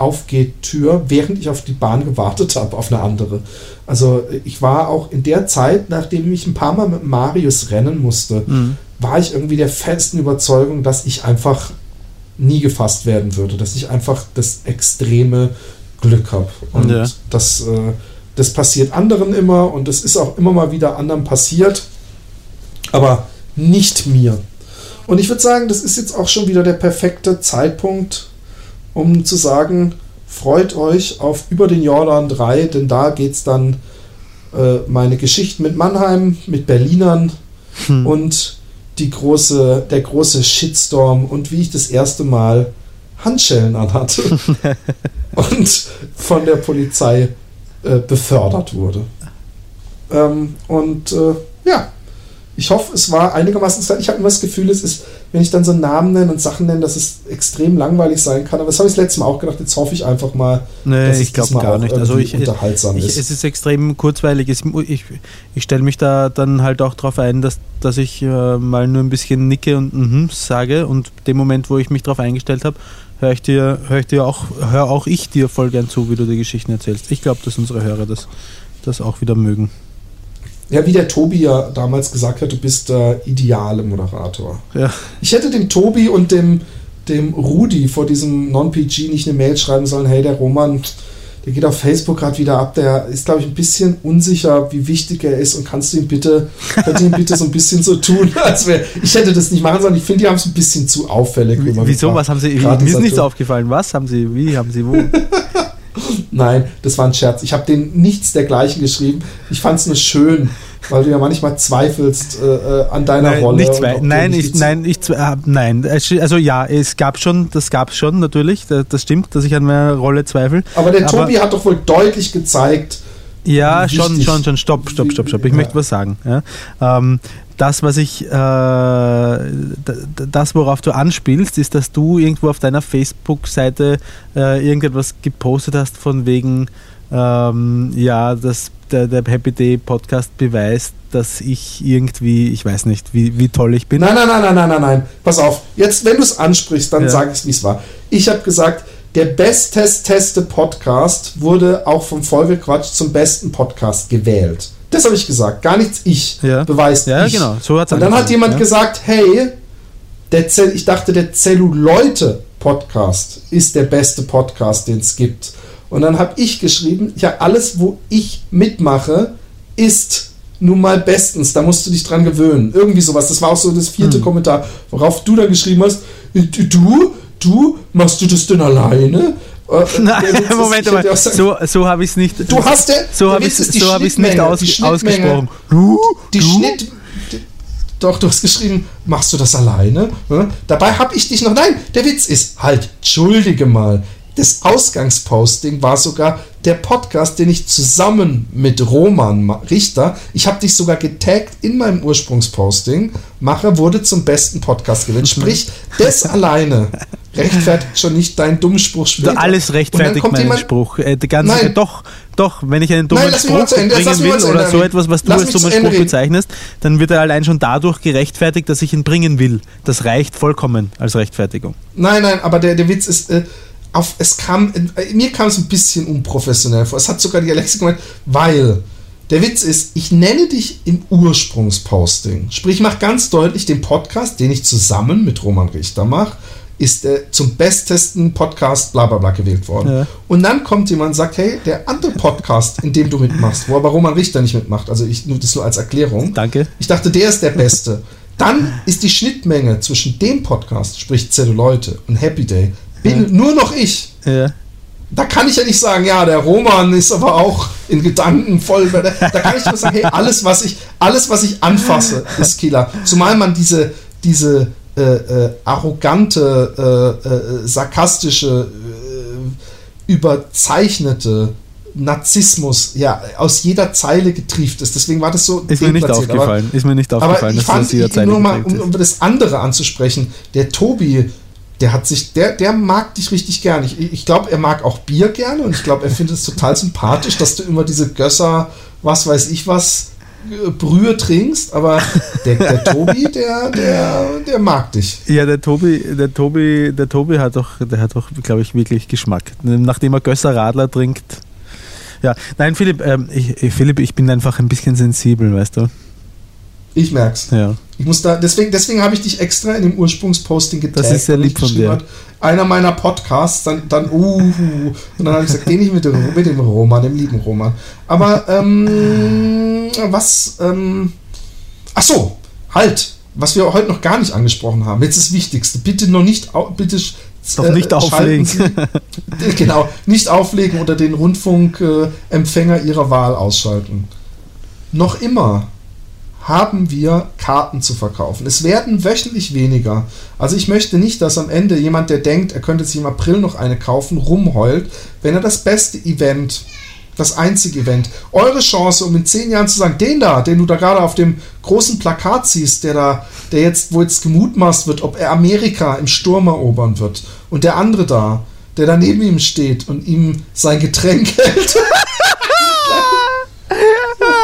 Speaker 1: aufgeht Tür, während ich auf die Bahn gewartet habe, auf eine andere. Also ich war auch in der Zeit, nachdem ich ein paar Mal mit Marius rennen musste, mhm. war ich irgendwie der festen Überzeugung, dass ich einfach nie gefasst werden würde, dass ich einfach das extreme Glück habe. Und ja. das, äh, das passiert anderen immer und das ist auch immer mal wieder anderen passiert, aber nicht mir. Und ich würde sagen, das ist jetzt auch schon wieder der perfekte Zeitpunkt, um zu sagen, freut euch auf Über den Jordan 3, denn da geht es dann äh, meine Geschichten mit Mannheim, mit Berlinern hm. und die große, der große Shitstorm und wie ich das erste Mal Handschellen anhatte und von der Polizei äh, befördert wurde. Ähm, und äh, ja, ich hoffe, es war einigermaßen. Ich habe immer das Gefühl, es ist, wenn ich dann so Namen nenne und Sachen nenne, dass es extrem langweilig sein kann. Aber das habe ich das letzte Mal auch gedacht. Jetzt hoffe ich einfach mal,
Speaker 2: nee, dass ich glaube gar nicht. Also ich, unterhaltsam ich, ist. Es ist extrem kurzweilig. Ich, ich, ich stelle mich da dann halt auch darauf ein, dass, dass ich äh, mal nur ein bisschen nicke und mhm sage. Und dem Moment, wo ich mich darauf eingestellt habe, höre ich dir, höre ich dir auch, höre auch ich dir voll gern zu, wie du die Geschichten erzählst. Ich glaube, dass unsere Hörer das, das auch wieder mögen.
Speaker 1: Ja, wie der Tobi ja damals gesagt hat, du bist der ideale Moderator.
Speaker 2: Ja.
Speaker 1: Ich hätte dem Tobi und dem, dem Rudi vor diesem Non-PG nicht eine Mail schreiben sollen, hey, der Roman, der geht auf Facebook gerade wieder ab, der ist, glaube ich, ein bisschen unsicher, wie wichtig er ist und kannst du ihn bitte, kannst du ihn bitte so ein bisschen so tun, als wäre, ich hätte das nicht machen sollen, ich finde, die haben es ein bisschen zu auffällig.
Speaker 2: Wieso, was haben sie, mir ist nichts aufgefallen, was haben sie, wie haben sie, wo?
Speaker 1: Nein, das war ein Scherz. Ich habe denen nichts dergleichen geschrieben. Ich fand es nur schön, weil du ja manchmal zweifelst äh, äh an deiner
Speaker 2: nein,
Speaker 1: Rolle.
Speaker 2: Nicht zwei, nein, ich, nein, ich, äh, nein. Also ja, es gab schon, das gab es schon natürlich. Das stimmt, dass ich an meiner Rolle zweifle.
Speaker 1: Aber der Tobi hat doch wohl deutlich gezeigt.
Speaker 2: Ja, schon, schon, schon. Stopp, stopp, stopp, stopp. Ich ja. möchte was sagen. Ja. Ähm, das, was ich, äh, das, worauf du anspielst, ist, dass du irgendwo auf deiner Facebook-Seite äh, irgendetwas gepostet hast von wegen, ähm, ja, dass der, der Happy Day Podcast beweist, dass ich irgendwie, ich weiß nicht, wie, wie toll ich bin.
Speaker 1: Nein, nein, nein, nein, nein, nein, nein. Pass auf, jetzt, wenn du es ansprichst, dann ja. sage ich, wie es war. Ich habe gesagt, der bestest-teste Podcast wurde auch vom Vollgequatsch zum besten Podcast gewählt. Das habe ich gesagt, gar nichts ich.
Speaker 2: Ja.
Speaker 1: Beweist
Speaker 2: ja,
Speaker 1: ich.
Speaker 2: genau.
Speaker 1: So hat's Und dann hat jemand ja. gesagt, hey, der Zell, ich dachte, der Zelluleute Podcast ist der beste Podcast, den es gibt. Und dann habe ich geschrieben, ja, alles, wo ich mitmache, ist nun mal bestens. Da musst du dich dran gewöhnen. Irgendwie sowas. Das war auch so das vierte hm. Kommentar, worauf du da geschrieben hast, du, du, machst du das denn alleine?
Speaker 2: Äh, Nein, Moment, aber so, so habe ich es nicht.
Speaker 1: Du hast der,
Speaker 2: so habe ich es so hab nicht aus, ausgesprochen.
Speaker 1: Du, die du? Schnitt. Doch, du hast geschrieben, machst du das alleine? Ja? Dabei habe ich dich noch. Nein, der Witz ist, halt, entschuldige mal. Das Ausgangsposting war sogar der Podcast, den ich zusammen mit Roman Richter, ich habe dich sogar getaggt in meinem Ursprungsposting, mache, wurde zum besten Podcast gewählt. Sprich, das alleine rechtfertigt schon nicht deinen dummen Spruch später.
Speaker 2: Alles rechtfertigt meinen
Speaker 1: jemand,
Speaker 2: Spruch. Äh, ganze,
Speaker 1: Nein.
Speaker 2: doch, doch, wenn ich einen dummen
Speaker 1: Nein,
Speaker 2: Spruch bringen will oder so etwas, was du
Speaker 1: Lass
Speaker 2: als dummen Spruch bezeichnest, dann wird er allein schon dadurch gerechtfertigt, dass ich ihn bringen will. Das reicht vollkommen als Rechtfertigung.
Speaker 1: Nein, nein, aber der, der Witz ist, äh, auf, es kam, äh, mir kam es ein bisschen unprofessionell vor. Es hat sogar die Alexa gemeint, weil der Witz ist, ich nenne dich im Ursprungsposting. Sprich, ich mache ganz deutlich, den Podcast, den ich zusammen mit Roman Richter mache, ist äh, zum bestesten Podcast bla bla bla gewählt worden.
Speaker 2: Ja.
Speaker 1: Und dann kommt jemand und sagt, hey, der andere Podcast, in dem du mitmachst, wo aber Roman Richter nicht mitmacht, also ich nur das nur als Erklärung.
Speaker 2: Danke.
Speaker 1: Ich dachte, der ist der Beste. Dann ist die Schnittmenge zwischen dem Podcast, sprich Zelluleute und Happy Day, bin nur noch ich.
Speaker 2: Ja.
Speaker 1: Da kann ich ja nicht sagen, ja, der Roman ist aber auch in Gedanken voll. Da kann ich nur sagen, hey, alles, was ich, alles, was ich anfasse, ist Killer. Zumal man diese, diese äh, äh, arrogante, äh, äh, sarkastische, äh, überzeichnete Narzissmus ja aus jeder Zeile getrieft ist. Deswegen war das so
Speaker 2: Ist mir nicht
Speaker 1: deplatziert. Aber-
Speaker 2: aufgefallen. Ist mir nicht
Speaker 1: aber
Speaker 2: aufgefallen,
Speaker 1: ich
Speaker 2: dass
Speaker 1: fand,
Speaker 2: das jederzeit
Speaker 1: nur mal, um, um das andere anzusprechen, der Tobi, der hat sich, der, der mag dich richtig gern. Ich, ich glaube, er mag auch Bier gerne und ich glaube, er findet es total sympathisch, dass du immer diese Gösser, was weiß ich was, äh, Brühe trinkst, aber der, der Tobi, der, der, der mag dich.
Speaker 2: Ja, der Tobi, der Tobi, der Tobi hat doch, der hat doch, glaube ich, wirklich Geschmack. Nachdem er Gösser Radler trinkt. Ja, nein, Philipp, ähm, ich- Philipp, ich bin einfach ein bisschen sensibel, weißt du?
Speaker 1: Ich merk's.
Speaker 2: Ja.
Speaker 1: Ich muss da, deswegen, deswegen habe ich dich extra in dem Ursprungsposting getaggt.
Speaker 2: Das ist sehr lieb von dir.
Speaker 1: hat, Einer meiner Podcasts, dann, dann, uh, und dann habe ich gesagt, den ich mit dem, mit dem Roman, dem lieben Roman. Aber, ähm, was, ähm, ach so, halt, was wir heute noch gar nicht angesprochen haben. Jetzt das Wichtigste. Bitte noch nicht, bitte,
Speaker 2: Doch
Speaker 1: äh,
Speaker 2: nicht auflegen.
Speaker 1: Sie- genau, nicht auflegen oder den Rundfunkempfänger äh, Ihrer Wahl ausschalten. Noch immer haben wir Karten zu verkaufen. Es werden wöchentlich weniger. Also ich möchte nicht, dass am Ende jemand, der denkt, er könnte sich im April noch eine kaufen, rumheult, wenn er das beste Event, das einzige Event, eure Chance, um in zehn Jahren zu sagen, den da, den du da gerade auf dem großen Plakat siehst, der da, der jetzt, wo jetzt gemutmaßt wird, ob er Amerika im Sturm erobern wird, und der andere da, der da neben ihm steht und ihm sein Getränk hält.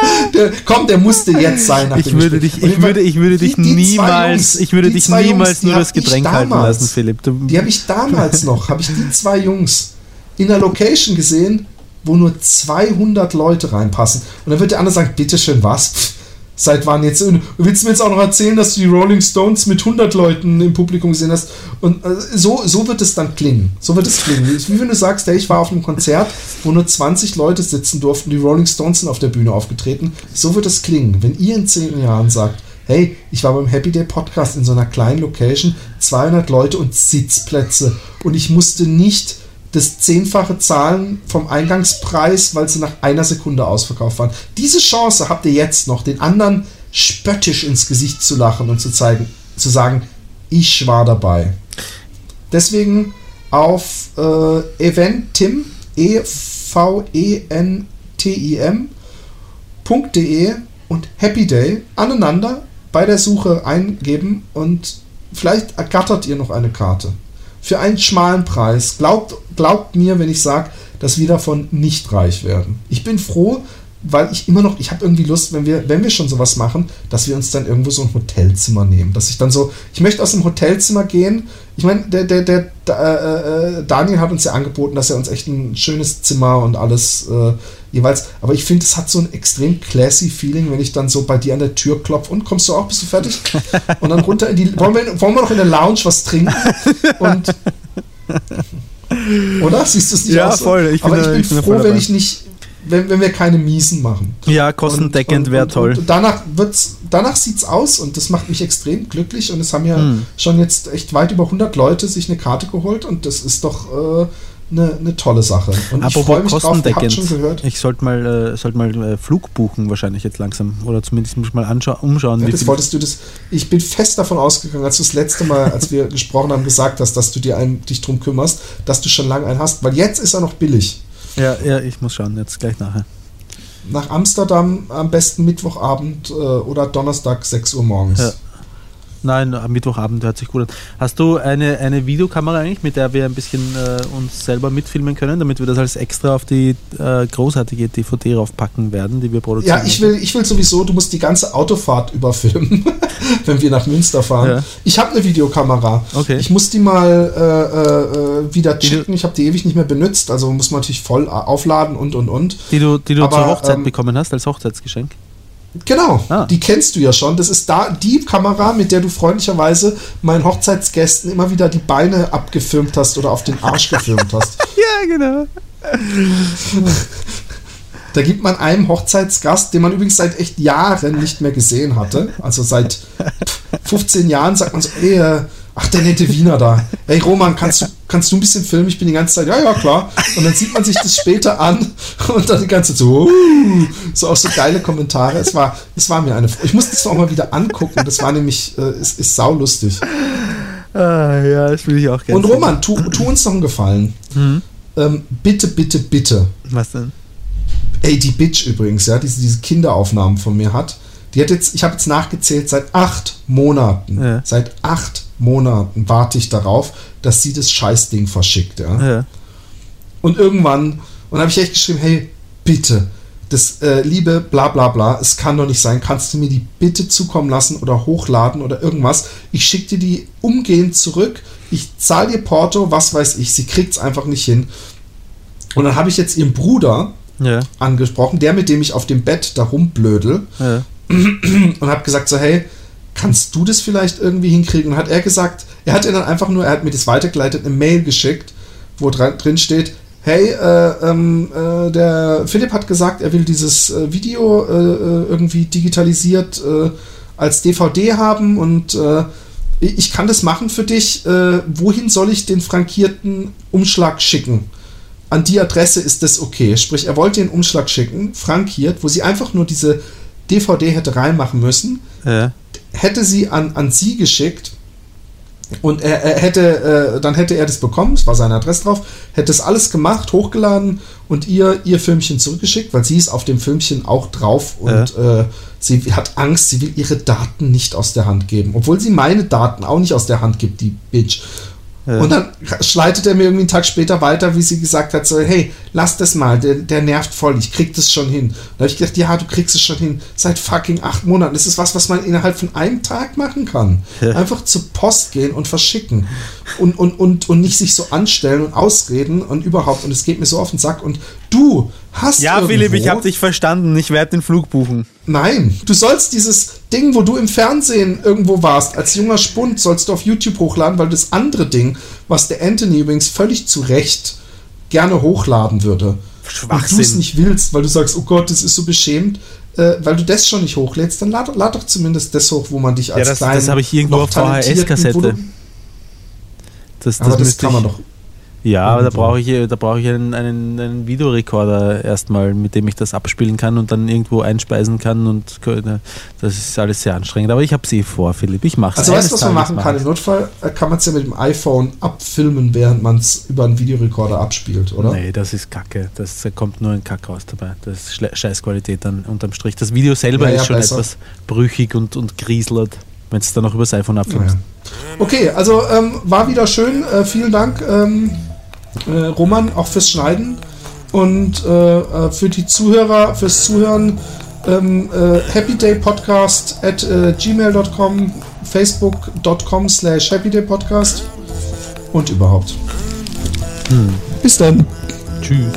Speaker 1: Der, komm, der musste jetzt sein. nach
Speaker 2: Ich
Speaker 1: dem
Speaker 2: würde
Speaker 1: Gespräch.
Speaker 2: dich, ich würde, ich würde dich niemals,
Speaker 1: Jungs,
Speaker 2: ich würde dich niemals
Speaker 1: Jungs,
Speaker 2: nur das Getränk
Speaker 1: ich
Speaker 2: halten lassen, Philipp. Du,
Speaker 1: Die habe ich damals noch, habe ich die zwei Jungs in der Location gesehen, wo nur 200 Leute reinpassen. Und dann wird der andere sagen, bitteschön, was? Pff, seit wann jetzt? Willst du mir jetzt auch noch erzählen, dass du die Rolling Stones mit 100 Leuten im Publikum gesehen hast? Und äh, so, so wird es dann klingen. So wird es klingen. Wie wenn du sagst, hey, ich war auf einem Konzert, wo nur 20 Leute sitzen durften, die Rolling Stones sind auf der Bühne aufgetreten. So wird es klingen, wenn ihr in 10 Jahren sagt, hey, ich war beim Happy Day Podcast in so einer kleinen Location, 200 Leute und Sitzplätze und ich musste nicht das zehnfache zahlen vom Eingangspreis, weil sie nach einer Sekunde ausverkauft waren. Diese Chance habt ihr jetzt noch, den anderen spöttisch ins Gesicht zu lachen und zu zeigen, zu sagen, ich war dabei. Deswegen auf äh, Eventim, e v e n t i m .de und Happy Day aneinander bei der Suche eingeben und vielleicht ergattert ihr noch eine Karte. Für einen schmalen Preis. Glaubt, glaubt mir, wenn ich sage, dass wir davon nicht reich werden. Ich bin froh, weil ich immer noch, ich habe irgendwie Lust, wenn wir, wenn wir schon sowas machen, dass wir uns dann irgendwo so ein Hotelzimmer nehmen. Dass ich dann so, ich möchte aus dem Hotelzimmer gehen. Ich meine, der, der, der, der äh, Daniel hat uns ja angeboten, dass er uns echt ein schönes Zimmer und alles äh, jeweils. Aber ich finde, es hat so ein extrem classy Feeling, wenn ich dann so bei dir an der Tür klopfe und kommst du auch, bist du fertig? Und dann runter in die. Wollen wir, wollen wir noch in der Lounge was trinken? Und. Oder? Siehst du es nicht
Speaker 2: Ja,
Speaker 1: aus?
Speaker 2: voll. Ich bin
Speaker 1: Aber ich bin
Speaker 2: ich bin
Speaker 1: froh, wenn ich nicht. Wenn, wenn wir keine Miesen machen.
Speaker 2: ja, kostendeckend wäre toll.
Speaker 1: Und danach wird's, danach sieht's aus und das macht mich extrem glücklich und es haben ja
Speaker 2: Hm.
Speaker 1: schon jetzt echt weit über 100 Leute sich eine Karte geholt und das ist doch äh, eine, eine tolle Sache. Und ich
Speaker 2: Apropos
Speaker 1: drauf, habt
Speaker 2: kostendeckend.
Speaker 1: schon gehört.
Speaker 2: Ich sollte mal, äh, sollte mal äh, Flug buchen, wahrscheinlich jetzt langsam. Oder zumindest muss ich mal umschauen.
Speaker 1: Ja, das wolltest du das. Ich bin fest davon ausgegangen, als du das letzte Mal, als wir gesprochen haben, gesagt hast, dass du dir einen, dich drum kümmerst, dass du schon lange einen hast, weil jetzt ist er noch billig.
Speaker 2: Ja, ja, ich muss schauen, jetzt gleich nachher.
Speaker 1: Nach Amsterdam am besten Mittwochabend äh, oder Donnerstag 6 Uhr morgens.
Speaker 2: Ja. Nein, am Mittwochabend hört sich gut an. Hast du eine, eine Videokamera eigentlich, mit der wir ein bisschen äh, uns selber mitfilmen können, damit wir das als extra auf die äh, großartige DVD raufpacken werden, die wir produzieren?
Speaker 1: Ja, ich will, ich will sowieso, du musst die ganze Autofahrt überfilmen, wenn wir nach Münster fahren.
Speaker 2: Ja.
Speaker 1: Ich habe eine Videokamera.
Speaker 2: Okay.
Speaker 1: Ich muss die mal äh, äh, wieder checken. Ich habe die ewig nicht mehr benutzt, also muss man natürlich voll aufladen und und und.
Speaker 2: Die du, die du
Speaker 1: Aber,
Speaker 2: zur Hochzeit
Speaker 1: ähm,
Speaker 2: bekommen hast, als Hochzeitsgeschenk?
Speaker 1: Genau,
Speaker 2: Ah.
Speaker 1: die kennst du ja schon. Das ist da die Kamera, mit der du freundlicherweise meinen Hochzeitsgästen immer wieder die Beine abgefilmt hast oder auf den Arsch gefilmt hast.
Speaker 2: Ja, genau.
Speaker 1: Da gibt man einem Hochzeitsgast, den man übrigens seit echt Jahren nicht mehr gesehen hatte, also seit 15 Jahren, sagt man so, ey, ach, der nette Wiener da. Ey, Roman, kannst du, kannst du ein bisschen filmen? Ich bin die ganze Zeit, ja, ja, klar. Und dann sieht man sich das später an und dann die ganze Zeit so, uh, so auch so geile Kommentare. Es war, es war mir eine, ich musste es auch mal wieder angucken. Das war nämlich, äh, es ist saulustig.
Speaker 2: Ah, ja, das will ich auch gerne.
Speaker 1: Und Roman, tu, tu uns noch einen Gefallen. Ähm, bitte, bitte, bitte.
Speaker 2: Was denn?
Speaker 1: Ey, die Bitch übrigens, ja, diese, diese Kinderaufnahmen von mir hat, die hat jetzt, ich habe jetzt nachgezählt, seit acht Monaten,
Speaker 2: Ja.
Speaker 1: seit acht Monaten warte ich darauf, dass sie das Scheißding verschickt, ja.
Speaker 2: Ja.
Speaker 1: Und irgendwann, und habe ich echt geschrieben, hey, bitte, das äh, liebe bla bla bla, es kann doch nicht sein, kannst du mir die bitte zukommen lassen oder hochladen oder irgendwas. Ich schicke dir die umgehend zurück, ich zahle dir Porto, was weiß ich, sie kriegt's einfach nicht hin. Und dann habe ich jetzt ihren Bruder
Speaker 2: Ja.
Speaker 1: angesprochen, der mit dem ich auf dem Bett da rumblödel
Speaker 2: Ja.
Speaker 1: und habe gesagt so, hey, kannst du das vielleicht irgendwie hinkriegen? Und hat er gesagt, er hat ihr dann einfach nur, er hat mir das weitergeleitet, eine Mail geschickt, wo drin steht, hey, äh, ähm, äh, der Philipp hat gesagt, er will dieses äh, Video äh, äh, irgendwie digitalisiert äh, als DVD haben und ich kann das machen für dich. Wohin soll ich den frankierten Umschlag schicken? An die Adresse ist das okay. Sprich, er wollte den Umschlag schicken, frankiert, wo sie einfach nur diese DVD hätte reinmachen müssen
Speaker 2: Ja.
Speaker 1: Hätte sie an, an sie geschickt und er, er hätte, äh, dann hätte er das bekommen, es war seine Adresse drauf, hätte es alles gemacht, hochgeladen und ihr ihr Filmchen zurückgeschickt, weil sie ist auf dem Filmchen auch drauf und äh, sie hat Angst, sie will ihre Daten nicht aus der Hand geben, obwohl sie meine Daten auch nicht aus der Hand gibt, die Bitch.
Speaker 2: Ja.
Speaker 1: Und dann schleitet er mir irgendwie einen Tag später weiter, wie sie gesagt hat, so, hey, lass das mal, der, der nervt voll, ich krieg das schon hin. Da habe ich gedacht, ja, du kriegst es schon hin, seit fucking acht Monaten. Das ist was, was man innerhalb von einem Tag machen kann.
Speaker 2: Ja.
Speaker 1: Einfach zur Post gehen und verschicken. Und, und, und, und nicht sich so anstellen und ausreden und überhaupt. Und es geht mir so auf den Sack. Und du hast
Speaker 2: Ja,
Speaker 1: irgendwo,
Speaker 2: Philipp, ich habe dich verstanden. Ich werde den Flug buchen.
Speaker 1: Nein, du sollst dieses Ding, wo du im Fernsehen irgendwo warst, als junger Spund, sollst du auf YouTube hochladen, weil das andere Ding, was der Anthony übrigens völlig zu Recht gerne hochladen würde, und du es nicht willst, weil du sagst, oh Gott, das ist so beschämend, äh, weil du das schon nicht hochlädst, dann lad, lad doch zumindest das hoch, wo man dich als
Speaker 2: das-
Speaker 1: kleinen,
Speaker 2: das habe ich irgendwo auf VHS-Kassette.
Speaker 1: du-
Speaker 2: Das,
Speaker 1: Aber das kann man doch.
Speaker 2: Ja, aber da brauche ich, da brauche ich einen, einen, einen Videorekorder erstmal, mit dem ich das abspielen kann und dann irgendwo einspeisen kann und das ist alles sehr anstrengend. Aber ich habe sie vor, Philipp. Ich mache es.
Speaker 1: Also weißt du, was man machen kann? Im Notfall äh, kann man es ja mit dem iPhone abfilmen, während man es über einen Videorekorder abspielt, oder?
Speaker 2: Nee, das ist Kacke. Das da kommt nur ein Kack raus dabei. Das ist Scheißqualität dann unterm Strich. Das Video selber
Speaker 1: Ja, ja,
Speaker 2: ist schon
Speaker 1: besser.
Speaker 2: etwas brüchig und, und grieselt, wenn es dann noch übers iPhone abfilmst.
Speaker 1: Naja. Okay, also ähm, war wieder schön. Äh, vielen Dank, ähm, äh, Roman, auch fürs Schneiden und äh, äh, für die Zuhörer, fürs Zuhören. Ähm, äh, happydaypodcast at äh, gmail.com, facebook.com slash happydaypodcast und überhaupt. Bis dann.
Speaker 2: Tschüss.